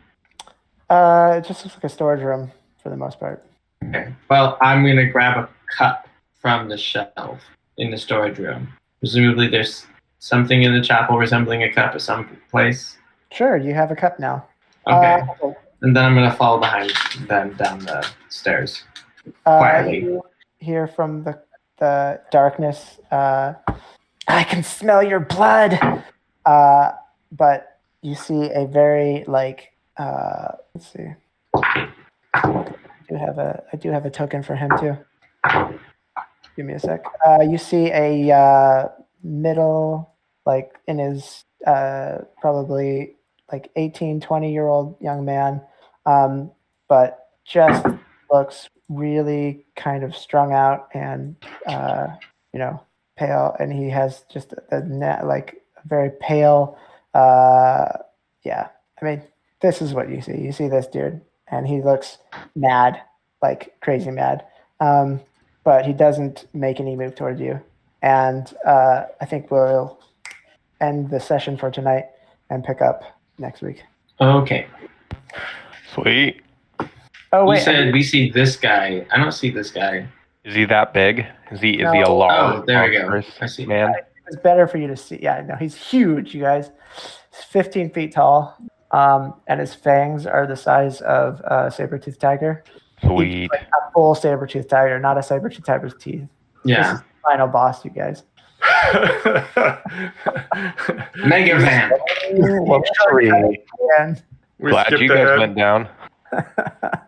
Uh, it just looks like a storage room for the most part. Okay. Well, I'm gonna grab a cup from the shelf in the storage room. Presumably, there's something in the chapel resembling a cup at some place. Sure, you have a cup now. Okay, Uh, and then I'm gonna follow behind them down the stairs. Uh, Quietly. you hear from the the darkness. Uh, I can smell your blood. Uh, but you see a very like. Uh, let's see. I do have a I do have a token for him too. Give me a sec. Uh, you see a uh, middle like in his uh, probably like 18 20 year old young man um, but just looks really kind of strung out and uh, you know pale and he has just a net like a very pale uh, yeah. I mean this is what you see. You see this dude and he looks mad like crazy mad. Um, but he doesn't make any move toward you and uh, i think we'll end the session for tonight and pick up next week Okay. Sweet. oh We wait said we see this guy. I don't see this guy. Is he that big? Is he is he a large Oh, there we go. I see. man? it's better for you to see. Yeah, no, he's huge, you guys. He's 15 feet tall, um, and his fangs are the size of a saber-toothed tiger. Sweet. Like a full saber tooth tiger, not a saber tooth tiger's teeth. This Yeah. is the final boss, you guys. [laughs] Mega Van. Luxury. [laughs] Glad you guys ahead. went down. [laughs]